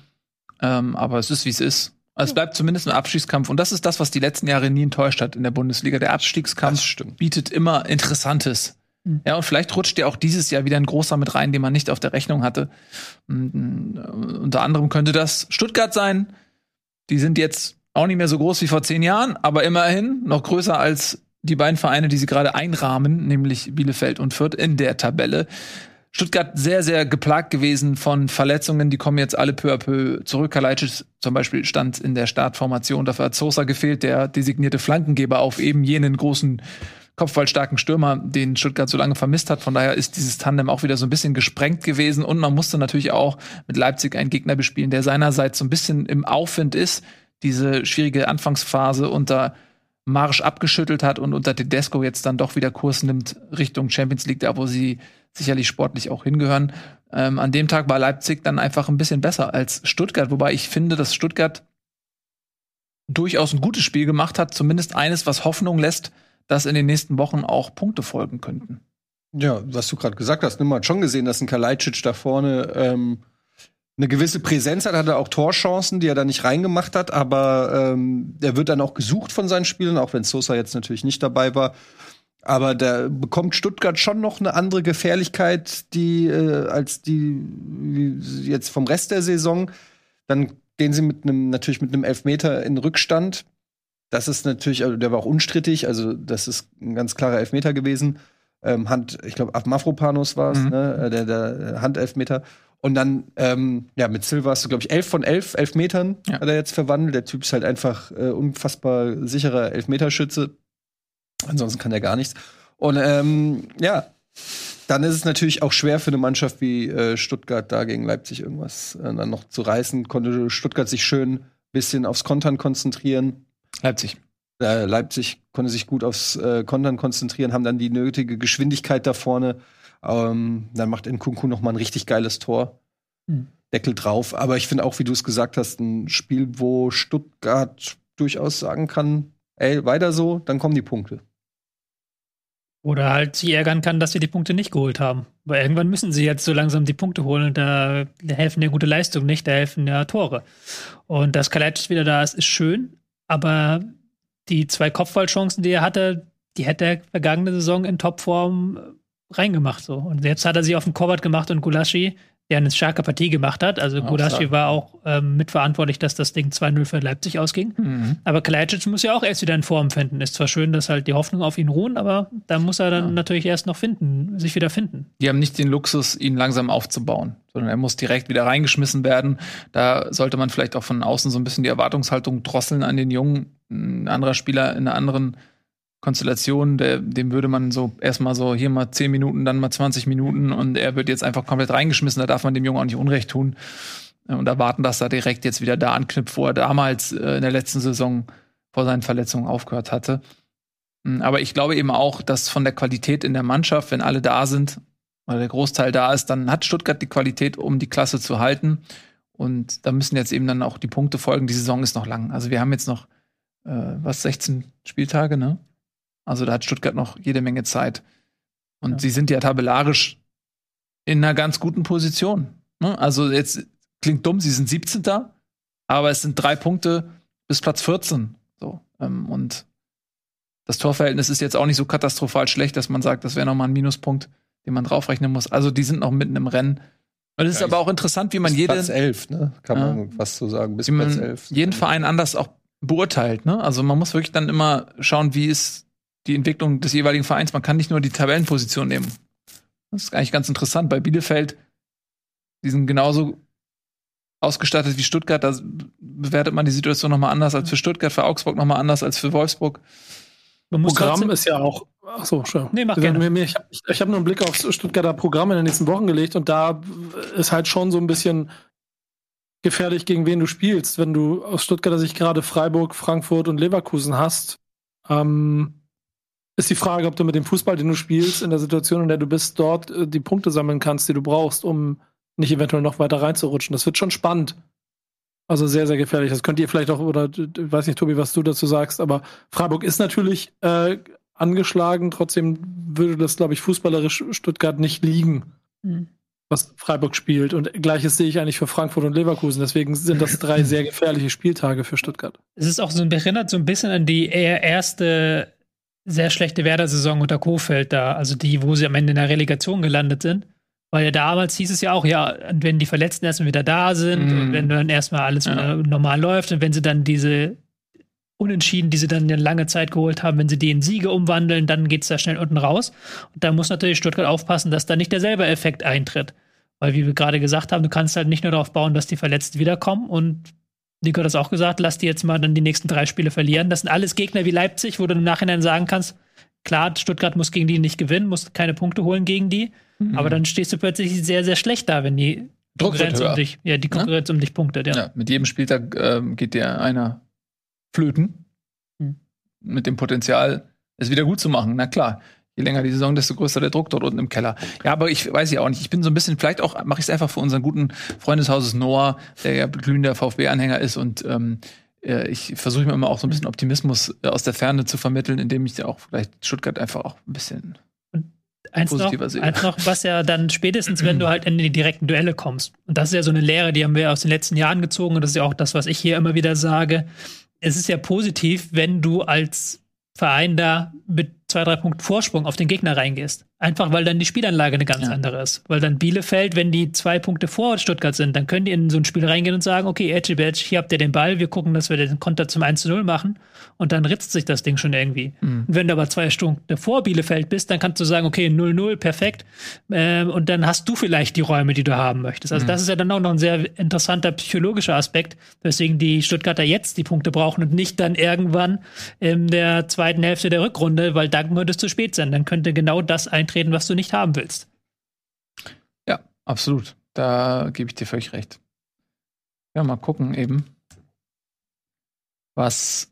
Ähm, aber es ist, wie es ist. Also es bleibt zumindest ein Abstiegskampf. Und das ist das, was die letzten Jahre nie enttäuscht hat in der Bundesliga. Der Abstiegskampf bietet immer Interessantes. Mhm. Ja, und vielleicht rutscht ja auch dieses Jahr wieder ein großer mit rein, den man nicht auf der Rechnung hatte. Und, äh, unter anderem könnte das Stuttgart sein. Die sind jetzt auch nicht mehr so groß wie vor zehn Jahren, aber immerhin noch größer als die beiden Vereine, die sie gerade einrahmen, nämlich Bielefeld und Fürth in der Tabelle. Stuttgart sehr, sehr geplagt gewesen von Verletzungen. Die kommen jetzt alle peu à peu zurück. Kalajdzic zum Beispiel stand in der Startformation. Dafür hat Sosa gefehlt, der designierte Flankengeber auf eben jenen großen kopfballstarken Stürmer, den Stuttgart so lange vermisst hat. Von daher ist dieses Tandem auch wieder so ein bisschen gesprengt gewesen. Und man musste natürlich auch mit Leipzig einen Gegner bespielen, der seinerseits so ein bisschen im Aufwind ist. Diese schwierige Anfangsphase unter Marsch abgeschüttelt hat und unter Tedesco jetzt dann doch wieder Kurs nimmt Richtung Champions League, da wo sie sicherlich sportlich auch hingehören. Ähm, an dem Tag war Leipzig dann einfach ein bisschen besser als Stuttgart, wobei ich finde, dass Stuttgart durchaus ein gutes Spiel gemacht hat, zumindest eines, was Hoffnung lässt, dass in den nächsten Wochen auch Punkte folgen könnten. Ja, was du gerade gesagt hast, ne, man hat schon gesehen, dass ein Kalajdzic da vorne ähm, eine gewisse Präsenz hat, hat er auch Torchancen, die er da nicht reingemacht hat, aber ähm, er wird dann auch gesucht von seinen Spielern, auch wenn Sosa jetzt natürlich nicht dabei war. Aber da bekommt Stuttgart schon noch eine andere Gefährlichkeit, die äh, als die jetzt vom Rest der Saison. Dann gehen sie mit einem natürlich mit einem Elfmeter in Rückstand. Das ist natürlich, also der war auch unstrittig, also das ist ein ganz klarer Elfmeter gewesen. Ähm, Hand, ich glaube, Mafropanos war es, mhm. ne? Äh, der, der Handelfmeter. Und dann, ähm, ja, mit Silva hast du, glaube ich, elf von elf Elfmetern ja. hat er jetzt verwandelt. Der Typ ist halt einfach äh, unfassbar sicherer Elfmeterschütze. Ansonsten kann er gar nichts. Und ähm, ja, dann ist es natürlich auch schwer für eine Mannschaft wie äh, Stuttgart da gegen Leipzig irgendwas äh, dann noch zu reißen. Konnte Stuttgart sich schön ein bisschen aufs Kontern konzentrieren. Leipzig. Äh, Leipzig konnte sich gut aufs äh, Kontern konzentrieren, haben dann die nötige Geschwindigkeit da vorne. Ähm, dann macht Nkunku noch mal ein richtig geiles Tor. Mhm. Deckel drauf. Aber ich finde auch, wie du es gesagt hast, ein Spiel, wo Stuttgart durchaus sagen kann, ey, weiter so, dann kommen die Punkte. Oder halt sich ärgern kann, dass sie die Punkte nicht geholt haben. Weil irgendwann müssen sie jetzt so langsam die Punkte holen und da, da helfen ja gute Leistungen nicht, da helfen ja Tore. Und dass Kalajdzic wieder da ist, ist schön, aber die zwei Kopfballchancen, die er hatte, die hätte er vergangene Saison in Topform reingemacht. So. Und jetzt hat er sie auf den Korbert gemacht und Gulaschi, der eine starke Partie gemacht hat. Also Gulaschi war auch ähm, mitverantwortlich, dass das Ding 2-0 für Leipzig ausging. Mhm. Aber Kalajdzic muss ja auch erst wieder in Form finden. Ist zwar schön, dass halt die Hoffnung auf ihn ruhen, aber da muss er dann ja. natürlich erst noch finden, sich wieder finden. Die haben nicht den Luxus, ihn langsam aufzubauen, sondern er muss direkt wieder reingeschmissen werden. Da sollte man vielleicht auch von außen so ein bisschen die Erwartungshaltung drosseln an den Jungen. Ein anderer Spieler in einer anderen Konstellation, der, dem würde man so erstmal so hier mal 10 Minuten, dann mal 20 Minuten und er wird jetzt einfach komplett reingeschmissen. Da darf man dem Jungen auch nicht Unrecht tun und erwarten, dass er direkt jetzt wieder da anknüpft, wo er damals äh, in der letzten Saison vor seinen Verletzungen aufgehört hatte. Hm, aber ich glaube eben auch, dass von der Qualität in der Mannschaft, wenn alle da sind oder der Großteil da ist, dann hat Stuttgart die Qualität, um die Klasse zu halten. Und da müssen jetzt eben dann auch die Punkte folgen. Die Saison ist noch lang. Also wir haben jetzt noch, äh, was, 16 Spieltage, ne? Also da hat Stuttgart noch jede Menge Zeit. Und ja. sie sind ja tabellarisch in einer ganz guten Position. Ne? Also jetzt klingt dumm, sie sind 17. Aber es sind drei Punkte bis Platz 14. So. Ähm, und das Torverhältnis ist jetzt auch nicht so katastrophal schlecht, dass man sagt, das wäre nochmal ein Minuspunkt, den man draufrechnen muss. Also die sind noch mitten im Rennen. Und es ist ja, aber auch interessant, wie man jeden. Platz 11, ne? Kann ja, man was so sagen. Bis Platz 11. Jeden Verein anders auch beurteilt, ne? Also man muss wirklich dann immer schauen, wie ist die Entwicklung des jeweiligen Vereins. Man kann nicht nur die Tabellenposition nehmen. Das ist eigentlich ganz interessant. Bei Bielefeld, die sind genauso ausgestattet wie Stuttgart. Da bewertet man die Situation nochmal anders als für Stuttgart, für Augsburg nochmal anders als für Wolfsburg. Programm ist ja auch. Ach so, schön. Nee, mach gerne. Ich habe hab nur einen Blick aufs Stuttgarter Programm in den nächsten Wochen gelegt und da ist halt schon so ein bisschen gefährlich, gegen wen du spielst. Wenn du aus Stuttgarter Sicht gerade Freiburg, Frankfurt und Leverkusen hast, ähm, ist die Frage, ob du mit dem Fußball, den du spielst, in der Situation, in der du bist, dort äh, die Punkte sammeln kannst, die du brauchst, um nicht eventuell noch weiter reinzurutschen. Das wird schon spannend. Also sehr, sehr gefährlich. Das könnt ihr vielleicht auch, oder ich weiß nicht, Tobi, was du dazu sagst, aber Freiburg ist natürlich äh, angeschlagen. Trotzdem würde das, glaube ich, fußballerisch Stuttgart nicht liegen, mhm. was Freiburg spielt. Und gleiches sehe ich eigentlich für Frankfurt und Leverkusen. Deswegen sind das drei (laughs) sehr gefährliche Spieltage für Stuttgart. Es ist auch so, erinnert so ein bisschen an die eher erste sehr schlechte Werder-Saison unter Kofeld da, also die, wo sie am Ende in der Relegation gelandet sind. Weil ja damals hieß es ja auch, ja, wenn die Verletzten erstmal wieder da sind mm. und wenn dann erstmal alles ja. wieder normal läuft und wenn sie dann diese Unentschieden, die sie dann eine lange Zeit geholt haben, wenn sie die in Siege umwandeln, dann geht es da schnell unten raus. Und da muss natürlich Stuttgart aufpassen, dass da nicht derselbe Effekt eintritt. Weil, wie wir gerade gesagt haben, du kannst halt nicht nur darauf bauen, dass die Verletzten wiederkommen. Und Nico hat das auch gesagt, lass die jetzt mal dann die nächsten drei Spiele verlieren. Das sind alles Gegner wie Leipzig, wo du im Nachhinein sagen kannst, klar, Stuttgart muss gegen die nicht gewinnen, muss keine Punkte holen gegen die. Mhm. Aber dann stehst du plötzlich sehr, sehr schlecht da, wenn die Konkurrenz um dich, ja, die Konkurrenz ja? um dich punktet, ja. ja. Mit jedem Spieltag ähm, geht dir einer flöten. Hm. Mit dem Potenzial, es wieder gut zu machen. Na klar. Je länger die Saison, desto größer der Druck dort unten im Keller. Ja, aber ich weiß ja auch nicht. Ich bin so ein bisschen, vielleicht auch mache ich es einfach für unseren guten Freund des Hauses Noah, der ja glühender VfB-Anhänger ist und ähm, äh, ich versuche mir immer auch so ein bisschen Optimismus äh, aus der Ferne zu vermitteln, indem ich ja auch vielleicht Stuttgart einfach auch ein bisschen eins noch, eins noch, was ja dann spätestens, wenn du halt in die direkten Duelle kommst. Und das ist ja so eine Lehre, die haben wir aus den letzten Jahren gezogen und das ist ja auch das, was ich hier immer wieder sage es ist ja positiv, wenn du als Verein da mit zwei, drei Punkten Vorsprung auf den Gegner reingehst. Einfach weil dann die Spielanlage eine ganz ja. andere ist. Weil dann Bielefeld, wenn die zwei Punkte vor Stuttgart sind, dann können die in so ein Spiel reingehen und sagen, okay, Edgy Badge, hier habt ihr den Ball, wir gucken, dass wir den Konter zum 1 zu 0 machen und dann ritzt sich das Ding schon irgendwie. Mhm. Und wenn du aber zwei Stunden vor Bielefeld bist, dann kannst du sagen, okay, 0-0, perfekt. Ähm, und dann hast du vielleicht die Räume, die du haben möchtest. Also mhm. das ist ja dann auch noch ein sehr interessanter psychologischer Aspekt, weswegen die Stuttgarter jetzt die Punkte brauchen und nicht dann irgendwann in der zweiten Hälfte der Rückrunde, weil dann würde es zu spät sein. Dann könnte genau das eintreten, was du nicht haben willst. Ja, absolut. Da gebe ich dir völlig recht. Ja, mal gucken eben, was.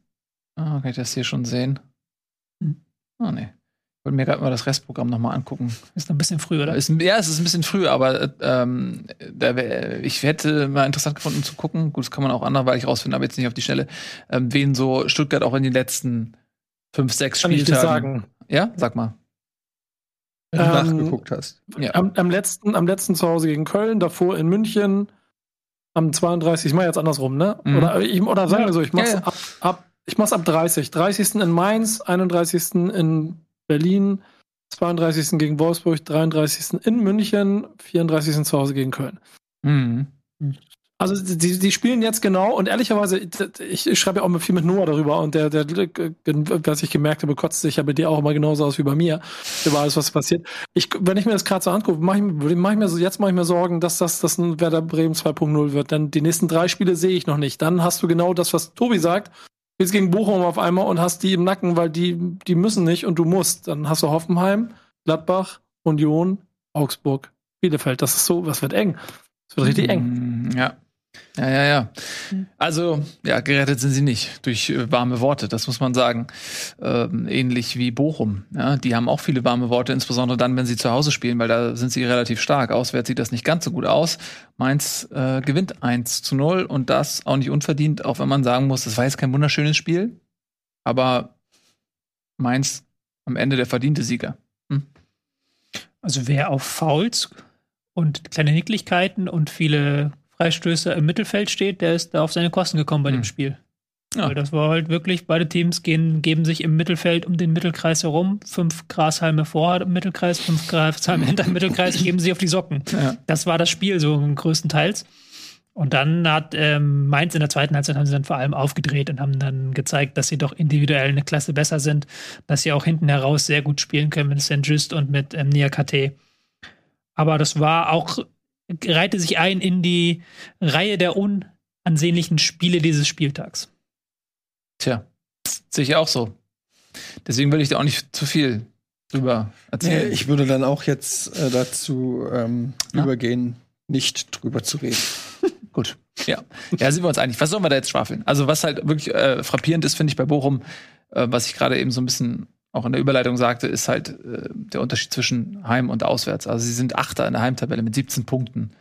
Ah, kann ich das hier schon sehen? Hm. Ah, nee. Ich wollte mir gerade mal das Restprogramm nochmal angucken. Ist noch ein bisschen früh, oder? Ist, ja, es ist ein bisschen früh, aber ähm, da wär, ich hätte mal interessant gefunden zu gucken. Gut, das kann man auch anderweitig rausfinden, aber jetzt nicht auf die Schnelle, ähm, wen so Stuttgart auch in den letzten fünf, sechs Spieltagen. Kann ich dir sagen. Ja, sag mal. Ähm, nachgeguckt hast. Ja. Am, am, letzten, am letzten zu Hause gegen Köln, davor in München, am 32. Ich mache jetzt andersrum, ne? Mhm. Oder, ich, oder sagen wir so, ich mach's ja, ja. ab, ab, ich mach's ab 30. 30. in Mainz, 31. in Berlin, 32. gegen Wolfsburg, 33. in München, 34. zu Hause gegen Köln. Mhm. Also die, die spielen jetzt genau und ehrlicherweise, ich, schreibe ja auch mal viel mit Noah darüber und der, der, was ich gemerkt habe, kotzt sich ja bei dir auch immer genauso aus wie bei mir, über alles, was passiert. Ich, wenn ich mir das gerade so angucke, mache ich, mach ich mir so, jetzt mache ich mir Sorgen, dass das, das ein Werder Bremen 2.0 wird. Denn die nächsten drei Spiele sehe ich noch nicht. Dann hast du genau das, was Tobi sagt. Jetzt gegen Bochum auf einmal und hast die im Nacken, weil die, die müssen nicht und du musst. Dann hast du Hoffenheim, Gladbach, Union, Augsburg, Bielefeld. Das ist so, was wird eng. Das wird richtig eng. Ja. Ja, ja, ja. Hm. Also, ja, gerettet sind sie nicht durch äh, warme Worte, das muss man sagen. Ähm, ähnlich wie Bochum. Ja, die haben auch viele warme Worte, insbesondere dann, wenn sie zu Hause spielen, weil da sind sie relativ stark. Auswärts sieht das nicht ganz so gut aus. Mainz äh, gewinnt 1 zu 0 und das auch nicht unverdient, auch wenn man sagen muss, das war jetzt kein wunderschönes Spiel, aber Mainz am Ende der verdiente Sieger. Hm? Also wer auf Fouls und kleine Nicklichkeiten und viele Freistöße im Mittelfeld steht, der ist da auf seine Kosten gekommen bei hm. dem Spiel. Ja. Weil das war halt wirklich, beide Teams gehen, geben sich im Mittelfeld um den Mittelkreis herum. Fünf Grashalme vor dem Mittelkreis, fünf Grashalme (laughs) hinter dem Mittelkreis, geben sie auf die Socken. Ja. Das war das Spiel so größtenteils. Und dann hat ähm, Mainz in der zweiten Halbzeit haben sie dann vor allem aufgedreht und haben dann gezeigt, dass sie doch individuell eine Klasse besser sind, dass sie auch hinten heraus sehr gut spielen können mit St. Just und mit ähm, Nia KT. Aber das war auch reihte sich ein in die Reihe der unansehnlichen Spiele dieses Spieltags. Tja, sehe ich auch so. Deswegen will ich da auch nicht zu viel drüber erzählen. Nee, ich würde dann auch jetzt äh, dazu ähm, übergehen, nicht drüber zu reden. (laughs) Gut. Ja. Ja, sind wir uns einig. Was sollen wir da jetzt schwafeln? Also, was halt wirklich äh, frappierend ist, finde ich bei Bochum, äh, was ich gerade eben so ein bisschen auch in der Überleitung sagte, ist halt äh, der Unterschied zwischen Heim und Auswärts. Also sie sind Achter in der Heimtabelle mit 17 Punkten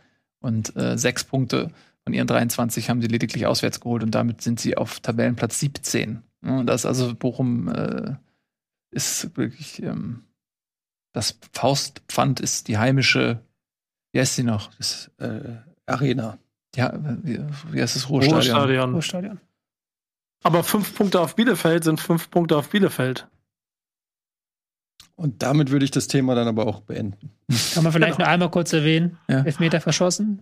und äh, sechs Punkte von ihren 23 haben sie lediglich auswärts geholt und damit sind sie auf Tabellenplatz 17. Und das also Bochum äh, ist wirklich ähm, das Faustpfand ist die heimische, wie heißt sie noch? Das, äh, Arena. Ja, wie, wie heißt es? Ruhestadion. Ruhestadion. Ruhestadion. Aber fünf Punkte auf Bielefeld sind fünf Punkte auf Bielefeld. Und damit würde ich das Thema dann aber auch beenden. Kann man vielleicht (laughs) genau. nur einmal kurz erwähnen? Ja. Elfmeter verschossen.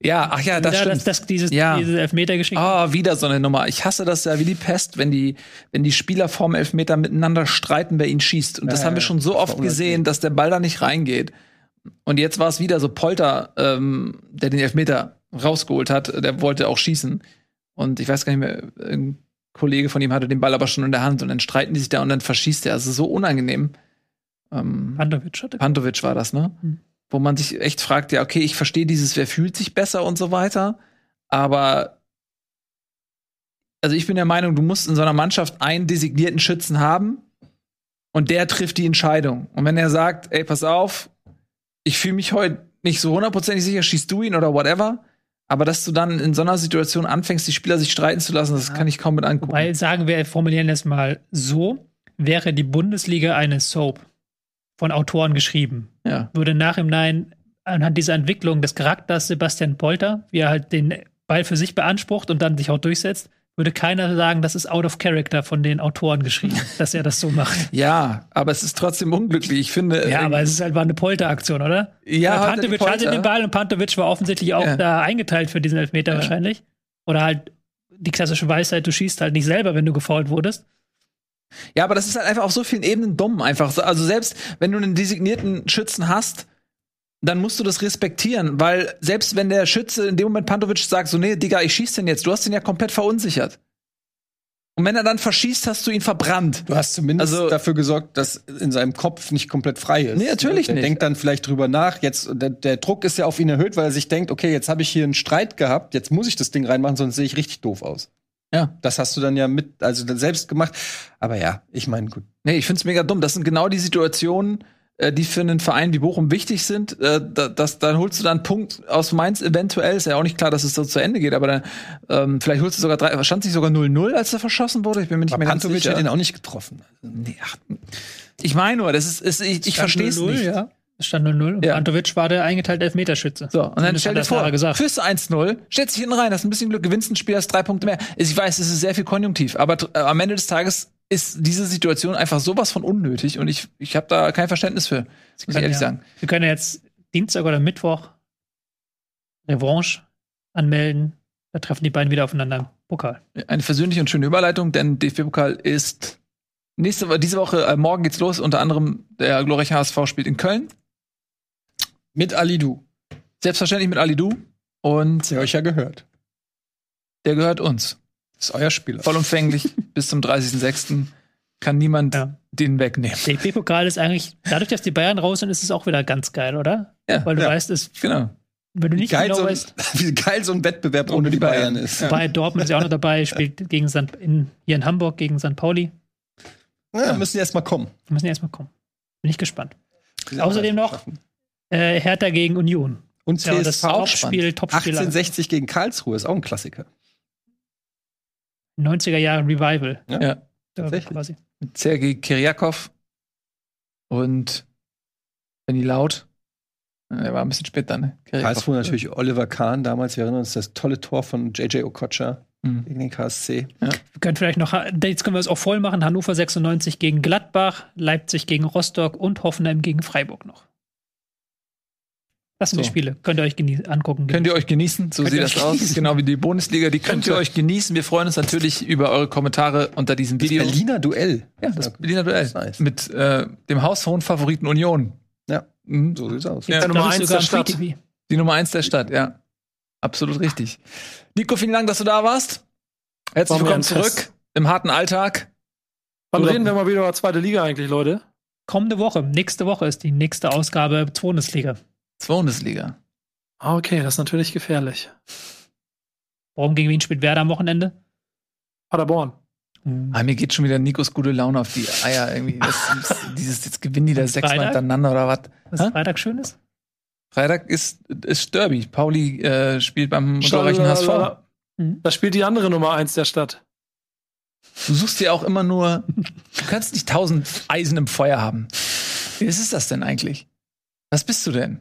Ja, ach ja, das ja, stimmt. das, das, dieses, Ja. diese Elfmetergeschichte. Ah, wieder so eine Nummer. Ich hasse das ja wie die Pest, wenn die, wenn die Spieler vorm Elfmeter miteinander streiten, wer ihn schießt. Und das Ja, haben wir schon so oft gesehen, dass der Ball da nicht reingeht. Und jetzt war es wieder so Polter, ähm, der den Elfmeter rausgeholt hat. Der wollte auch schießen. Und ich weiß gar nicht mehr, Kollege von ihm hatte den Ball aber schon in der Hand und dann streiten die sich da und dann verschießt er. Also so unangenehm. Ähm, Pantovic hatte. Pantovic war das, ne? Hm. Wo man sich echt fragt, ja, okay, ich verstehe dieses, wer fühlt sich besser und so weiter, aber also ich bin der Meinung, du musst in so einer Mannschaft einen designierten Schützen haben und der trifft die Entscheidung. Und wenn er sagt, ey, pass auf, ich fühle mich heute nicht so hundertprozentig sicher, schießt du ihn oder whatever, aber dass du dann in so einer Situation anfängst, die Spieler sich streiten zu lassen, das kann ich kaum mit angucken. Weil sagen wir, formulieren es mal so, wäre die Bundesliga eine Soap von Autoren geschrieben, ja. würde nach im Nein anhand dieser Entwicklung des Charakters Sebastian Polter, wie er halt den Ball für sich beansprucht und dann sich auch durchsetzt, würde keiner sagen, das ist out of character von den Autoren geschrieben, (laughs) dass er das so macht. ja, aber es ist trotzdem unglücklich. Ich finde, Ja, äh, aber es ist halt war eine Polteraktion, oder? Ja, Weil die Pantovic Polter. hatte den Ball und Pantovic war offensichtlich auch Ja. da eingeteilt für diesen Elfmeter Ja. wahrscheinlich. Oder halt die klassische Weisheit, du schießt halt nicht selber, wenn du gefault wurdest. Ja, aber das ist halt einfach auf so vielen Ebenen dumm einfach. So- Also selbst wenn du einen designierten Schützen hast, dann musst du das respektieren, weil selbst wenn der Schütze in dem Moment Pantovic sagt, so, nee, Digga, ich schieß den jetzt, du hast den ja komplett verunsichert. Und wenn er dann verschießt, hast du ihn verbrannt. Du hast zumindest Also- dafür gesorgt, dass in seinem Kopf nicht komplett frei ist. Nee, natürlich der nicht. denkt dann vielleicht drüber nach. Jetzt der, der Druck ist ja auf ihn erhöht, weil er sich denkt, okay, jetzt habe ich hier einen Streit gehabt, jetzt muss ich das Ding reinmachen, sonst sehe ich richtig doof aus. Ja. Das hast du dann ja mit, also selbst gemacht. Aber ja, ich meine, gut. Nee, ich find's mega dumm. Das sind genau die Situationen, die für einen Verein wie Bochum wichtig sind. Äh, da, das, dann holst du dann einen Punkt aus Mainz eventuell. Ist ja auch nicht klar, dass es so zu Ende geht, aber dann ähm, vielleicht holst du sogar drei, stand sich sogar 0-0, als er verschossen wurde. Ich bin mir nicht Aber mehr ganz Pantovic sicher. hat ihn auch nicht getroffen. Nee, ach, ich meine nur, das ist, ist ich, ich verstehe es 0-0, nicht. Ja. Es stand 0-0 und Ja. Pantovic war der eingeteilte Elfmeterschütze. So, und dann stell dir vor, gesagt. führst du 1-0, stellst dich hinten rein, hast ein bisschen Glück, gewinnst ein Spiel, hast drei Punkte mehr. Ich weiß, es ist sehr viel konjunktiv, aber äh, am Ende des Tages ist diese Situation einfach sowas von unnötig und ich, ich habe da kein Verständnis für, muss ich ehrlich ja, sagen. Wir können ja jetzt Dienstag oder Mittwoch Revanche anmelden. Da treffen die beiden wieder aufeinander im Pokal. Eine versöhnliche und schöne Überleitung, denn DFB-Pokal ist nächste Woche, diese Woche, äh, morgen geht's los, unter anderem der glorreiche HSV spielt in Köln, Mit Alidu. selbstverständlich mit Ali Du und Der euch ja gehört. der gehört uns. Das ist euer Spieler. Vollumfänglich (laughs) bis zum 30.06. kann niemand Ja. den wegnehmen. DFB-Pokal ist eigentlich, dadurch, dass die Bayern raus sind, ist es auch wieder ganz geil, oder? Ja, Weil du ja. weißt, es, Genau. wenn du Wie nicht geil, genau so, weißt, (laughs) wie geil so ein Wettbewerb ohne die Bayern ist. bei Dortmund ist ja auch noch dabei, (laughs) spielt gegen St. In, hier in Hamburg gegen St. Pauli. Ja, müssen die erst mal kommen. Wir müssen erstmal kommen. Bin ich gespannt. Außerdem noch äh, Hertha gegen Union. Und Ja, das CSV Topspiel, Topspiel 1860 gegen Karlsruhe ist auch ein Klassiker. 90er Jahre Revival. Ja. Ja. Ja, Tatsächlich. quasi. Mit Sergei Kiriakov und Benny Laut. Ja, Der war ein bisschen später, ne? Kiriakov. Karlsruhe natürlich Oliver Kahn damals. Wir erinnern uns das tolle Tor von JJ Okocha Mhm. gegen den KSC. Wir können vielleicht noch, jetzt können wir es auch voll machen. Hannover 96 gegen Gladbach, Leipzig gegen Rostock und Hoffenheim gegen Freiburg noch. Das sind So. die Spiele. Könnt ihr euch genießen- angucken. Könnt ihr euch genießen, so Könnt sieht das euch aus. genießen. Genau wie die Bundesliga, die könnt ihr euch genießen. Wir freuen uns natürlich über eure Kommentare unter diesem Video. Berliner Duell. Ja, das Berliner Duell. Das ist nice. Mit äh, dem haushohen Favoriten Union. Ja. Mhm. So sieht's aus. Ja, Glaub Nummer ich, eins sogar der im Stadt. TV. Die Nummer eins der Stadt, ja. Absolut richtig. Nico, vielen Dank, dass du da warst. Herzlich willkommen zurück Fest. im harten Alltag. Wann reden wir mal wieder über zweite Liga eigentlich, Leute? Kommende Woche, nächste Woche ist die nächste Ausgabe Bundesliga. Bundesliga. Ah, okay, das ist natürlich gefährlich. Warum gegen wen spielt Werder am Wochenende? Paderborn. Ah, mir geht schon wieder Nikos gute Laune auf die Eier irgendwie. (laughs) Das, dieses, jetzt gewinnen die da sechsmal Freitag? hintereinander oder was? Was Hä? Freitag schön ist? Freitag ist, ist Derby. Pauli äh, spielt beim glorreichen HSV. Mhm. Da spielt die andere Nummer eins der Stadt. Du suchst dir auch immer nur, du kannst nicht tausend Eisen im Feuer haben. Wie ist das denn eigentlich? Was bist du denn?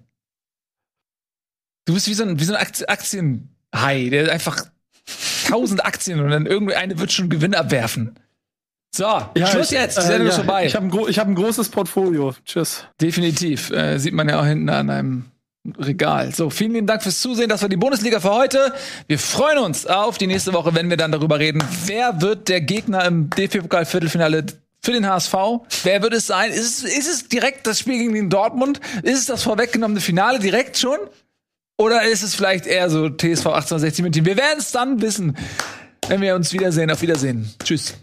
Du bist wie so ein, wie so ein Aktien- Aktienhai, der einfach tausend Aktien und dann irgendwie eine wird schon Gewinn abwerfen. So, Schluss ich- jetzt, die äh, Sendung ist ja, vorbei. Ich habe ein, ich hab ein großes Portfolio. Tschüss. Definitiv. Äh, sieht man ja auch hinten an einem Regal. So, vielen lieben Dank fürs Zusehen. Das war die Bundesliga für heute. Wir freuen uns auf die nächste Woche, wenn wir dann darüber reden, wer wird der Gegner im DFB-Pokal-Viertelfinale für den HSV? Wer wird es sein? Ist es, ist es direkt das Spiel gegen den Dortmund? Ist es das vorweggenommene Finale direkt schon? Oder ist es vielleicht eher so TSV 1860 München? Wir werden es dann wissen, wenn wir uns wiedersehen. Auf Wiedersehen. Tschüss.